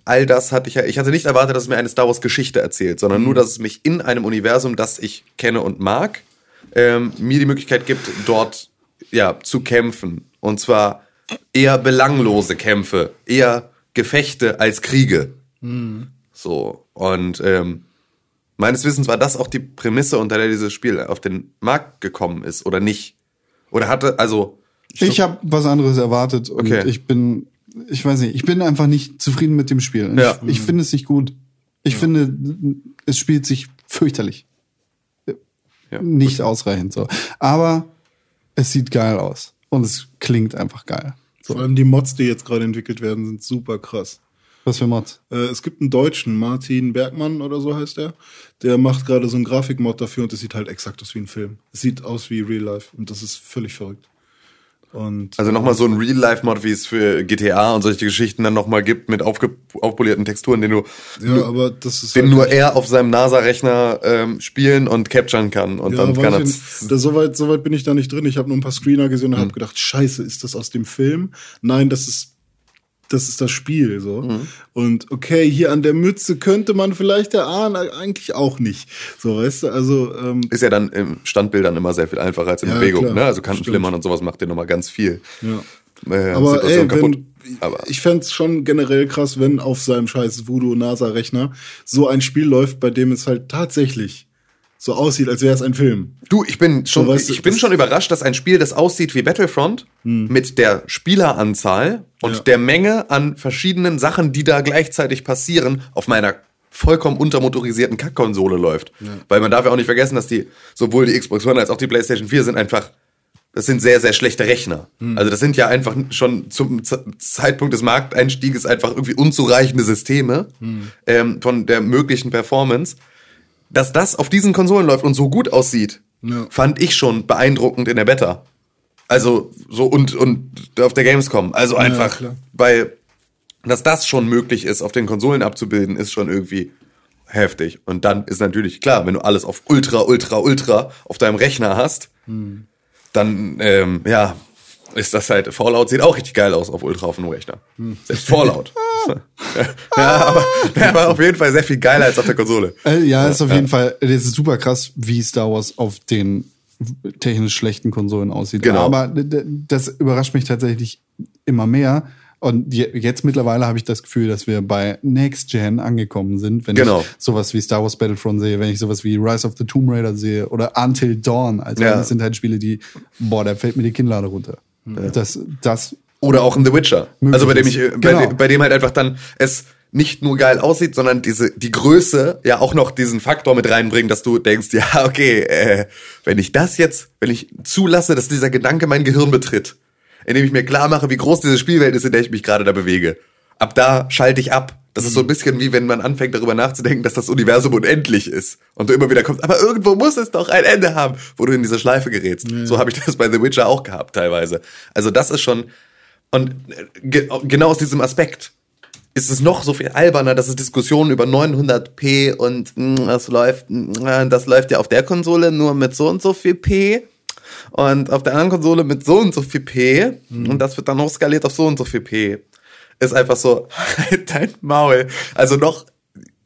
all das hatte ich ja, ich hatte nicht erwartet, dass es mir eine Star Wars Geschichte erzählt, sondern nur, dass es mich in einem Universum, das ich kenne und mag, ähm, mir die Möglichkeit gibt, dort ja zu kämpfen. Und zwar eher belanglose Kämpfe, eher Gefechte als Kriege. So. Und ähm, meines Wissens war das auch die Prämisse, unter der dieses Spiel auf den Markt gekommen ist, oder nicht? Oder hatte, also, Ich habe was anderes erwartet und Okay. ich bin, ich weiß nicht, ich bin einfach nicht zufrieden mit dem Spiel. Ja. Ich, ich finde es nicht gut. Ich finde, es spielt sich fürchterlich. Ja. Nicht ausreichend so. Aber es sieht geil aus. Und es klingt einfach geil. Vor allem die Mods, die jetzt gerade entwickelt werden, sind super krass. Was für Mods? Äh, es gibt einen Deutschen, Martin Bergmann oder so heißt er. Der macht gerade so einen Grafikmod dafür und das sieht halt exakt aus wie ein Film. Es sieht aus wie Real Life und das ist völlig verrückt. Und also nochmal so ein Real-Life-Mod, wie es für GTA und solche Geschichten dann nochmal gibt, mit aufge aufpolierten Texturen, den du, ja, aber das ist den halt nur er auf seinem NASA-Rechner ähm, spielen und capturen kann. Und dann kann er. so, weit, so weit bin ich da nicht drin. Ich habe nur ein paar Screener gesehen und Mhm. habe gedacht, scheiße, ist das aus dem Film? Nein, das ist das ist das Spiel so. Mhm. Und okay, hier an der Mütze könnte man vielleicht erahnen, eigentlich auch nicht. So, weißt du, also ähm, Ist ja dann im Standbildern immer sehr viel einfacher als in Ja, Bewegung. klar. Ne? Also Kantenflimmern und sowas macht dir nochmal ganz viel. ja. Äh, Aber Situation ey, kaputt. wenn, Aber ich fänd's schon generell krass, wenn auf seinem scheiß Voodoo-NASA-Rechner so ein Spiel läuft, bei dem es halt tatsächlich so aussieht, als wäre es ein Film. Du, ich bin schon, So, weißt du, ich bin schon überrascht, dass ein Spiel, das aussieht wie Battlefront, mit der Spieleranzahl und Ja. der Menge an verschiedenen Sachen, die da gleichzeitig passieren, auf meiner vollkommen untermotorisierten Kackkonsole läuft. Weil man darf ja auch nicht vergessen, dass die, sowohl die Xbox One als auch die PlayStation 4 sind einfach, das sind sehr, sehr schlechte Rechner. Also das sind ja einfach schon zum Zeitpunkt des Markteinstieges einfach irgendwie unzureichende Systeme ähm, von der möglichen Performance dass das auf diesen Konsolen läuft und so gut aussieht, Ja. fand ich schon beeindruckend in der Beta. Also so und und auf der Gamescom. Also einfach, klar. weil dass das schon möglich ist, auf den Konsolen abzubilden, ist schon irgendwie heftig. Und dann ist natürlich klar, wenn du alles auf Ultra, Ultra, Ultra auf deinem Rechner hast, dann ähm, ja ist das halt Fallout sieht auch richtig geil aus auf Ultra auf dem Rechner. Selbst Fallout. *laughs* *laughs* ja, aber, ja, aber auf jeden Fall sehr viel geiler als auf der Konsole. Äh, ja, ist auf jeden Fall, das ist super krass, wie Star Wars auf den technisch schlechten Konsolen aussieht. Genau. Aber das überrascht mich tatsächlich immer mehr, Und je, jetzt mittlerweile habe ich das Gefühl, dass wir bei Next Gen angekommen sind, wenn Genau. ich sowas wie Star Wars Battlefront sehe, wenn ich sowas wie Rise of the Tomb Raider sehe oder Until Dawn. Also Ja. das sind halt Spiele, die, boah, da fällt mir die Kinnlade runter. Das, das Oder auch in The Witcher. Also bei dem ich, äh, bei, Genau. dem, bei dem halt einfach dann es nicht nur geil aussieht, sondern diese die Größe ja auch noch diesen Faktor mit reinbringt, dass du denkst, *laughs* ja okay, äh, wenn ich das jetzt, wenn ich zulasse, dass dieser Gedanke mein Gehirn betritt, indem ich mir klar mache, wie groß diese Spielwelt ist, in der ich mich gerade da bewege, ab da schalte ich ab. Das ist so ein bisschen wie wenn man anfängt darüber nachzudenken, dass das Universum unendlich ist und du immer wieder kommst, aber irgendwo muss es doch ein Ende haben, wo du in diese Schleife gerätst. So habe ich das bei The Witcher auch gehabt teilweise. Also das ist schon und äh, ge genau aus diesem Aspekt ist es noch so viel alberner, dass es Diskussionen über 900p und mh, das läuft, mh, das läuft ja auf der Konsole nur mit so und so viel p und auf der anderen Konsole mit so und so viel p und das wird dann hochskaliert auf so und so viel p. Ist einfach so, *laughs* halt dein Maul. Also noch,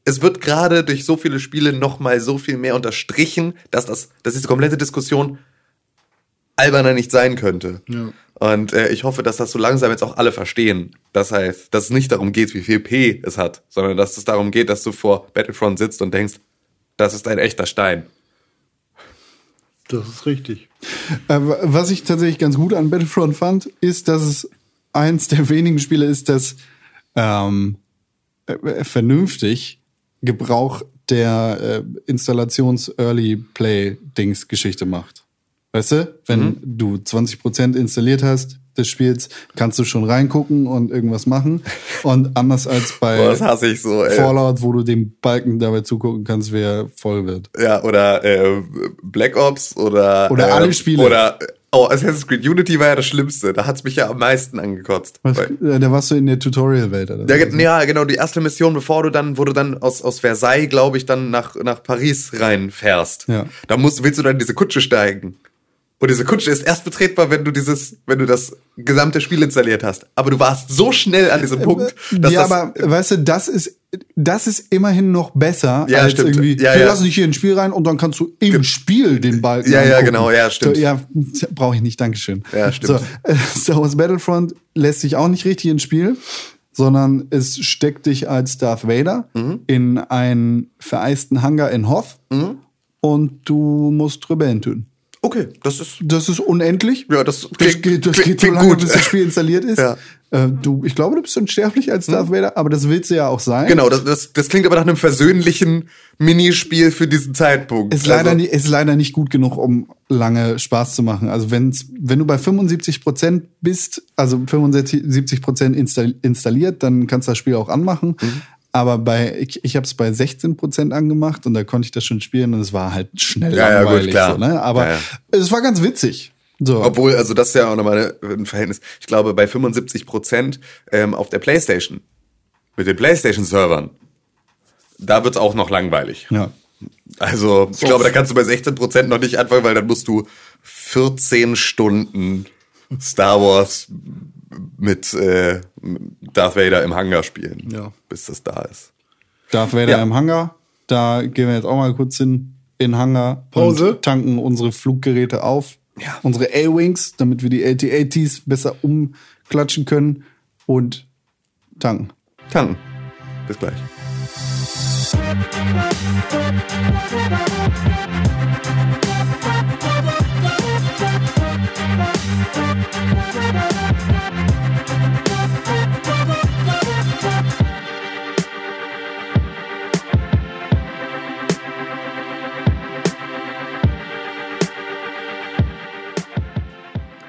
es wird gerade durch so viele Spiele noch mal so viel mehr unterstrichen, dass das, dass diese komplette Diskussion alberner nicht sein könnte. Ja. Und äh, ich hoffe, dass das so langsam jetzt auch alle verstehen. Das heißt, dass es nicht darum geht, wie viel P es hat, sondern dass es darum geht, dass du vor Battlefront sitzt und denkst, das ist ein echter Stein. Das ist richtig. Äh, was ich tatsächlich ganz gut an Battlefront fand, ist, dass es eins der wenigen Spiele ist, das ähm, äh, vernünftig Gebrauch der äh, Installations-Early-Play-Dings-Geschichte macht. Weißt du, wenn Mhm. du 20% installiert hast des Spiels, kannst du schon reingucken und irgendwas machen. Und anders als *laughs* bei Boah, so. Fallout, wo du dem Balken dabei zugucken kannst, wer voll wird. Ja, oder äh, Black Ops oder Oder äh, alle Spiele. Oder oh, Assassin's Creed Unity war ja das Schlimmste. Da hat's mich ja am meisten angekotzt. Was, äh, da warst du in der Tutorial-Welt, oder? Ja, ge- ja, genau, die erste Mission, bevor du dann, wo du dann aus, aus Versailles, glaube ich, dann nach, nach Paris reinfährst. Ja. Da musst, willst du dann in diese Kutsche steigen. Und diese Kutsche ist erst betretbar, wenn du dieses, wenn du das gesamte Spiel installiert hast. Aber du warst so schnell an diesem Punkt, dass ja, das, aber weißt du, das ist, das ist immerhin noch besser Ja, als stimmt. irgendwie, Ja, wir ja. lassen dich hier ins Spiel rein und dann kannst du im Spiel den Balken Ja, ja, genau, ja, stimmt. So, ja, brauche ich nicht, Dankeschön. Ja, stimmt. So, äh, *laughs* Star Wars Battlefront lässt sich auch nicht richtig ins Spiel, sondern es steckt dich als Darth Vader Mhm. in einen vereisten Hangar in Hoth und du musst Rebellen töten. Okay, das ist, Das ist unendlich. Ja, das das geht, das geht so lange, gut. bis das Spiel *laughs* installiert ist. Ja. Äh, du, ich glaube, du bist unsterblich als Darth Vader, aber das willst du ja auch sein. genau, das, das, das klingt aber nach einem versöhnlichen Minispiel für diesen Zeitpunkt. Ist leider, Also- nicht, ist leider nicht gut genug, um lange Spaß zu machen. Also wenn's, wenn du bei 75 Prozent bist, also 75 Prozent install, installiert, dann kannst du das Spiel auch anmachen. Mhm. Aber bei, ich, ich habe es bei 16 Prozent angemacht und da konnte ich das schon spielen und es war halt schnell Ja, ja, gut, langweilig. klar. So, ne? Aber Ja, es war ganz witzig. So. Obwohl, also das ist ja auch nochmal ein Verhältnis. Ich glaube, bei 75 Prozent ähm, auf der Playstation, mit den Playstation-Servern, da wird's auch noch langweilig. ja. Also, ich glaube, da kannst du bei 16 Prozent noch nicht anfangen, weil dann musst du 14 Stunden Star Wars mit äh, Darth Vader im Hangar spielen, Ja. bis das da ist. Darth Vader Ja. im Hangar. Da gehen wir jetzt auch mal kurz hin in den Hangar Pause. und tanken unsere Fluggeräte auf. Ja. Unsere A-Wings, damit wir die LT-ATs besser umklatschen können und tanken. Tanken. Bis gleich.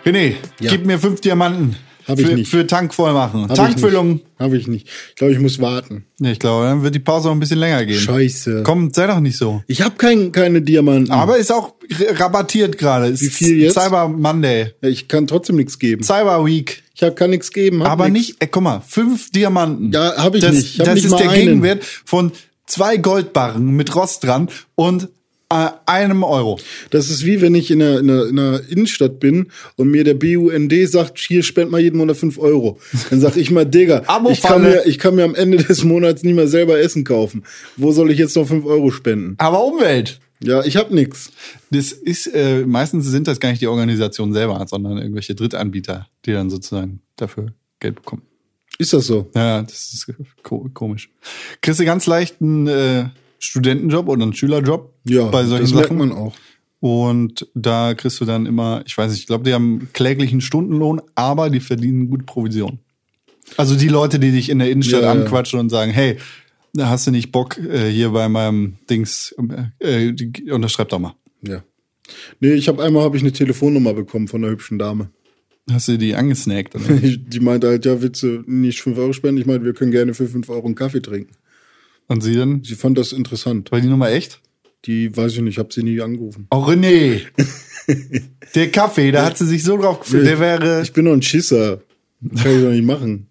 René, Ja. gib mir fünf Diamanten. Hab ich für, nicht. Für Tank voll machen. Hab Tankfüllung. Habe ich nicht. Ich glaube, ich muss warten. Nee, ich glaube, dann wird die Pause auch ein bisschen länger gehen. Scheiße. Komm, sei doch nicht so. Ich habe kein, keine Diamanten. Aber ist auch rabattiert gerade. Ist Wie viel jetzt? Cyber Monday. Ich kann trotzdem nichts geben. Cyber Week. Ich hab, kann nichts geben. Aber nix. nicht, ey, guck mal, fünf Diamanten. Ja, hab ich das, nicht. Ich hab das nicht ist der einen. Gegenwert von zwei Goldbarren mit Rost dran und äh, einem Euro. Das ist wie wenn ich in einer, in, einer, in einer Innenstadt bin und mir der BUND sagt, hier spend mal jeden Monat fünf Euro. Dann sag ich mal, Digga, *laughs* ich kann, mir, ich kann mir am Ende des Monats nicht mal selber Essen kaufen. Wo soll ich jetzt noch fünf Euro spenden? Aber Umwelt. Ja, ich hab nix. Das ist, äh, meistens sind das gar nicht die Organisationen selber, sondern irgendwelche Drittanbieter, die dann sozusagen dafür Geld bekommen. Ist das so? Ja, das ist ko komisch. Kriegst du ganz leicht einen äh, Studentenjob oder einen Schülerjob Ja, bei solchen das merkt man auch. Und da kriegst du dann immer, ich weiß nicht, ich glaube, die haben kläglichen Stundenlohn, aber die verdienen gute Provision. Also die Leute, die dich in der Innenstadt Ja, ja. anquatschen und sagen, hey, hast du nicht Bock äh, hier bei meinem Dings, äh, die- unterschreib doch mal. Ja. Nee, ich habe einmal habe ich eine Telefonnummer bekommen von einer hübschen Dame. Hast du die angesnackt? Oder? *laughs* Die meinte halt, ja, willst du nicht 5 Euro spenden? Ich meinte, wir können gerne für 5 Euro einen Kaffee trinken. Und sie dann? Sie fand das interessant. War die Nummer echt? Die weiß ich nicht, ich habe sie nie angerufen. Oh, René! *laughs* der Kaffee, da hat sie sich so drauf gefühlt. Der wäre. Ich bin doch ein Schisser. Das kann ich doch nicht machen.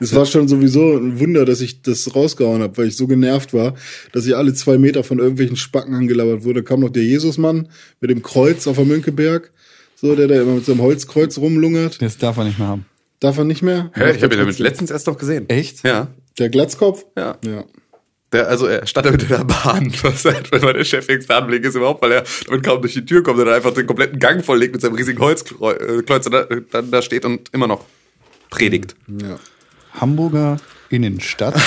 Es war schon sowieso ein Wunder, dass ich das rausgehauen habe, weil ich so genervt war, dass ich alle zwei Meter von irgendwelchen Spacken angelabert wurde. Da kam noch der Jesusmann mit dem Kreuz auf der Münkeberg, so der da immer mit seinem Holzkreuz rumlungert. Das darf er nicht mehr haben. Darf er nicht mehr? Hä, ich habe ihn damit letztens erst noch gesehen. Echt? Ja. Der Glatzkopf? Ja. Ja. Der, also er stand damit in der Bahn, *laughs* was halt, wenn der chefigste Anblick ist überhaupt, weil er damit kaum durch die Tür kommt und dann einfach den kompletten Gang volllegt mit seinem riesigen Holzkreuz und da, dann da steht und immer noch predigt. ja. Hamburger Innenstadt. *laughs*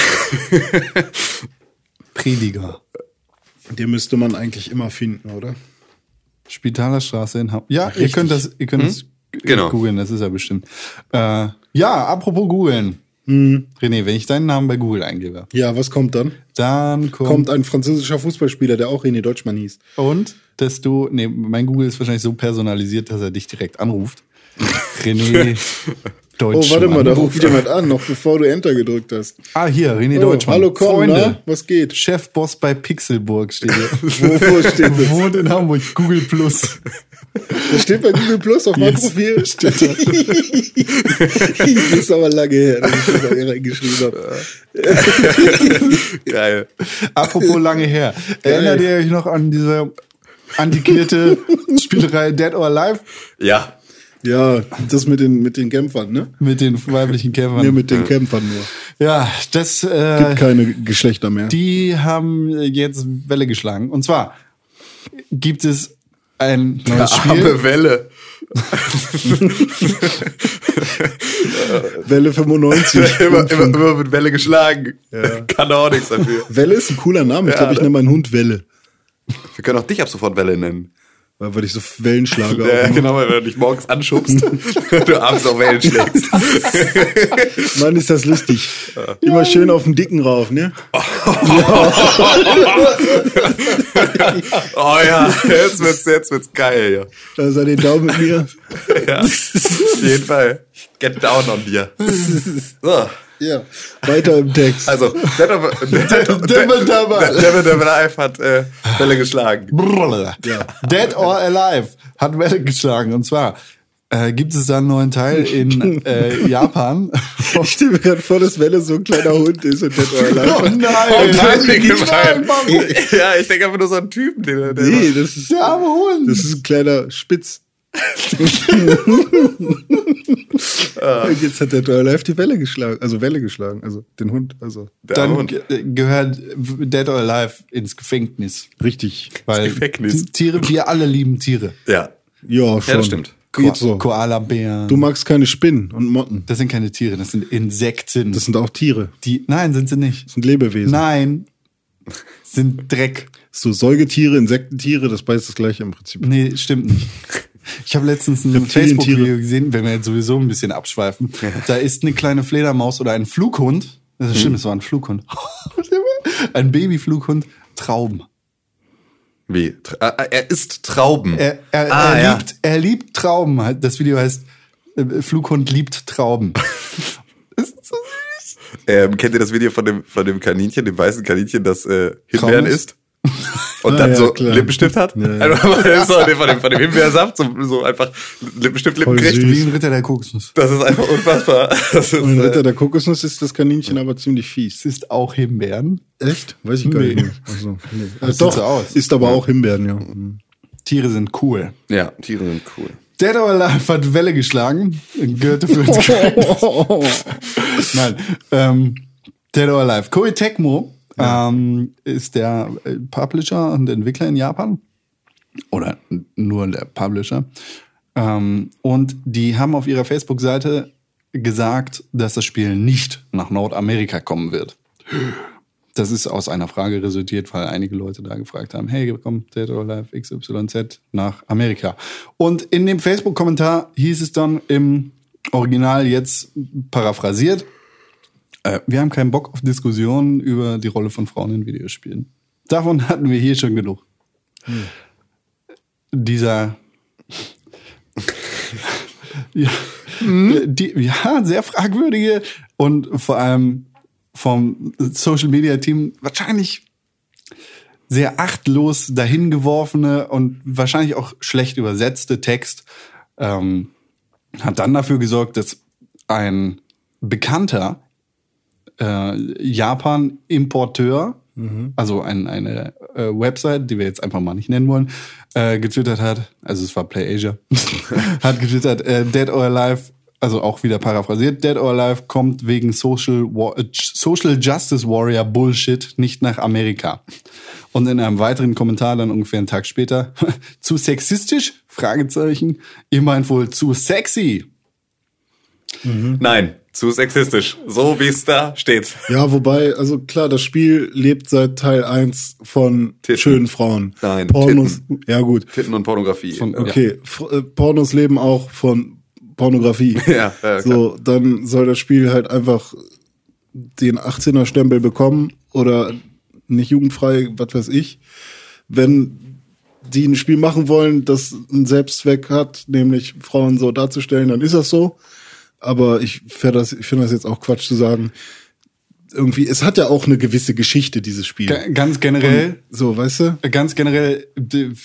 Prediger. Den müsste man eigentlich immer finden, oder? Spitaler Straße in Hamburg. Ja, ihr könnt das, ihr könnt das Genau. googeln, das ist ja bestimmt. Äh, ja, apropos googeln. René, wenn ich deinen Namen bei Google eingebe, Ja, was kommt dann? dann kommt, Kommt ein französischer Fußballspieler, der auch René Deutschmann hieß. und dass du, nee, mein Google ist wahrscheinlich so personalisiert, dass er dich direkt anruft. *laughs* René Oh, Deutschmann. warte mal, da ruft jemand an, noch bevor du Enter gedrückt hast. Ah, hier, René Oh, Deutschmann. hallo, komm, Freunde. na? Was geht? Chefboss bei Pixelburg steht hier. *laughs* Wo, wo steht *laughs* das? Wohnt in Hamburg, Google Plus. Das steht bei Google Plus auf meinem Yes. Profil. *laughs* Steht da. *laughs* das ist aber lange her, dass ich das da reingeschrieben habe. *laughs* Geil. Apropos lange her. Erinnert ihr euch noch an diese antiquierte Spielerei Dead or Alive Ja. Ja, das mit den, mit den Kämpfern, ne? mit den weiblichen Kämpfern? Nee, mit den Kämpfern nur. ja, das, Gibt äh, keine Geschlechter mehr. die haben jetzt Welle geschlagen. Und zwar gibt es ein neues Spiel. Arme Welle. *laughs* Welle 95. *laughs* immer, immer, immer mit Welle geschlagen. Kann auch nichts dafür. Welle ist ein cooler Name. Ich Ja, glaube, ich ne? nenne meinen Hund Welle. Wir können auch dich ab sofort Welle nennen. Weil, weil ich so Wellen schlage. Ja, genau, weil du dich morgens anschubst, *laughs* du abends auch Wellen schlägst. *laughs* Mann, ist das lustig. Immer schön auf den Dicken rauf, ne? *laughs* Oh ja, jetzt wird's, jetzt wird's geil, Da sei den Daumen mit mir. ja. ja. Auf jeden Fall. Get down on dir. So. Ja. Weiter im Text. Also, Dead Dead, Dead, Devil Devil. Devil Alive hat äh, Welle geschlagen. Brrr. Dead or Alive hat Welle geschlagen. Und zwar äh, gibt es da einen neuen Teil in äh, Japan. *laughs* Ich stelle mir gerade vor, dass Welle so ein kleiner Hund ist und *laughs* oh allein. nein! Oh nein, wie Die gemein. Schweinbank. Ja, ich denke einfach nur so einen Typen, den, der Nee, das ist, Der arme Hund. das ist ein kleiner Spitz. Und jetzt hat der Life die Welle geschlagen. Also Welle geschlagen. Also den Hund. Also der Dann Hund. ge- gehört Dead or Alive ins Gefängnis. richtig. Weil Gefängnis. Ti- Tiere, wir alle lieben Tiere. Ja. Ja, schon. das stimmt. Geht so. Koalabären. Du magst keine Spinnen und Motten. das sind keine Tiere, das sind Insekten. Das sind auch Tiere. die, nein, sind sie nicht. Das sind Lebewesen. Nein, sind Dreck. So Säugetiere, Insektentiere, das beißt das gleiche im Prinzip. Nee, stimmt nicht. Ich habe letztens ein. Facebook-Video gesehen, wenn wir jetzt sowieso ein bisschen abschweifen. *laughs* Da ist eine kleine Fledermaus oder ein Flughund. Das ist stimmt, es war ein Flughund. *laughs* ein Babyflughund, Trauben. Wie? Tra- ah, Er isst Trauben. Er, er, ah, er, ja. liebt, er liebt Trauben. Das Video heißt äh, Flughund liebt Trauben. *laughs* ist so süß. Ähm, kennt ihr das Video von dem, von dem Kaninchen, dem weißen Kaninchen, das äh, Himbeeren isst? Und dann ja, so klar. Lippenstift hat? Ja, ja. *laughs* Einfach mal so von dem, von dem Himbeersaft, so, so einfach Lippenstift, Lippen Voll kriegt. süß. Wie ein Ritter der Kokosnuss. Das ist einfach unfassbar. *laughs* Ist, Und äh, Ritter der Kokosnuss ist das Kaninchen aber ziemlich fies. Es ist auch Himbeeren. Echt? Weiß ich gar Nee. nicht. Also, nee. Das sieht doch, so aus. ist aber auch Himbeeren, ja. Tiere sind cool. ja, Tiere sind cool. Dead or Alive hat Welle geschlagen. Gehörte für uns. *laughs* Nein. Ähm, Dead or Alive. Koei Tecmo ähm, ist der äh, Publisher und Entwickler in Japan. Oder nur der Publisher. Ähm, und die haben auf ihrer Facebook-Seite gesagt, dass das Spiel nicht nach Nordamerika kommen wird. Das ist aus einer Frage resultiert, weil einige Leute da gefragt haben, hey, kommt Dead or Alive XYZ nach Amerika? Und in dem Facebook-Kommentar hieß es dann im Original jetzt paraphrasiert, äh, wir haben keinen Bock auf Diskussionen über die Rolle von Frauen in Videospielen. Davon *laughs* hatten wir hier schon genug. Dieser *laughs* ja, die, ja, sehr fragwürdige und vor allem vom Social Media Team wahrscheinlich sehr achtlos dahingeworfene und wahrscheinlich auch schlecht übersetzte Text ähm, hat dann dafür gesorgt, dass ein bekannter äh, Japan-Importeur, also ein, eine äh, Website, die wir jetzt einfach mal nicht nennen wollen, äh, getwittert hat, also es war PlayAsia, *laughs* hat getwittert, äh, Dead or Alive, also auch wieder paraphrasiert, Dead or Alive kommt wegen Social, Wa- äh, Social Justice Warrior Bullshit nicht nach Amerika. Und in einem weiteren Kommentar dann ungefähr einen Tag später, *laughs* zu sexistisch? Fragezeichen. Ihr meint wohl zu sexy. Nein, zu sexistisch. So wie es da steht. Ja, wobei, also klar, das Spiel lebt seit Teil 1 von Titten. schönen Frauen. Nein, Pornos. Ja, gut. Titten und Pornografie. Von- Okay, F- äh, Pornos leben auch von Pornografie. *laughs* Ja, ja, so, dann soll das Spiel halt einfach den 18er Stempel bekommen oder nicht jugendfrei, was weiß ich. Wenn die ein Spiel machen wollen, das einen Selbstzweck hat, nämlich Frauen so darzustellen, dann ist das so. Aber ich finde das, ich finde das jetzt auch Quatsch zu sagen. Irgendwie, es hat ja auch eine gewisse Geschichte, dieses Spiel. Ganz generell, So, weißt du? ganz generell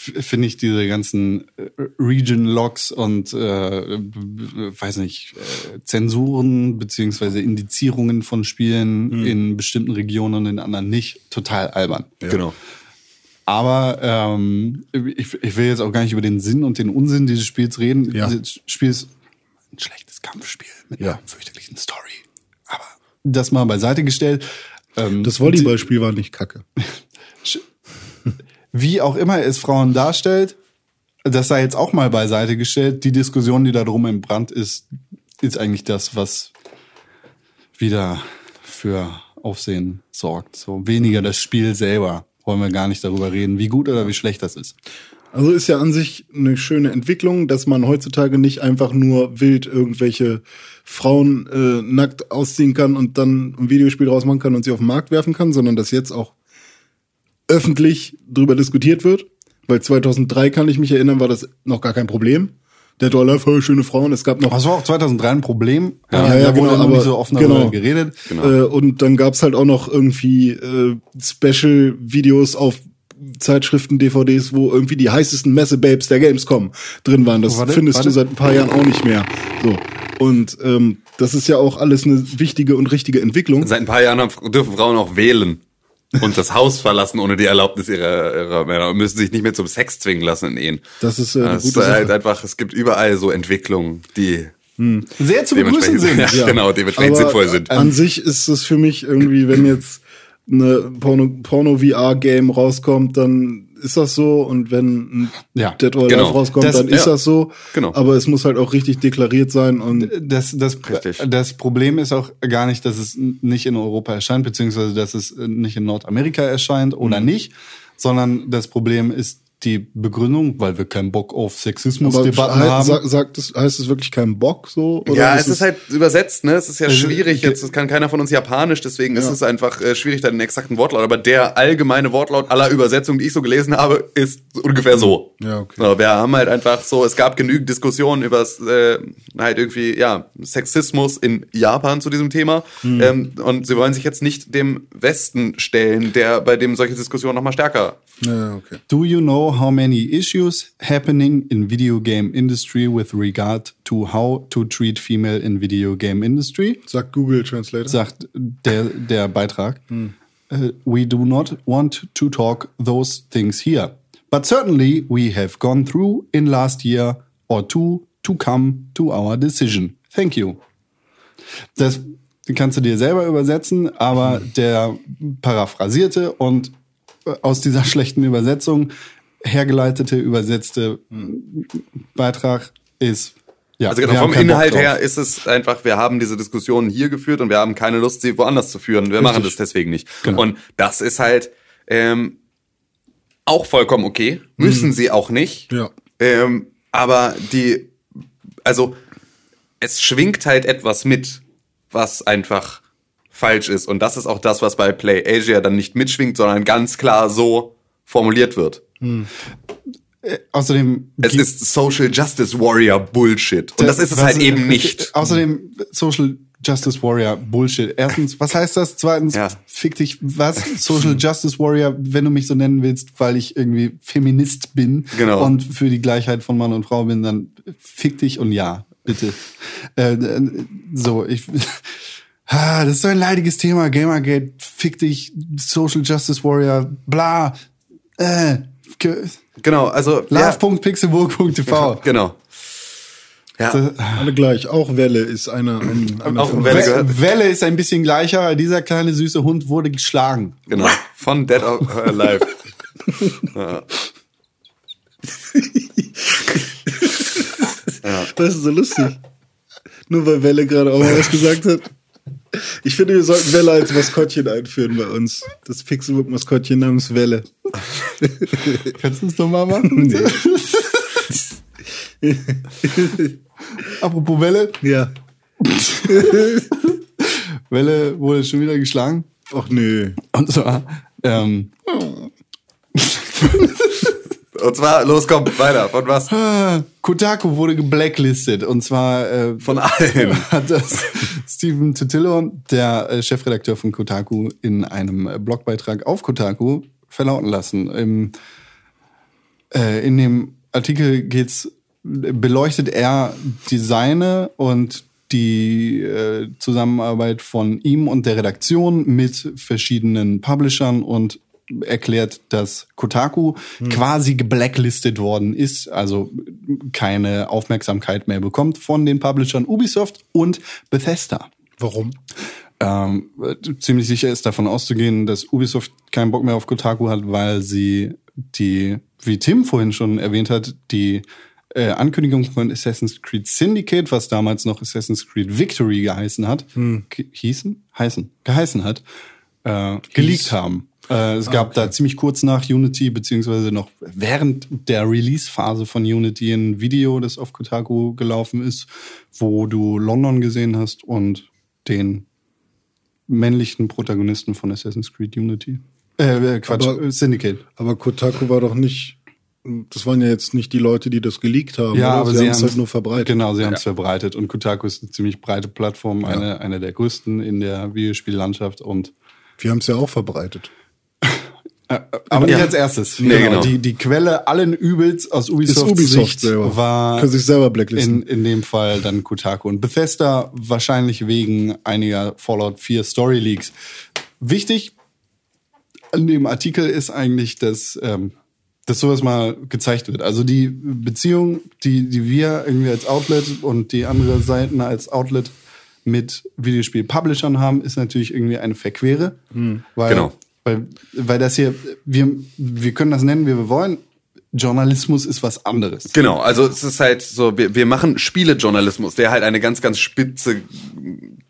finde ich diese ganzen äh, Region-Logs und äh, weiß nicht, äh, Zensuren beziehungsweise Indizierungen von Spielen in bestimmten Regionen und in anderen nicht total albern. Genau. Aber ähm, ich, ich will jetzt auch gar nicht über den Sinn und den Unsinn dieses Spiels reden. Ja. Dieses Spiel ist ein schlechtes Kampfspiel mit Ja. einer fürchterlichen Story. Aber das mal beiseite gestellt. Ähm, Das Volleyballspiel war nicht kacke. *laughs* wie auch immer es Frauen darstellt, das sei jetzt auch mal beiseite gestellt. Die Diskussion, die da drum im Brand ist, ist eigentlich das, was wieder für Aufsehen sorgt. So weniger das Spiel selber. Wollen wir gar nicht darüber reden, wie gut oder wie schlecht das ist. Also ist ja an sich eine schöne Entwicklung, dass man heutzutage nicht einfach nur wild irgendwelche Frauen äh, nackt ausziehen kann und dann ein Videospiel draus machen kann und sie auf den Markt werfen kann, sondern dass jetzt auch öffentlich drüber diskutiert wird. Weil 2003 kann ich mich erinnern, war das noch gar kein Problem. Der Dollar für schöne Frauen. Es gab noch Das war auch 2003 ein Problem. Ja, da ja, wurde genau, noch aber- nicht so offen genau. darüber geredet. Äh, und dann gab's halt auch noch irgendwie äh, Special-Videos auf Zeitschriften, DVDs, wo irgendwie die heißesten Messe-Babes der Gamescom drin waren. Das Warte, findest warte. du seit ein paar Jahren auch nicht mehr. So. Und ähm, das ist ja auch alles eine wichtige und richtige Entwicklung. Seit ein paar Jahren haben- dürfen Frauen auch wählen und das Haus verlassen ohne die Erlaubnis ihrer, ihrer Männer und müssen sich nicht mehr zum Sex zwingen lassen in Ehen. Das ist äh, eine Das ist gute halt Sache. einfach, es gibt überall so Entwicklungen, die Sehr zu begrüßen sind. *laughs* ja, genau, dementsprechend Aber sinnvoll sind. An sich ist es für mich irgendwie, wenn jetzt eine Porno- Porno-VR-Game rauskommt, dann ist das so. Und wenn ein Ja, Dead or Alive genau. rauskommt, Das- dann ist ja, das so. genau. Aber es muss halt auch richtig deklariert sein. Und Das, das, Richtig. das Problem ist auch gar nicht, dass es nicht in Europa erscheint, beziehungsweise dass es nicht in Nordamerika erscheint oder Mhm. nicht, sondern das Problem ist die Begründung, weil wir keinen Bock auf Sexismusdebatten haben. sag, sagt es, heißt es wirklich kein Bock so? Oder Ja, es ist halt übersetzt, ne? Es ist ja Also, schwierig. Jetzt es kann keiner von uns Japanisch, deswegen ist Ja. es einfach äh, schwierig, da den exakten Wortlaut. Aber der allgemeine Wortlaut aller Übersetzungen, die ich so gelesen habe, ist ungefähr so. Ja, okay. So, wir haben halt einfach so, es gab genügend Diskussionen über äh, halt irgendwie, ja, Sexismus in Japan zu diesem Thema. Hm. Ähm, und sie wollen sich jetzt nicht dem Westen stellen, der bei dem solche Diskussionen nochmal stärker Ja, okay. Do you know how many issues happening in video game industry with regard to how to treat female in video game industry? Sagt Google Translator. sagt der, der Beitrag. Uh, we do not want to talk those things here. But certainly we have gone through in last year or two to come to our decision. Thank you. Das kannst du dir selber übersetzen, aber der paraphrasierte und aus dieser *laughs* schlechten Übersetzung hergeleitete, übersetzte Beitrag ist Ja, also genau, vom Inhalt her ist es einfach, wir haben diese Diskussionen hier geführt und wir haben keine Lust, sie woanders zu führen. Wir machen das deswegen nicht. Genau. Und das ist halt ähm, auch vollkommen okay. Müssen sie auch nicht. Ja. Ähm, aber die, also es schwingt halt etwas mit, was einfach falsch ist. Und das ist auch das, was bei Play Asia dann nicht mitschwingt, sondern ganz klar so formuliert wird. Außerdem Es ist Social Justice Warrior Bullshit. Und das ist es halt eben nicht. Außerdem Social Justice Warrior Bullshit. Erstens, was heißt das? Zweitens, Ja. fick dich, was? Social Justice Warrior, wenn du mich so nennen willst, weil ich irgendwie Feminist bin Genau. und für die Gleichheit von Mann und Frau bin, dann fick dich und ja, bitte. Äh, äh, so, ich. *laughs* Ah, das ist so ein leidiges Thema. Gamergate, fick dich, Social Justice Warrior, bla. Äh, ge- Genau, also ja, Love.pixelburg.tv. genau. Ja, Alle gleich. Auch Welle ist einer. Ein, einer Auch Welle gehört. Welle ist ein bisschen gleicher. Dieser kleine süße Hund wurde geschlagen. genau. Von Dead or Alive. *laughs* Das ist so lustig. Nur weil Welle gerade auch mal was gesagt hat. Ich finde, wir sollten Welle als Maskottchen einführen bei uns. Das Pixelbook-Maskottchen namens Welle. *laughs* Kannst du es nochmal machen? Nee. *laughs* Apropos Welle. Ja. *laughs* Welle wurde schon wieder geschlagen. Ach nö. Und zwar, ähm, Und zwar, los, komm, weiter. Von was? *gasps* Kotaku wurde geblacklistet. Und zwar äh, Von allen. *laughs* hat das Steven Totillo, der äh, Chefredakteur von Kotaku, in einem Blogbeitrag auf Kotaku verlauten lassen. Im, äh, in dem Artikel geht's, beleuchtet er die seine und die äh, Zusammenarbeit von ihm und der Redaktion mit verschiedenen Publishern und erklärt, dass Kotaku quasi geblacklistet worden ist, also keine Aufmerksamkeit mehr bekommt von den Publishern Ubisoft und Bethesda. Warum? Ähm, ziemlich sicher ist davon auszugehen, dass Ubisoft keinen Bock mehr auf Kotaku hat, weil sie die, wie Tim vorhin schon erwähnt hat, die äh, Ankündigung von Assassin's Creed Syndicate, was damals noch Assassin's Creed Victory geheißen hat, ge- hießen? Heißen, geheißen hat, äh, geleakt haben. Äh, es gab da ziemlich kurz nach Unity, beziehungsweise noch während der Release-Phase von Unity ein Video, das auf Kotaku gelaufen ist, wo du London gesehen hast und den männlichen Protagonisten von Assassin's Creed Unity. Äh, äh, Quatsch, Aber- äh, Syndicate. Aber Kotaku war doch nicht. Das waren ja jetzt nicht die Leute, die das geleakt haben. Ja, oder? aber sie, sie haben es halt nur verbreitet. Genau, sie haben es verbreitet. Und Kotaku ist eine ziemlich breite Plattform, eine, eine der größten in der Videospiellandschaft. Und Wir haben es ja auch verbreitet. Aber nicht Ja. als erstes. Nee, genau. Die, die Quelle allen Übels aus Ubisoft, Ubisoft Sicht selber. war sich selber blacklisten. in, in dem Fall dann Kotaku und Bethesda, wahrscheinlich wegen einiger Fallout 4 Story Leaks. Wichtig an dem Artikel ist eigentlich, dass, ähm, dass sowas mal gezeigt wird. Also die Beziehung, die, die wir irgendwie als Outlet und die andere Seiten als Outlet mit Videospiel-Publishern haben, ist natürlich irgendwie eine verquere. Weil, Genau. Weil, weil das hier, wir, wir können das nennen, wie wir wollen. Journalismus ist was anderes. Genau, also es ist halt so, wir, wir machen Spielejournalismus, der halt eine ganz, ganz spitze,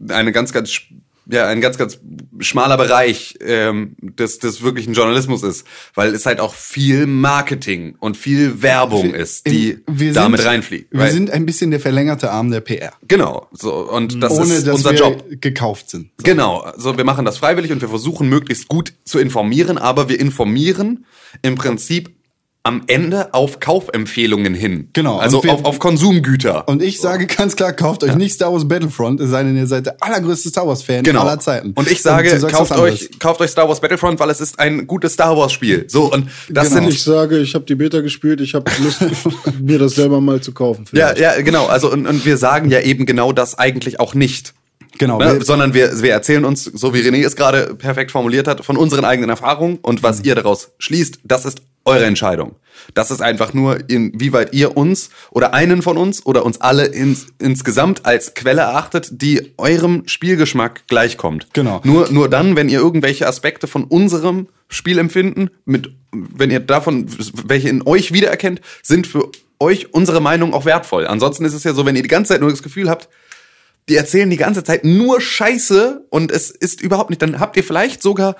eine ganz, ganz, ja, ein ganz, ganz schmaler Bereich ähm, des, des wirklichen Journalismus ist, weil es halt auch viel Marketing und viel Werbung ist, die Wir damit sind- reinfliegt. Wir sind ein bisschen der verlängerte Arm der PR. genau, so und das ohne ist dass unser wir Job. gekauft sind. Genau, also wir machen das freiwillig und wir versuchen möglichst gut zu informieren, aber wir informieren im Prinzip am Ende auf Kaufempfehlungen hin. Genau, Also und wir- auf, auf Konsumgüter. Und ich sage ganz klar, kauft euch nicht Star Wars Battlefront, es sei denn, ihr seid der allergrößte Star Wars Fan Genau. aller Zeiten. Und ich sage, sagst kauft euch, kauft euch Star Wars Battlefront, weil es ist ein gutes Star Wars Spiel. So, und das Genau. Ich sind, sage, ich habe die Beta gespielt, ich habe Lust, *laughs* mir das selber mal zu kaufen. ja, vielleicht. ja, genau. Also, und, und wir sagen ja eben genau das eigentlich auch nicht. Genau. Ne? wir- Sondern wir, wir erzählen uns, so wie René es gerade perfekt formuliert hat, von unseren eigenen Erfahrungen und was Mhm. ihr daraus schließt, das ist eure Entscheidung. Das ist einfach nur, inwieweit ihr uns oder einen von uns oder uns alle ins, insgesamt als Quelle erachtet, die eurem Spielgeschmack gleichkommt. Genau. Nur, nur dann, wenn ihr irgendwelche Aspekte von unserem Spielempfinden mit, wenn ihr davon, welche in euch wiedererkennt, sind für euch unsere Meinung auch wertvoll. Ansonsten ist es ja so, wenn ihr die ganze Zeit nur das Gefühl habt, die erzählen die ganze Zeit nur Scheiße und es ist überhaupt nicht, dann habt ihr vielleicht sogar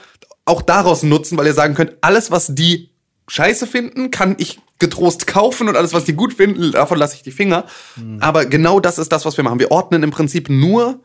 auch daraus Nutzen, weil ihr sagen könnt, alles, was die Scheiße finden, kann ich getrost kaufen und alles, was die gut finden, davon lasse ich die Finger. Aber genau das ist das, was wir machen. Wir ordnen im Prinzip nur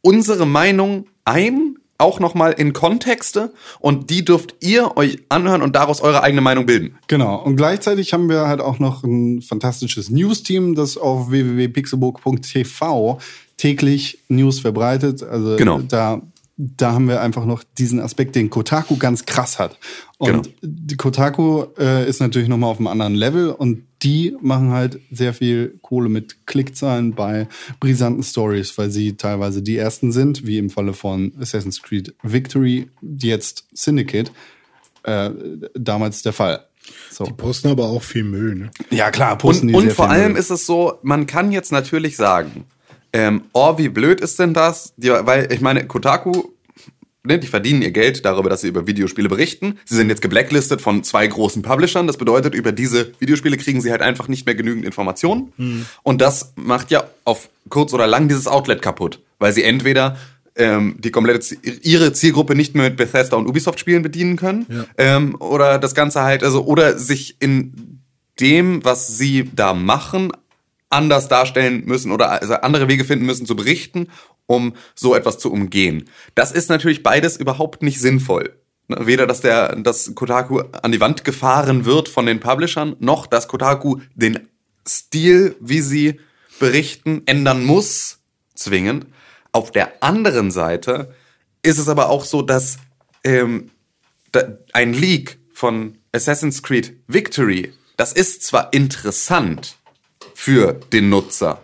unsere Meinung ein, auch nochmal in Kontexte und die dürft ihr euch anhören und daraus eure eigene Meinung bilden. Genau. Und gleichzeitig haben wir halt auch noch ein fantastisches News-Team, das auf www.pixelburg.tv täglich News verbreitet. Also Genau. da, da haben wir einfach noch diesen Aspekt, den Kotaku ganz krass hat. Und Genau. die Kotaku äh, ist natürlich nochmal auf einem anderen Level und die machen halt sehr viel Kohle mit Klickzahlen bei brisanten Stories, weil sie teilweise die ersten sind, wie im Falle von Assassin's Creed Victory, jetzt Syndicate, äh, damals der Fall. So. Posten aber auch viel Müll, ne? Ja, klar, Und, posten die und sehr vor viel allem Müll. ist es so, man kann jetzt natürlich sagen, ähm, oh, wie blöd ist denn das? Die, weil ich meine, Kotaku, ne, die verdienen ihr Geld darüber, dass sie über Videospiele berichten. Sie sind jetzt geblacklistet von zwei großen Publishern. Das bedeutet, über diese Videospiele kriegen sie halt einfach nicht mehr genügend Informationen. Und das macht ja auf kurz oder lang dieses Outlet kaputt, weil sie entweder ähm, die komplette ihre Zielgruppe nicht mehr mit Bethesda und Ubisoft Spielen bedienen können Ja. ähm, oder das Ganze halt also oder sich in dem, was sie da machen, anders darstellen müssen oder also andere Wege finden müssen zu berichten, um so etwas zu umgehen. Das ist natürlich beides überhaupt nicht sinnvoll. Ne, Weder, dass der, dass Kotaku an die Wand gefahren wird von den Publishern, noch, dass Kotaku den Stil, wie sie berichten, ändern muss, zwingend. Auf der anderen Seite ist es aber auch so, dass ähm, da, ein Leak von Assassin's Creed Victory, das ist zwar interessant für den Nutzer,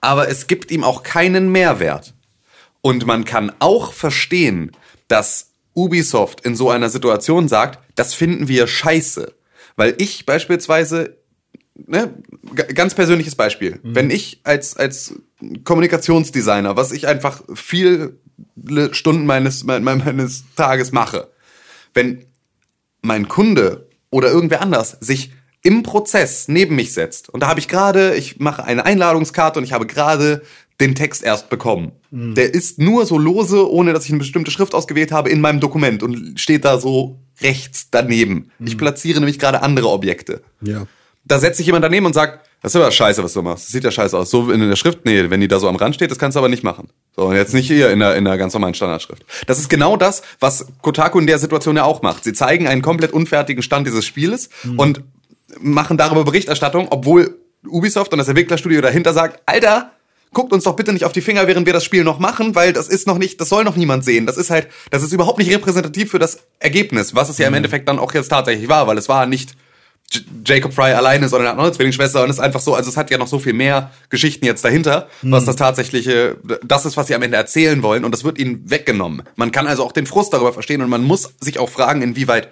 aber es gibt ihm auch keinen Mehrwert. Und man kann auch verstehen, dass Ubisoft in so einer Situation sagt, das finden wir scheiße. Weil ich beispielsweise, ne, ganz persönliches Beispiel, wenn ich als, als Kommunikationsdesigner, was ich einfach viele Stunden meines, me- me- meines Tages mache, wenn mein Kunde oder irgendwer anders sich im Prozess neben mich setzt und da habe ich gerade, ich mache eine Einladungskarte und ich habe gerade den Text erst bekommen. Der ist nur so lose, ohne dass ich eine bestimmte Schrift ausgewählt habe, in meinem Dokument und steht da so rechts daneben. Ich platziere nämlich gerade andere Objekte. Ja. Da setzt sich jemand daneben und sagt, das ist aber scheiße, was du machst. Das sieht ja scheiße aus. So in der Schrift, nee, wenn die da so am Rand steht, das kannst du aber nicht machen. So, und jetzt nicht hier in der, in der ganz normalen Standardschrift. Das ist genau das, was Kotaku in der Situation ja auch macht. Sie zeigen einen komplett unfertigen Stand dieses Spieles und machen darüber Berichterstattung, obwohl Ubisoft und das Entwicklerstudio dahinter sagt, Alter, guckt uns doch bitte nicht auf die Finger, während wir das Spiel noch machen, weil das ist noch nicht, das soll noch niemand sehen. Das ist halt, das ist überhaupt nicht repräsentativ für das Ergebnis, was es ja im Endeffekt dann auch jetzt tatsächlich war, weil es war nicht J Jacob Fry alleine, sondern er eine Zwillingsschwester und es ist einfach so, also es hat ja noch so viel mehr Geschichten jetzt dahinter, was das tatsächliche, das ist, was sie am Ende erzählen wollen und das wird ihnen weggenommen. Man kann also auch den Frust darüber verstehen und man muss sich auch fragen, inwieweit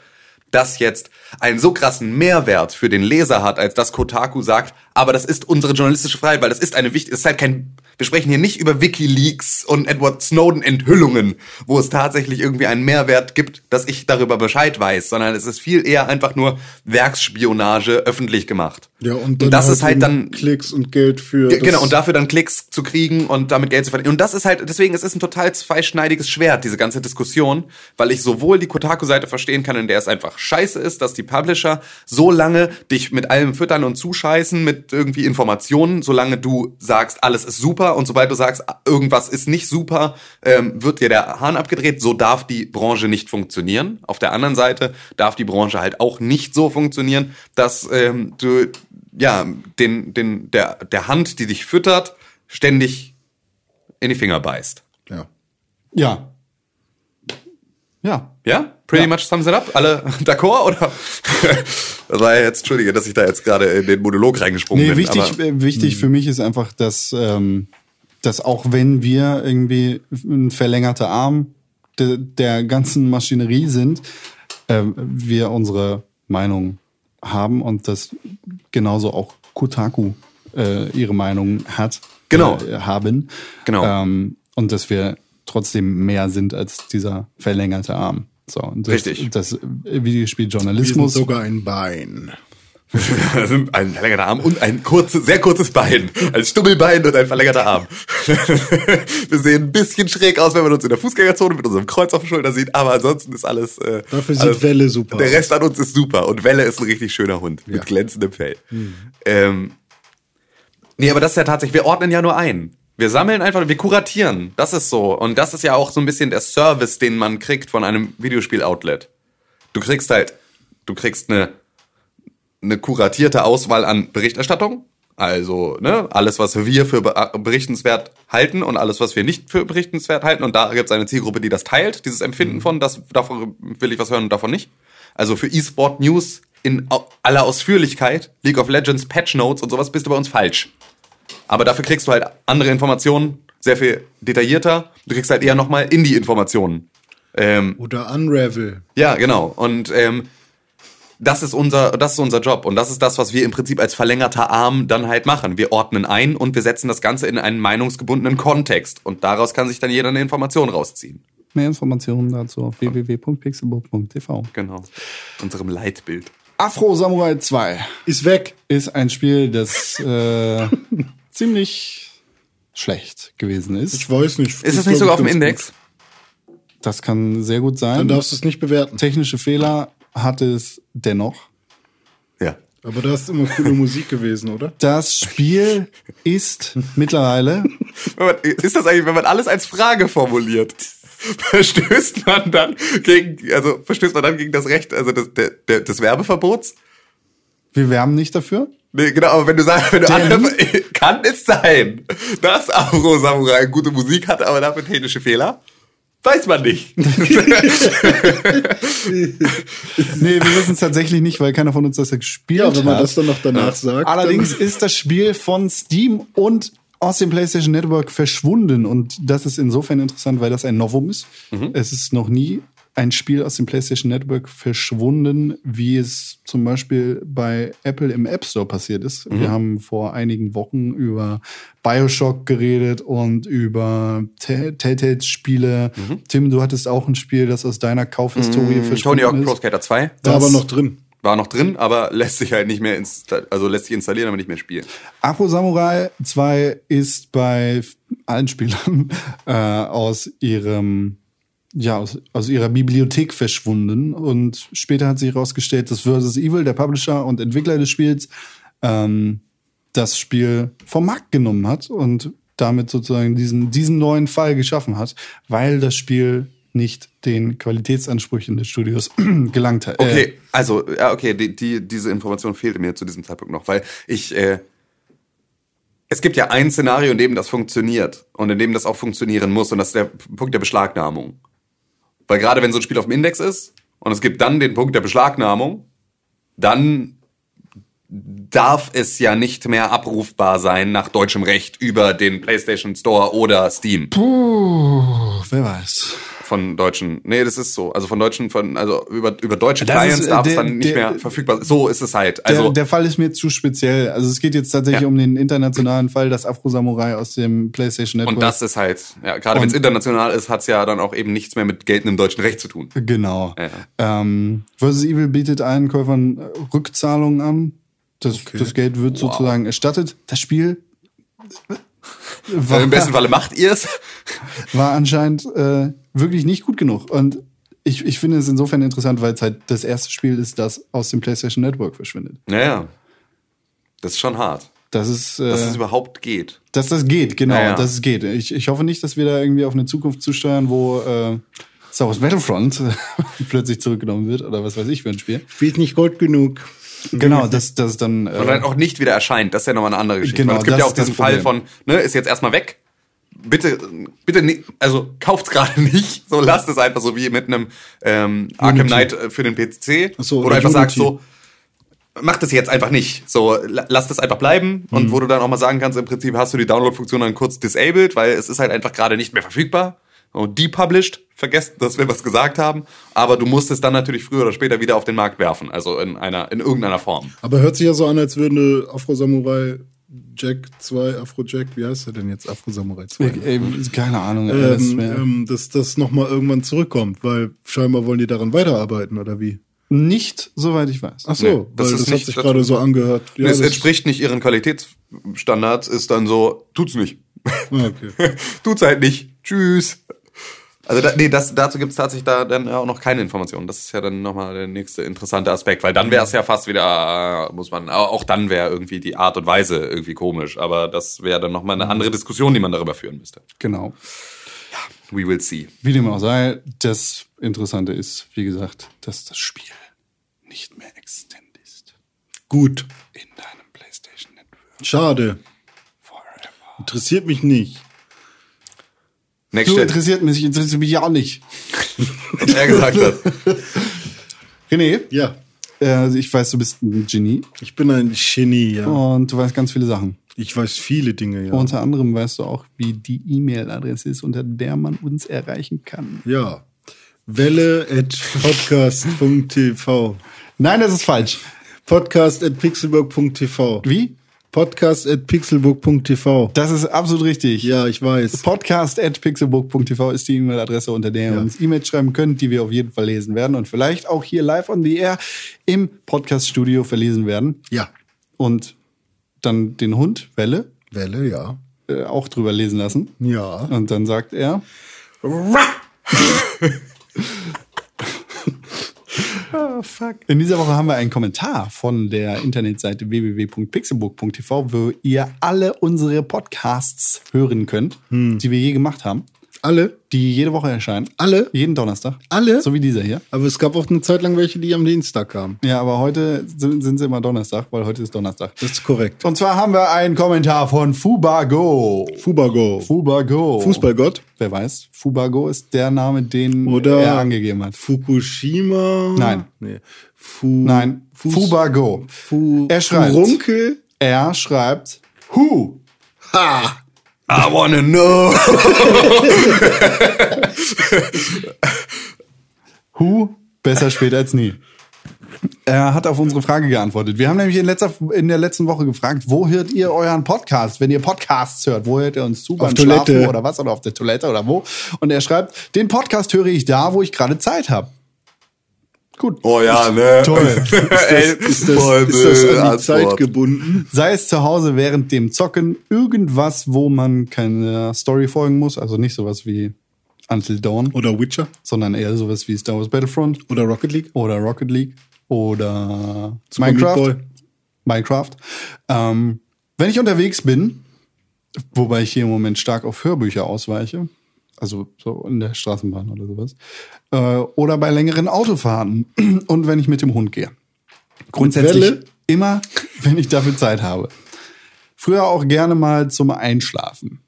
das jetzt einen so krassen Mehrwert für den Leser hat, als dass Kotaku sagt, aber das ist unsere journalistische Freiheit, weil das ist eine wichtige, ist halt kein, wir sprechen hier nicht über Wikileaks und Edward Snowden Enthüllungen, wo es tatsächlich irgendwie einen Mehrwert gibt, dass ich darüber Bescheid weiß, sondern es ist viel eher einfach nur Werksspionage öffentlich gemacht. Ja, und dann das ist halt dann Klicks und Geld für. Genau, und dafür dann Klicks zu kriegen und damit Geld zu verdienen. Und das ist halt, deswegen es ist ein total zweischneidiges Schwert, diese ganze Diskussion, weil ich sowohl die Kotaku-Seite verstehen kann, in der es einfach scheiße ist, dass die Publisher so lange dich mit allem füttern und zuscheißen, mit irgendwie Informationen, solange du sagst, alles ist super und sobald du sagst, irgendwas ist nicht super, ähm, wird dir der Hahn abgedreht. So darf die Branche nicht funktionieren. Auf der anderen Seite darf die Branche halt auch nicht so funktionieren, dass ähm, du ja, den, den, der, der Hand, die dich füttert, ständig in die Finger beißt. Ja. Ja. Ja. Ja? Pretty much sums it up? Alle *laughs* d'accord, oder? das war ja jetzt, entschuldige, dass ich da jetzt gerade in den Monolog reingesprungen Nee, bin. wichtig, aber- äh, wichtig für mich ist einfach, dass, ähm, dass auch wenn wir irgendwie ein verlängerter Arm de, der ganzen Maschinerie sind, ähm, wir unsere Meinung haben und dass genauso auch Kotaku äh, ihre Meinung hat. Genau. Äh, haben. Genau. Ähm, und dass wir trotzdem mehr sind als dieser verlängerte Arm. So, und das, Richtig. Das Wir sind Videospieljournalismus. sogar ein Bein. *laughs* ein verlängerter Arm und ein kurzes, sehr kurzes Bein. Ein Stummelbein und ein verlängerter Arm. *laughs* Wir sehen ein bisschen schräg aus, wenn man uns in der Fußgängerzone mit unserem Kreuz auf der Schulter sieht, aber ansonsten ist alles. Äh, Dafür sieht alles, Welle super Der. Rest an uns ist super und Welle ist ein richtig schöner Hund mit Ja. glänzendem Fell. Ähm, nee, aber das ist ja tatsächlich, wir ordnen ja nur ein. Wir sammeln einfach, wir kuratieren. Das ist so. Und das ist ja auch so ein bisschen der Service, den man kriegt von einem Videospiel-Outlet. Du kriegst halt, du kriegst eine eine kuratierte Auswahl an Berichterstattung. Also ne, alles, was wir für be- berichtenswert halten und alles, was wir nicht für berichtenswert halten. Und da gibt es eine Zielgruppe, die das teilt, dieses Empfinden von, das, davon will ich was hören und davon nicht. Also für E-Sport News in aller Ausführlichkeit, League of Legends, Patch Notes und sowas bist du bei uns falsch. Aber dafür kriegst du halt andere Informationen, sehr viel detaillierter. Du kriegst halt eher nochmal Indie-Informationen. Ähm, Oder Unravel. ja, genau. Und ähm, das ist unser, das ist unser Job und das ist das, was wir im Prinzip als verlängerter Arm dann halt machen. Wir ordnen ein und wir setzen das Ganze in einen meinungsgebundenen Kontext und daraus kann sich dann jeder eine Information rausziehen. Mehr Informationen dazu auf www.pixelbook.tv. Genau. Unserem Leitbild. Afro Samurai 2 Ist weg. ist ein Spiel, das äh, *laughs* ziemlich schlecht gewesen ist. Ich weiß nicht. Ist es nicht sogar auf dem Index? Das kann sehr gut sein. Dann darfst du es nicht bewerten. Technische Fehler hatte es dennoch. Ja. Aber da ist immer coole Musik gewesen, oder? Das Spiel ist mittlerweile Wenn man- Ist das eigentlich, wenn man alles als Frage formuliert? Verstößt man dann gegen, also verstößt man dann gegen das Recht, also des, der, der, des Werbeverbots? Wir werben nicht dafür. Nee, genau, aber wenn du sagst, wenn du andere, *laughs* kann es sein, dass Afro Samurai gute Musik hat, aber dafür technische Fehler? Weiß man nicht. *laughs* Nee, wir wissen es tatsächlich nicht, weil keiner von uns das ja gespielt Ja, wenn man hat. das dann noch danach sagt. Allerdings ist das Spiel von Steam und aus dem PlayStation Network verschwunden. Und das ist insofern interessant, weil das ein Novum ist. Es ist noch nie ein Spiel aus dem PlayStation Network verschwunden, wie es zum Beispiel bei Apple im App Store passiert ist. Wir haben vor einigen Wochen über Bioshock geredet und über Tell- Telltale-Spiele. Tim, du hattest auch ein Spiel, das aus deiner Kaufhistorie verschwunden Tony Hawk ist. Pro Skater 2 war das- aber noch drin. war noch drin, aber lässt sich halt nicht mehr installieren, also lässt sich installieren, aber nicht mehr spielen. Afro Samurai 2 ist bei allen Spielern *laughs* äh, aus ihrem ja, aus, aus ihrer Bibliothek verschwunden und später hat sich herausgestellt, dass Versus Evil, der Publisher und Entwickler des Spiels, ähm, das Spiel vom Markt genommen hat und damit sozusagen diesen, diesen neuen Fall geschaffen hat, weil das Spiel nicht den Qualitätsansprüchen des Studios *clears throat* gelangt hat. Okay, Äh, also, ja, okay, die, die, diese Information fehlte mir zu diesem Zeitpunkt noch, weil ich, äh, es gibt ja ein Szenario, in dem das funktioniert und in dem das auch funktionieren muss und das ist der Punkt der Beschlagnahmung. Weil gerade wenn so ein Spiel auf dem Index ist und es gibt dann den Punkt der Beschlagnahmung, dann darf es ja nicht mehr abrufbar sein nach deutschem Recht über den PlayStation Store oder Steam puh, wer weiß. Von deutschen. Nee, das ist so. Also von deutschen, von, also über, über deutsche Das Clients ist, äh, darf es dann nicht der- mehr verfügbar sein. So ist es halt. Also der, der Fall ist mir zu speziell. Also es geht jetzt tatsächlich Ja. um den internationalen Fall, dass Afro Samurai aus dem PlayStation Network. und das ist halt, ja, gerade wenn es international ist, hat's ja dann auch eben nichts mehr mit geltendem deutschen Recht zu tun. genau. Ja. Ähm, Versus Evil bietet allen Käufern äh, Rückzahlungen an. Das, das Geld wird sozusagen erstattet. Das Spiel war, Im besten Falle macht ihr es. war anscheinend äh, wirklich nicht gut genug. Und ich, ich finde es insofern interessant, weil es halt das erste Spiel ist, das aus dem PlayStation Network verschwindet. Naja. Das ist schon hart. Das ist, äh, Dass es überhaupt geht. Dass das geht, genau, Ja, ja. dass es geht. Ich, ich hoffe nicht, dass wir da irgendwie auf eine Zukunft zusteuern, wo äh, Star Wars Battlefront *laughs* plötzlich zurückgenommen wird oder was weiß ich für ein Spiel. Wird nicht Gold genug. Genau, dass das dann. Und dann Äh, auch nicht wieder erscheint. Das ist ja nochmal eine andere Geschichte. Genau, es gibt das ja auch das diesen Fall von, ne, ist jetzt erstmal weg. Bitte, bitte, ni- also kauft's gerade *laughs* nicht. So lasst es einfach so wie mit einem ähm, Arkham Knight äh, für den PC. So, wo du oder einfach sagst Unity. so, mach das jetzt einfach nicht. So, la- lass das einfach bleiben. Und Mhm. wo du dann auch mal sagen kannst, im Prinzip hast du die Download-Funktion dann kurz disabled, weil es ist halt einfach gerade nicht mehr verfügbar. und depublished, vergesst, dass wir was gesagt haben, aber du musst es dann natürlich früher oder später wieder auf den Markt werfen, also in einer, in irgendeiner Form. Aber hört sich ja so an, als würde Afro-Samurai Jack 2, Afro-Jack, wie heißt er denn jetzt? Afro-Samurai 2. ne? Ey, keine Ahnung. ey, das Ähm, ähm, dass das nochmal irgendwann zurückkommt, weil scheinbar wollen die daran weiterarbeiten, oder wie? nicht, soweit ich weiß. Ach so, Nee, weil das das, hat sich gerade so angehört. Ja, es das- entspricht nicht ihren Qualitätsstandards, ist dann so, tut's nicht. Ah, okay. *laughs* tut's halt nicht. Tschüss. Also da, nee, das, dazu gibt's tatsächlich da dann auch noch keine Informationen. Das ist ja dann nochmal der nächste interessante Aspekt, weil dann wäre es ja fast wieder, äh, muss man, auch dann wäre irgendwie die Art und Weise irgendwie komisch. Aber das wäre dann nochmal eine andere Diskussion, die man darüber führen müsste. Genau. We will see. Wie dem auch sei, das Interessante ist, wie gesagt, dass das Spiel nicht mehr existent ist. Gut. In deinem PlayStation Network Schade. forever. Interessiert mich nicht. Next Du interessiert mich, interessiert mich ja auch nicht. *laughs* was er gesagt hat. *laughs* René, Ja. äh, also ich weiß, du bist ein Genie Ich bin ein Genie, ja. und du weißt ganz viele Sachen. Ich weiß viele Dinge, ja. Unter anderem weißt du auch, wie die E-Mail-Adresse ist, unter der man uns erreichen kann. ja. Welle at podcast.tv. Nein, das ist falsch. Podcast at pixelburg.tv. Wie? Podcast at pixelburg.tv. Das ist absolut richtig. Ja, ich weiß. Podcast at pixelbook.tv ist die E-Mail-Adresse, unter der ihr Ja. uns E-Mails schreiben könnt, die wir auf jeden Fall lesen werden und vielleicht auch hier live on the air im Podcast-Studio verlesen werden. Ja. Und dann den Hund, Welle, Welle, ja. äh, auch drüber lesen lassen. Ja. Und dann sagt er, *laughs* oh, fuck. In dieser Woche haben wir einen Kommentar von der Internetseite www.pixelbook.tv, wo ihr alle unsere Podcasts hören könnt, die wir je gemacht haben, Alle? die jede Woche erscheinen. Alle? Jeden Donnerstag. Alle? So wie dieser hier. Aber es gab auch eine Zeit lang welche, die am Dienstag kamen. Ja, aber heute sind, sind sie immer Donnerstag, weil heute ist Donnerstag. Das ist korrekt. Und zwar haben wir einen Kommentar von Fubago. Fubago. Fubago. Fußballgott. Wer weiß, Fubago ist der Name, den Oder er angegeben hat. Fukushima. Nein. Nee. Fu Nein, Fuß- Fubago. Fu Er schreibt. Furunkel. Er schreibt Who. Ha! I wanna know. Who? Besser spät als nie. Er hat auf unsere Frage geantwortet. Wir haben nämlich in, letzter, in der letzten Woche gefragt, wo hört ihr euren Podcast? Wenn ihr Podcasts hört, wo hört ihr uns zu? Beim Toilette. Schlafen oder was? Oder auf der Toilette oder wo? Und er schreibt, den Podcast höre ich da, wo ich gerade Zeit habe. Gut. Oh ja, ne? *laughs* Toll. *laughs* Ist das, ist das blöde an die Zeit Antwort. gebunden? Sei es zu Hause während dem Zocken, irgendwas, wo man keine Story folgen muss, also nicht sowas wie Until Dawn, Oder Witcher? sondern eher sowas wie Star Wars Battlefront Oder Rocket League? oder Rocket League oder Super Minecraft. Minecraft. Ähm, wenn ich unterwegs bin, wobei ich hier im Moment stark auf Hörbücher ausweiche, also so in der Straßenbahn oder sowas, äh, oder bei längeren Autofahrten *clears throat* und wenn ich mit dem Hund gehe. Grundsätzlich immer, *laughs* wenn ich dafür Zeit habe. Früher auch gerne mal zum Einschlafen.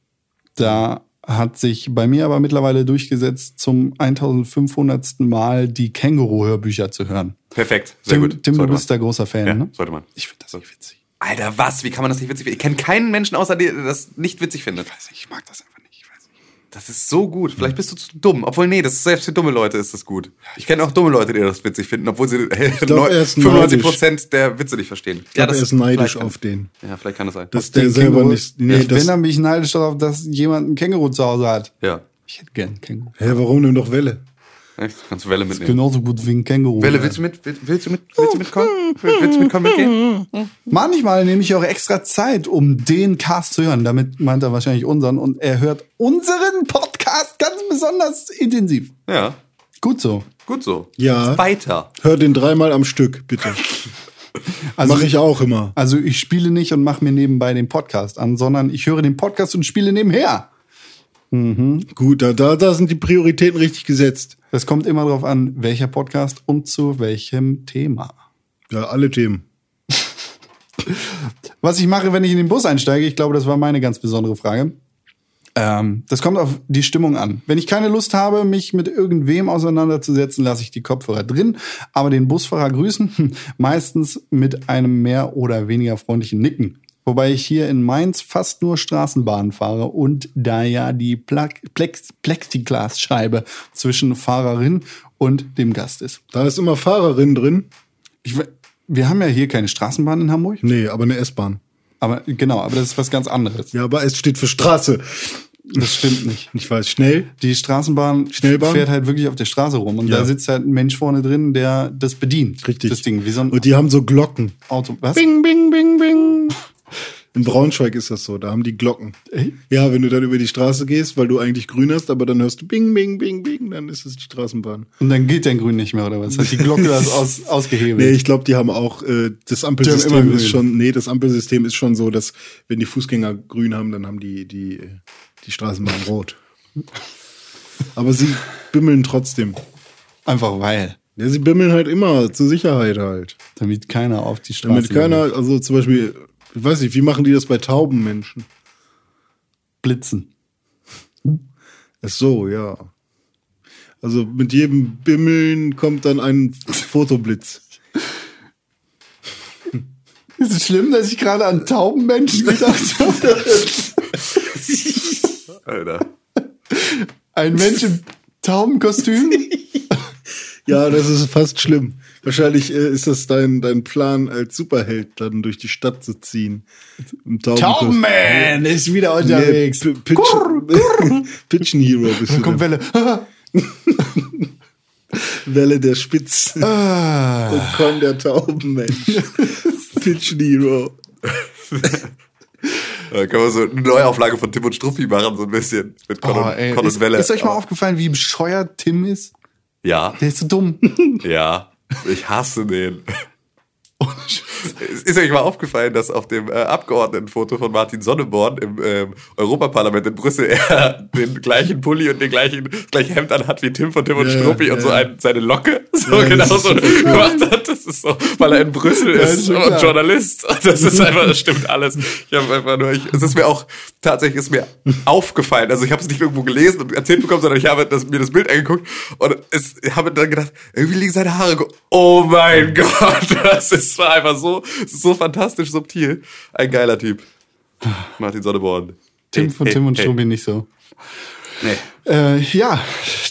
Da hat sich bei mir aber mittlerweile durchgesetzt, zum 1500. Mal die Känguru-Hörbücher zu hören. Perfekt, sehr Tim, gut. Tim du Sollte bist man. da großer Fan, Ja, ne? sollte man. Ich finde das nicht witzig. Alter, was? Wie kann man das nicht witzig finden? Ich kenne keinen Menschen außer dir, der das nicht witzig findet. Ich weiß nicht, ich mag das einfach nicht. Ich weiß nicht. Das ist so gut. Vielleicht bist du zu dumm. Obwohl, nee, das ist selbst für dumme Leute ist das gut. Ich kenne auch dumme Leute, die das witzig finden, obwohl sie *laughs* glaub, er ist 95 Prozent der Witze nicht verstehen. Ich glaube, das er ist neidisch auf den. Ja, vielleicht kann das sein. Dass der selber Känguru- nicht. Nee, ich das, bin nämlich neidisch darauf, dass jemand ein Känguru zu Hause hat. ja. Ich hätte gern ein Känguru. Hä, warum nimm doch Welle? Echt? Kannst du Welle mitnehmen. Genauso gut wie ein Känguru. Welle, willst du mit? Willst du mit? Willst du mitkommen? Willst du mitkommen mitgehen? *laughs* Manchmal nehme ich auch extra Zeit, um den Cast zu hören. Damit meint er wahrscheinlich unseren. Und er hört unseren Podcast ganz besonders intensiv. Ja. Gut so. Gut so. Ja. Weiter. Hör den dreimal am Stück, bitte. *laughs* Also Mache ich auch immer. Also ich spiele nicht und mache mir nebenbei den Podcast an, sondern ich höre den Podcast und spiele nebenher. Gut, da, da, da sind die Prioritäten richtig gesetzt. Es kommt immer darauf an, welcher Podcast und zu welchem Thema. Ja, alle Themen. *laughs* Was ich mache, wenn ich in den Bus einsteige, ich glaube, das war meine ganz besondere Frage. Ähm, das kommt auf die Stimmung an. Wenn ich keine Lust habe, mich mit irgendwem auseinanderzusetzen, lasse ich die Kopfhörer drin, aber den Busfahrer grüßen, *laughs* meistens mit einem mehr oder weniger freundlichen Nicken. Wobei ich hier in Mainz fast nur Straßenbahn fahre und da ja die Pla Plex Plexiglasscheibe zwischen Fahrerin und dem Gast ist. Da ist immer Fahrerin drin. Ich, wir haben ja hier keine Straßenbahn in Hamburg, Nee, aber eine S-Bahn. aber genau, aber das ist was ganz anderes. Ja, aber es steht für Straße. Das stimmt nicht. *laughs* Ich weiß, schnell. Die Straßenbahn Schnellbahn? fährt halt wirklich auf der Straße rum und Ja. da sitzt halt ein Mensch vorne drin, der das bedient. Richtig. Das Ding, wie so ein Und die haben so Glocken. Auto. Was? Bing, bing, bing, bing. In Braunschweig ist das so, da haben die Glocken. Echt? Ja, wenn du dann über die Straße gehst, weil du eigentlich grün hast, aber dann hörst du bing, bing, bing, bing, dann ist es die Straßenbahn. Und dann geht dein Grün nicht mehr, oder was? Hat die Glocke *laughs* das aus, ausgehebelt? Nee, ich glaube, die haben auch, äh, das Ampelsystem immer ist schon, nee, das Ampelsystem ist schon so, dass wenn die Fußgänger grün haben, dann haben die, die, die Straßenbahn rot. Aber sie bimmeln trotzdem. Einfach weil. Ja, sie bimmeln halt immer, zur Sicherheit halt. Damit keiner auf die Straße Damit keiner, also zum Beispiel, ich weiß nicht, wie machen die das bei tauben Menschen? blitzen. Ach so, ja. Also mit jedem Bimmeln kommt dann ein Fotoblitz. Ist es schlimm, dass ich gerade an Taubenmenschen gedacht habe? Alter. Ein Mensch im Taubenkostüm? Ja, das ist fast schlimm. Wahrscheinlich äh, ist das dein, dein Plan als Superheld, dann durch die Stadt zu ziehen. Taubenman ist wieder unterwegs. Nee, Pitch, *laughs* Pitchen Hero bist Da du. kommt dann. Welle. *laughs* Welle der Spitz. Ah. *laughs* Und Con der Taubenmensch. Pitchen Hero. Da kann man so eine Neuauflage von Tim und Struppi machen, so ein bisschen. Mit Con, Oh, und, ey. Con Ist, und Welle. ist euch mal Oh. aufgefallen, wie bescheuert Tim ist? Ja, Der ist so dumm. ja. Ich hasse den. Ist ist euch mal aufgefallen, dass auf dem äh, Abgeordnetenfoto von Martin Sonneborn im ähm, Europaparlament in Brüssel er den gleichen Pulli und den gleichen das gleiche Hemd anhat wie Tim von Tim und Ja, Struppi ja, und so ein, seine Locke *laughs* so Ja, genau so *laughs* gemacht hat. Das ist so, weil er in Brüssel ist ist und. Journalist. Das ist *laughs* einfach, das stimmt alles. Ich habe einfach nur, ich, es ist mir auch tatsächlich ist mir aufgefallen. Also ich habe es nicht irgendwo gelesen und erzählt bekommen, sondern ich habe das, mir das Bild angeguckt und es, ich habe dann gedacht, irgendwie liegen seine Haare. Oh mein *laughs* Gott, das ist einfach so, so fantastisch subtil. Ein geiler Typ. Martin Sonneborn. Tim von ey, Tim und ey. Struppi nicht so. Nee. Äh, ja,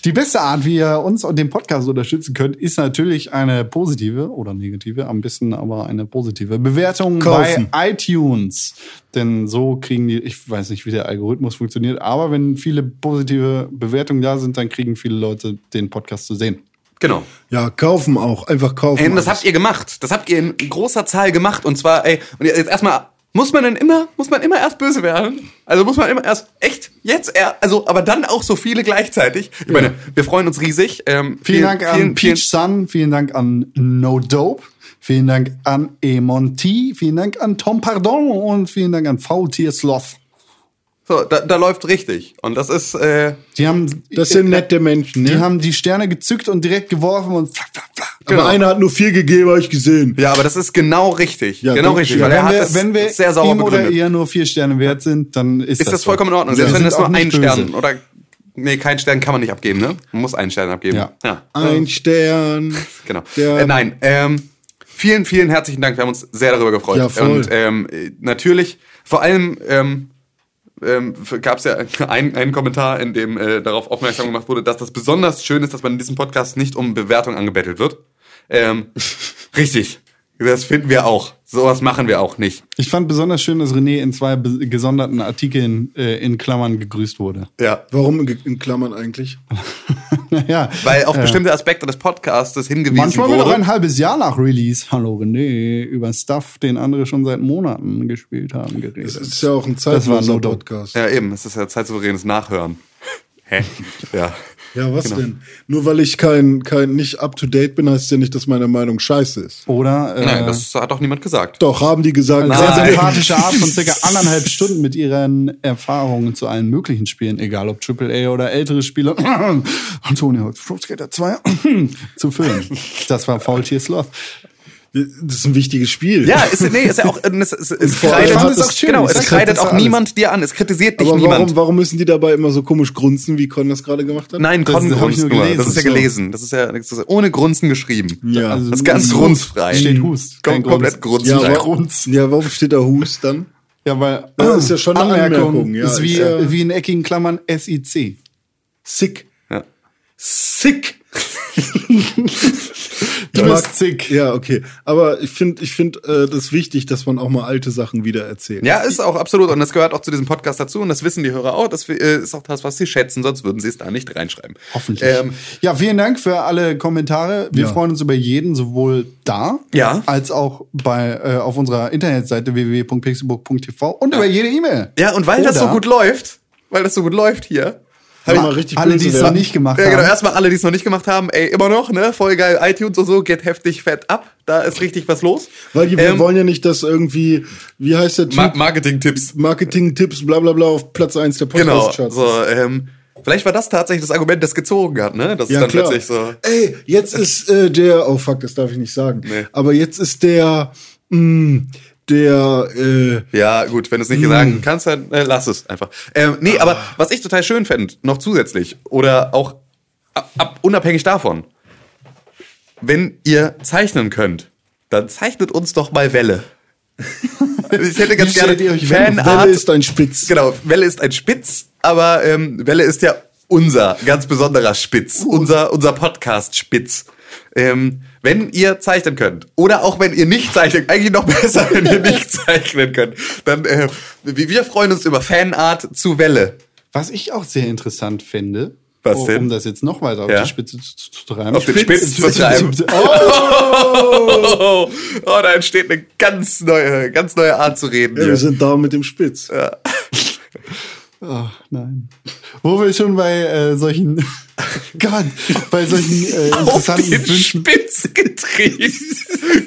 die beste Art, wie ihr uns und den Podcast unterstützen könnt, ist natürlich eine positive oder negative, am besten aber eine positive Bewertung Kaufen. bei iTunes. Denn so kriegen die, ich weiß nicht, wie der Algorithmus funktioniert, aber wenn viele positive Bewertungen da sind, dann kriegen viele Leute den Podcast zu sehen. Genau. Ja, kaufen auch. Einfach kaufen. Ey, das alles. habt ihr gemacht. Das habt ihr in großer Zahl gemacht. Und zwar, ey, und jetzt erstmal, muss man denn immer, muss man immer erst böse werden? Also muss man immer erst, echt, jetzt, er, also, aber dann auch so viele gleichzeitig. Ich meine, wir freuen uns riesig. Ähm, Vielen, Dank an vielen, vielen, Peach Sun, vielen Dank an No Dope, vielen Dank an Emon T, vielen Dank an Tom Pardon und vielen Dank an Faultier Sloth. So, da, da läuft richtig. Und das ist, äh, Die haben, Das sind nette Menschen, die ne? haben die Sterne gezückt und direkt geworfen und flack, flack, flack. Aber genau. einer hat nur vier gegeben, habe ich gesehen. ja, aber das ist genau richtig. Ja, genau richtig. ja. Weil er wenn hat wir, das wenn wir sehr sauber ihm oder begründet. ihr nur vier Sterne wert sind, dann ist, ist das so. vollkommen in Ordnung. Selbst wenn es nur ein böse. Stern oder, nee, kein Stern kann man nicht abgeben, ne? Man muss einen Stern abgeben. Ja. ja. Ein Stern. *laughs* Genau. Der- äh, nein, ähm, vielen, vielen herzlichen Dank. Wir haben uns sehr darüber gefreut. Ja, voll. Und ähm, äh, natürlich, vor allem ähm, ähm, gab es ja *laughs* einen, einen Kommentar, in dem äh, darauf aufmerksam gemacht wurde, dass das besonders schön ist, dass man in diesem Podcast nicht um Bewertung angebettelt wird. Ähm, *laughs* richtig. Das finden wir auch. Sowas machen wir auch nicht. Ich fand besonders schön, dass René in zwei gesonderten Artikeln äh, in Klammern gegrüßt wurde. Ja. Warum in Klammern eigentlich? *laughs* naja, Weil auf bestimmte Aspekte des Podcastes hingewiesen manchmal wird auch wurde. ein halbes Jahr nach Release, hallo René, über Stuff, den andere schon seit Monaten gespielt haben, geredet. Das ist ja auch ein zeitloser. Podcast. Ja, eben. Es ist ja zeitsouveränes Nachhören. *laughs* Hä? Ja. Ja, was Genau. denn? Nur weil ich kein, kein nicht up to date bin, heißt ja nicht, dass meine Meinung scheiße ist. Oder äh, Nein, das hat doch niemand gesagt. Doch, haben die gesagt. eine sehr sympathische Art von *laughs* circa anderthalb Stunden mit ihren Erfahrungen zu allen möglichen Spielen, egal ob AAA oder ältere Spiele. *coughs* Antonio Hawk's Pro Skater 2 zu füllen. Das war Faultier Sloth. Das ist ein wichtiges Spiel. Ja, ist, nee, ist ja auch, äh, es, es, es kreidet, es auch schön. genau, es sag, kreidet das auch alles. niemand dir an, es kritisiert dich Aber niemand. warum, warum müssen die dabei immer so komisch grunzen, wie Con das gerade gemacht hat? Nein, Das Con grunzt nur. Das ist ja So. gelesen. Das ist ja, das ist ja ohne Grunzen geschrieben. Ja. Also Das ist ganz Hust. grunzfrei. Steht Hust. Kom kein komplett Grunz. ja, grunzfrei. warum, ja, warum steht da Hus dann? Ja, weil *clears throat* Ja, ist ja schon eine Anmerkung, ja, ist wie, ja- wie in eckigen Klammern SIC. Sick. Ja. Sick. *laughs* Du Ich bist mag- sick. Ja, okay. Aber ich finde, ich finde, äh, das wichtig, dass man auch mal alte Sachen wieder erzählt. Ja, ist auch absolut. Und das gehört auch zu diesem Podcast dazu. Und das wissen die Hörer auch. Das äh, ist auch das, was sie schätzen. Sonst würden sie es da nicht reinschreiben. Hoffentlich. Ähm, ja, vielen Dank für alle Kommentare. Wir Ja. freuen uns über jeden, sowohl da Ja. als auch bei äh, auf unserer Internetseite www.pixelbook.tv und über jede E-Mail. ja, und weil das so Oder gut läuft, weil das so gut läuft hier. Hab ich mal richtig alle, die es noch nicht gemacht Ja, genau. haben. Erstmal alle, die es noch nicht gemacht haben, ey, immer noch, ne? Voll geil. iTunes und so geht heftig fett ab. Da ist richtig was los. Weil die, wir Ähm, wollen ja nicht, dass irgendwie, wie heißt der Ma Typ? Marketing-Tipps. Marketing-Tipps, bla bla bla, auf Platz 1 der Genau. Podcast-Charts. So, ähm, vielleicht war das tatsächlich das Argument, das gezogen hat, ne? Das ist Ja, dann klar. plötzlich so. Ey, jetzt ist äh, der, oh fuck, das darf ich nicht sagen. Nee. Aber jetzt ist der, mh, der, äh, Ja, gut, wenn du es nicht Hm. sagen kannst, dann äh, lass es einfach. Ähm, nee, aber was ich total schön fände, noch zusätzlich, oder auch ab, ab, unabhängig davon, wenn ihr zeichnen könnt, dann zeichnet uns doch mal Welle. *laughs* ich hätte ganz Wie gerne euch? Fanart. Welle ist ein Spitz. Genau, Welle ist ein Spitz, aber ähm, Welle ist ja unser ganz besonderer Spitz, unser, unser Podcast-Spitz. Ähm, wenn ihr zeichnen könnt, oder auch wenn ihr nicht zeichnen, eigentlich noch besser, wenn ihr nicht *laughs* zeichnen könnt, dann äh, wir freuen uns über Fanart zu Welle. Was ich auch sehr interessant finde, Was um- denn? um das jetzt noch weiter auf Ja. die Spitze zu, zu, zu treiben. Auf den Spitz zu treiben. *laughs* Oh, Oh, oh, da entsteht eine ganz neue, ganz neue Art zu reden. Ja, wir sind da mit dem Spitz. *laughs* oh, nein. Wo wir schon bei äh, solchen, *laughs* Gott, bei solchen äh, *laughs* auf interessanten den Wünschen. Spitz getrieben.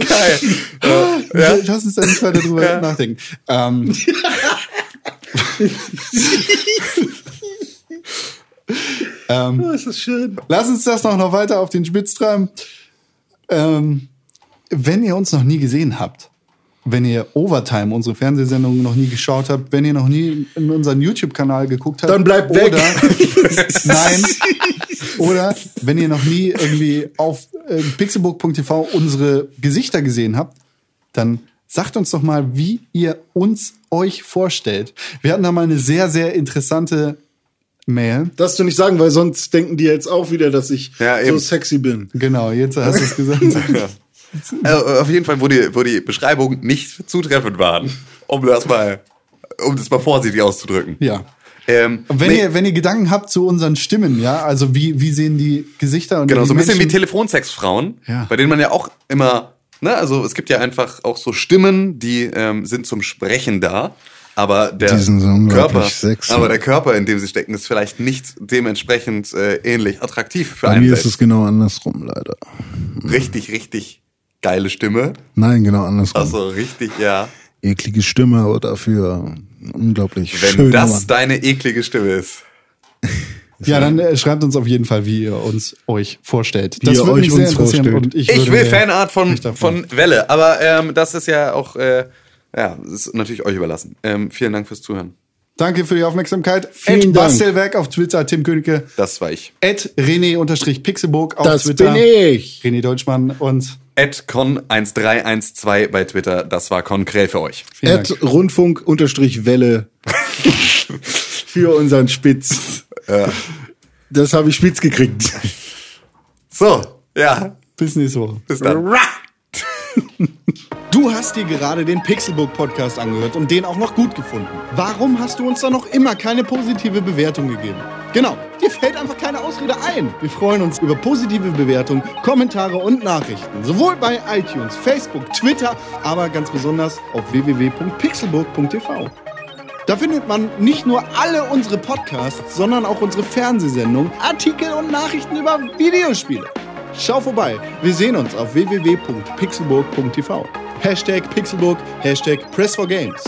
*laughs* Geil. Ja. Lass uns da nicht weiter drüber Ja. nachdenken. Ähm, ähm, Oh, ist das schön. Lass uns das noch, noch weiter auf den Spitz treiben. Ähm, wenn ihr uns noch nie gesehen habt, wenn ihr Overtime, unsere Fernsehsendung, noch nie geschaut habt, wenn ihr noch nie in unseren YouTube-Kanal geguckt habt. Dann bleibt oder, weg. *laughs* Nein. Oder wenn ihr noch nie irgendwie auf äh, pixelbook.tv unsere Gesichter gesehen habt, dann sagt uns doch mal, wie ihr uns euch vorstellt. Wir hatten da mal eine sehr, sehr interessante Mail. Darfst du nicht sagen, weil sonst denken die jetzt auch wieder, dass ich Ja, so sexy bin. Genau, jetzt hast du es gesagt. *laughs* Also auf jeden Fall, wo die, wo die Beschreibungen nicht zutreffend waren, um das mal, um das mal vorsichtig auszudrücken. ja. Ähm, wenn, nee, ihr, wenn ihr Gedanken habt zu unseren Stimmen, ja, also wie, wie sehen die Gesichter und genau, so ein bisschen wie Telefonsexfrauen, Ja. bei denen man ja auch immer, ne, also es gibt ja einfach auch so Stimmen, die ähm, sind zum Sprechen da, aber der so Körper, sexy. aber der Körper, in dem sie stecken, ist vielleicht nicht dementsprechend äh, ähnlich attraktiv für Bei einen mir ist es genau andersrum, leider. Richtig, richtig geile Stimme. Nein, genau andersrum. Also richtig, ja. Eklige Stimme, aber dafür unglaublich Wenn schöner das Mann. deine eklige Stimme ist. *laughs* Ja, dann äh, schreibt uns auf jeden Fall, wie ihr uns euch vorstellt. Wie ihr würde euch mich sehr uns interessieren vorstellt. und ich, Ich will Fanart von, von Welle, aber ähm, das ist ja auch, äh, ja, das ist natürlich euch überlassen. Ähm, vielen Dank fürs Zuhören. Danke für die Aufmerksamkeit. Vielen Ed Dank. Bastelwerk auf Twitter, Tim Königke. Das war ich. Ed René-Pixelburg auf Das Twitter. bin ich. René Deutschmann und Con1312 bei Twitter, das war Konkrell für euch. At Dank. Rundfunk unterstrich Welle *laughs* für unseren Spitz. Das habe ich spitz gekriegt. So, ja, Bis nächste Woche. bis dann. *laughs* Du hast dir gerade den Pixelbook Podcast angehört und den auch noch gut gefunden. Warum hast du uns da noch immer keine positive Bewertung gegeben? Genau, dir fällt einfach keine Ausrede ein. Wir freuen uns über positive Bewertungen, Kommentare und Nachrichten. Sowohl bei iTunes, Facebook, Twitter, aber ganz besonders auf www.pixelbook.tv. Da findet man nicht nur alle unsere Podcasts, sondern auch unsere Fernsehsendungen, Artikel und Nachrichten über Videospiele. Schau vorbei. Wir sehen uns auf www.pixelburg.tv. Hashtag Pixelburg, Hashtag Press for Games.